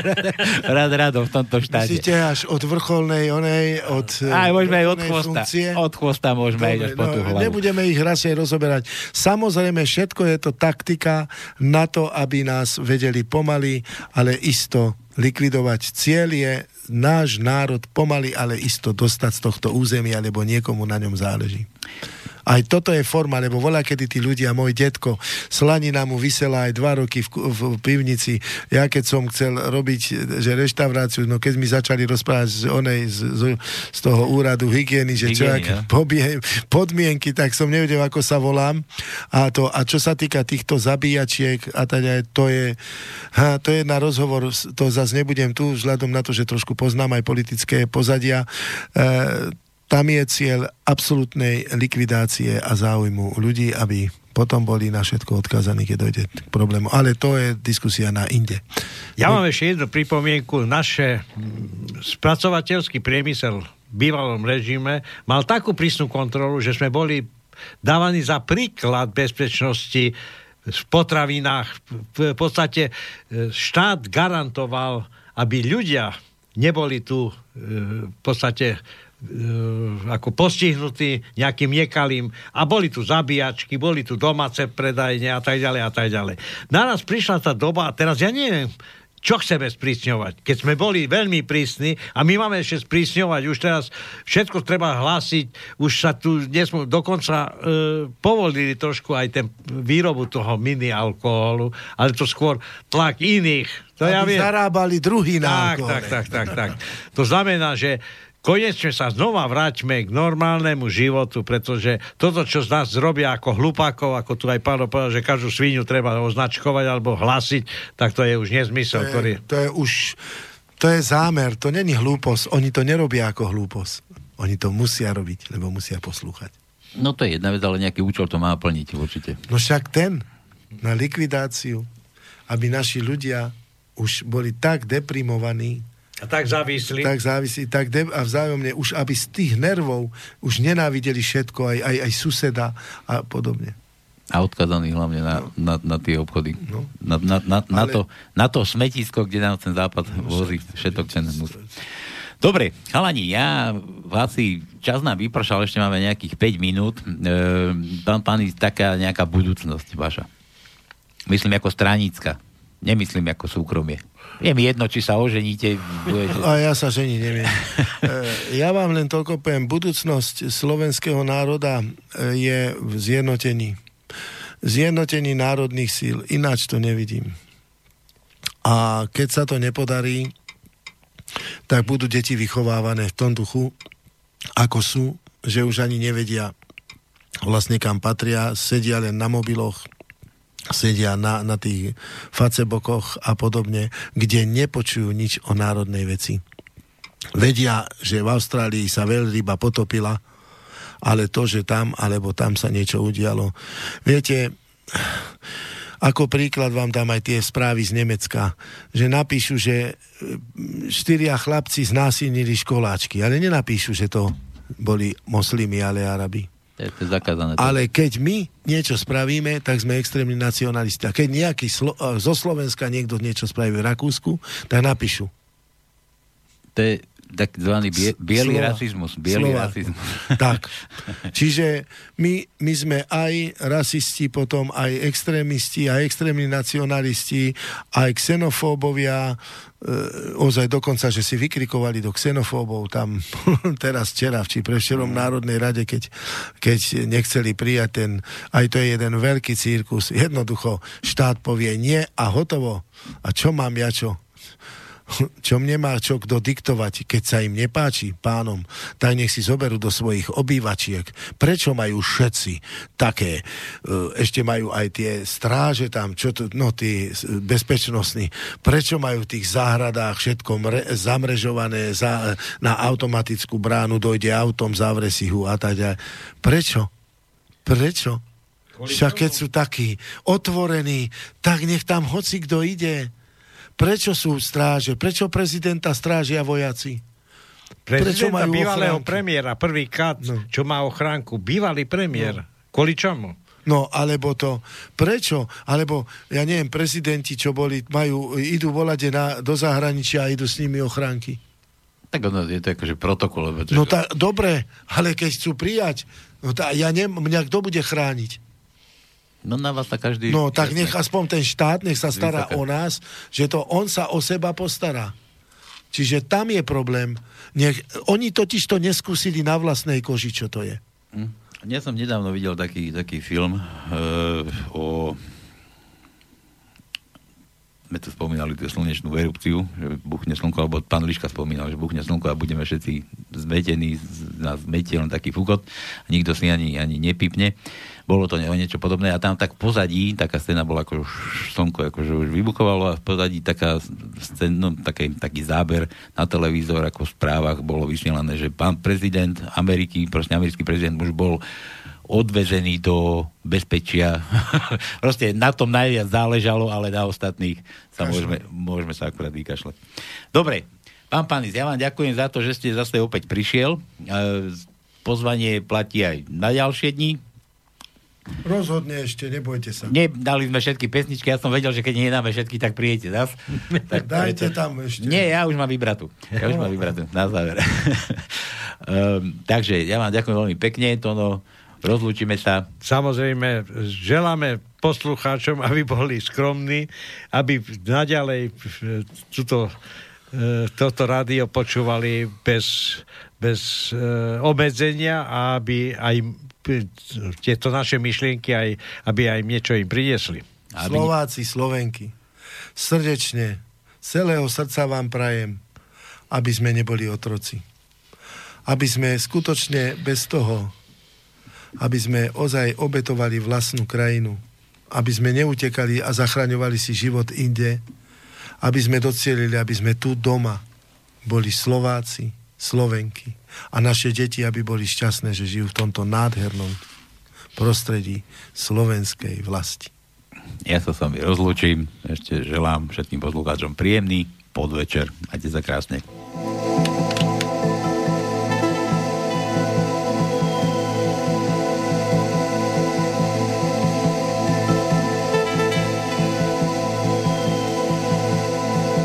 Rád, rádo v tomto štáte. Myslíte až od vrcholnej onej, od Aj môžeme aj od chvosta. funkcie? Od chvosta môžeme aj až po tú no, hlavu. nebudeme ich radšej rozoberať. Samozrejme, všetko je to taktika na to, aby nás vedeli pomaly, ale isto likvidovať. Cieľ je náš národ pomaly, ale isto dostať z tohto územia, lebo niekomu na ňom záleží. Aj toto je forma, lebo voľa, kedy tí ľudia, môj detko, slanina mu vysela aj dva roky v, v pivnici. Ja keď som chcel robiť, že reštauráciu, no keď mi začali rozprávať z, onej, z, z, z toho úradu hygieny, že čo, ak, pobie, podmienky, tak som nevedel, ako sa volám. A, to, a čo sa týka týchto zabíjačiek, a teda to je, ha, to je na rozhovor, to zase nebudem tu, vzhľadom na to, že trošku poznám aj politické pozadia. E, tam je cieľ absolútnej likvidácie a záujmu ľudí, aby potom boli na všetko odkazaní, keď dojde k problému. Ale to je diskusia na inde. Ja mám ešte jednu pripomienku. Naše mm, spracovateľský priemysel v bývalom režime mal takú prísnu kontrolu, že sme boli dávaní za príklad bezpečnosti v potravinách. V podstate e, štát garantoval, aby ľudia neboli tu e, v podstate ako postihnutí nejakým nekalým a boli tu zabíjačky, boli tu domáce predajne a tak ďalej a tak ďalej. Na nás prišla tá doba a teraz ja neviem, čo chceme sprísňovať? Keď sme boli veľmi prísni a my máme ešte sprísňovať, už teraz všetko treba hlásiť, už sa tu nesmú, dokonca e, povolili trošku aj ten výrobu toho mini alkoholu, ale to skôr tlak iných. To ja aby viem. zarábali druhý na Tak, alkohole. tak, tak, tak, tak. To znamená, že konečne sa znova vráťme k normálnemu životu, pretože toto, čo z nás robia ako hlupákov, ako tu aj pán povedal, že každú svinu treba označkovať alebo hlasiť, tak to je už nezmysel, To ktorý... je, to je už, to je zámer, to není hlúposť. Oni to nerobia ako hlúposť. Oni to musia robiť, lebo musia poslúchať. No to je jedna vec, ale nejaký účel to má plniť určite. No však ten na likvidáciu, aby naši ľudia už boli tak deprimovaní, A tak závislí. tak závisí, tak de- a vzájomne už, aby z tých nervov už nenávideli všetko, aj, aj, aj suseda a podobne. A odkazaný hlavne na, na, na tie obchody. No. Na, na, na, na, Ale- to, na to smetisko, kde nám ten západ vozí všetok ten. Dobre, chalani, ja vás si, čas nám vypršal, ešte máme nejakých 5 minút. E, pán pani, taká nejaká budúcnosť vaša. Myslím ako stranická. Nemyslím ako súkromie. Je mi jedno, či sa oženíte. Budete... A ja sa žení neviem. E, ja vám len toľko poviem, budúcnosť slovenského národa e, je v zjednotení. Zjednotení národných síl. Ináč to nevidím. A keď sa to nepodarí, tak budú deti vychovávané v tom duchu, ako sú, že už ani nevedia vlastne kam patria, sedia len na mobiloch, sedia na, na tých facebokoch a podobne, kde nepočujú nič o národnej veci. Vedia, že v Austrálii sa veľryba potopila, ale to, že tam alebo tam sa niečo udialo. Viete, ako príklad vám dám aj tie správy z Nemecka, že napíšu, že štyria chlapci znásilnili školáčky, ale nenapíšu, že to boli moslimy, ale Arabi. To je zakázané. Ale keď my niečo spravíme, tak sme extrémni nacionalisti. A keď nejaký Slo- zo Slovenska niekto niečo spraví v Rakúsku, tak napíšu. To je takzvaný bie, bielý Slova. rasizmus. Bielý Slova. rasizmus. Tak. Čiže my, my sme aj rasisti, potom aj extrémisti, aj extrémni nacionalisti, aj xenofóbovia, e, ozaj dokonca, že si vykrikovali do xenofóbov tam teraz včera, či prevčerom Národnej rade, keď, keď nechceli prijať ten, aj to je jeden veľký cirkus, jednoducho štát povie nie a hotovo. A čo mám ja čo? Čo mne má čo kto diktovať, keď sa im nepáči pánom, tak nech si zoberú do svojich obývačiek. Prečo majú všetci také, e, ešte majú aj tie stráže tam, čo tu, no tí bezpečnostní, prečo majú v tých záhradách všetko mre, zamrežované za, na automatickú bránu, dojde autom, zavre si ho a tak. Prečo? Prečo? Však keď sú takí otvorení, tak nech tam hoci kto ide. Prečo sú stráže? Prečo prezidenta strážia vojaci? Prečo Prezidenta majú bývalého ochránku? premiéra, prvý kat, No. čo má ochránku, bývalý premiér. Kvôli čomu? No, alebo to, prečo? Alebo, ja neviem, prezidenti, čo boli, majú, idú volať na, do zahraničia a idú s nimi ochránky. Tak ono je to akože protokol. Lebo to, No tak, dobre, ale keď chcú prijať, no tá, ja neviem, mňa kto bude chrániť? No na vás sa každý... No, tak nech aspoň ten štát, nech sa stará o nás, že to on sa o seba postará. Čiže tam je problém. Nech, oni totiž to neskúsili na vlastnej koži, čo to je. Hm. Ja som nedávno videl taký, taký film uh, o sme tu spomínali tú slnečnú erupciu, že buchne slnko, alebo pán Liška spomínal, že buchne slnko a budeme všetci zmetení, nás zmetie len taký fukot, a nikto si ani, ani nepipne. Bolo to o niečo podobné a tam tak pozadí, taká scéna bola, ako už slnko akože už vybuchovalo a v pozadí taká scén, no, taký, taký záber na televízor, ako v správach bolo vysielané, že pán prezident Ameriky, proste americký prezident už bol odvezený do bezpečia. Proste na tom najviac záležalo, ale na ostatných sa môžeme, môžeme sa akurát vykašľať. Dobre, pán Panis, ja vám ďakujem za to, že ste zase opäť prišiel. E, Pozvanie platí aj na ďalšie dni. Rozhodne ešte, nebojte sa. Nedali sme všetky pesničky, ja som vedel, že keď nedáme všetky, tak príjete zas. Tak Dajte preto- tam ešte. Nie, ja už mám vybratú. Ja už mám vybratú, na záver. um, takže ja vám ďakujem veľmi pekne, Tono, rozlúčime sa. Samozrejme, želáme poslucháčom, aby boli skromní, aby naďalej e, túto, e, toto rádio počúvali bez, bez e, obmedzenia a aby aj tieto naše myšlienky, aj, aby aj niečo im priniesli. Aby- Slováci, Slovenky, srdečne, celého srdca vám prajem, aby sme neboli otroci. Aby sme skutočne bez toho, aby sme ozaj obetovali vlastnú krajinu, aby sme neutekali a zachraňovali si život inde, aby sme docielili, aby sme tu doma boli Slováci, Slovenky a naše deti, aby boli šťastné, že žijú v tomto nádhernom prostredí slovenskej vlasti. Ja sa s vami rozlúčim. Ešte želám všetkým poslucháčom príjemný podvečer. Majte sa krásne.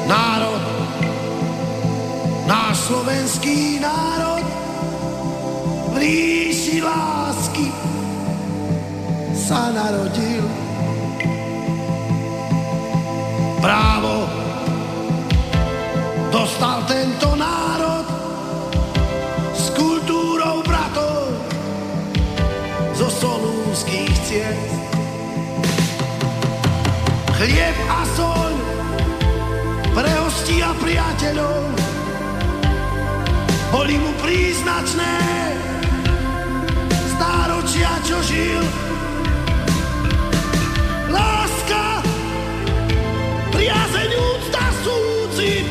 Národ, náš slovenský národ, v ríši lásky sa narodil. Právo dostal tento národ s kultúrou bratov zo solúnskych ciest. Chlieb a soľ pre hostí a priateľov boli mu príznačné stáročia, čo žil. Láska, priazeň, úcta, súcit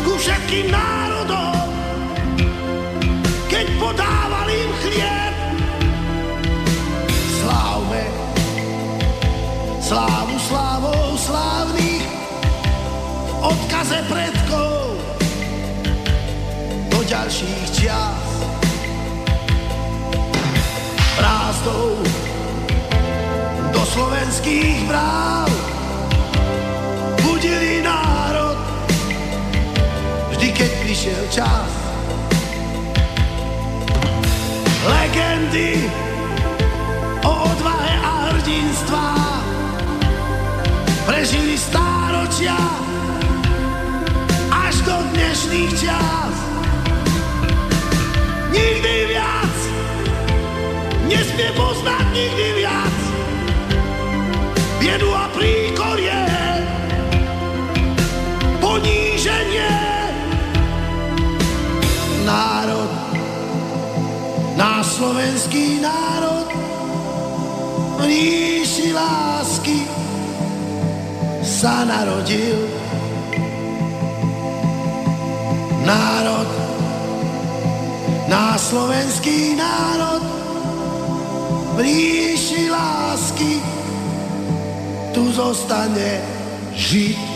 ku všetkým národom, keď podával im chlieb. Slávme, slávu slávou slávnych, v odkaze predkov do ďalších čias. Brázdou do slovenských bráv budili národ vždy, keď prišiel čas. Legendy o odvahe a hrdinstvá prežili stáročia až do dnešných čas. Nikdy viac nesmie poznať nikdy viac. Biedu a príkorie, poníženie. Národ, náš slovenský národ, v ríši lásky sa narodil. Národ, náš slovenský národ, v ríši lásky tu zostane žiť.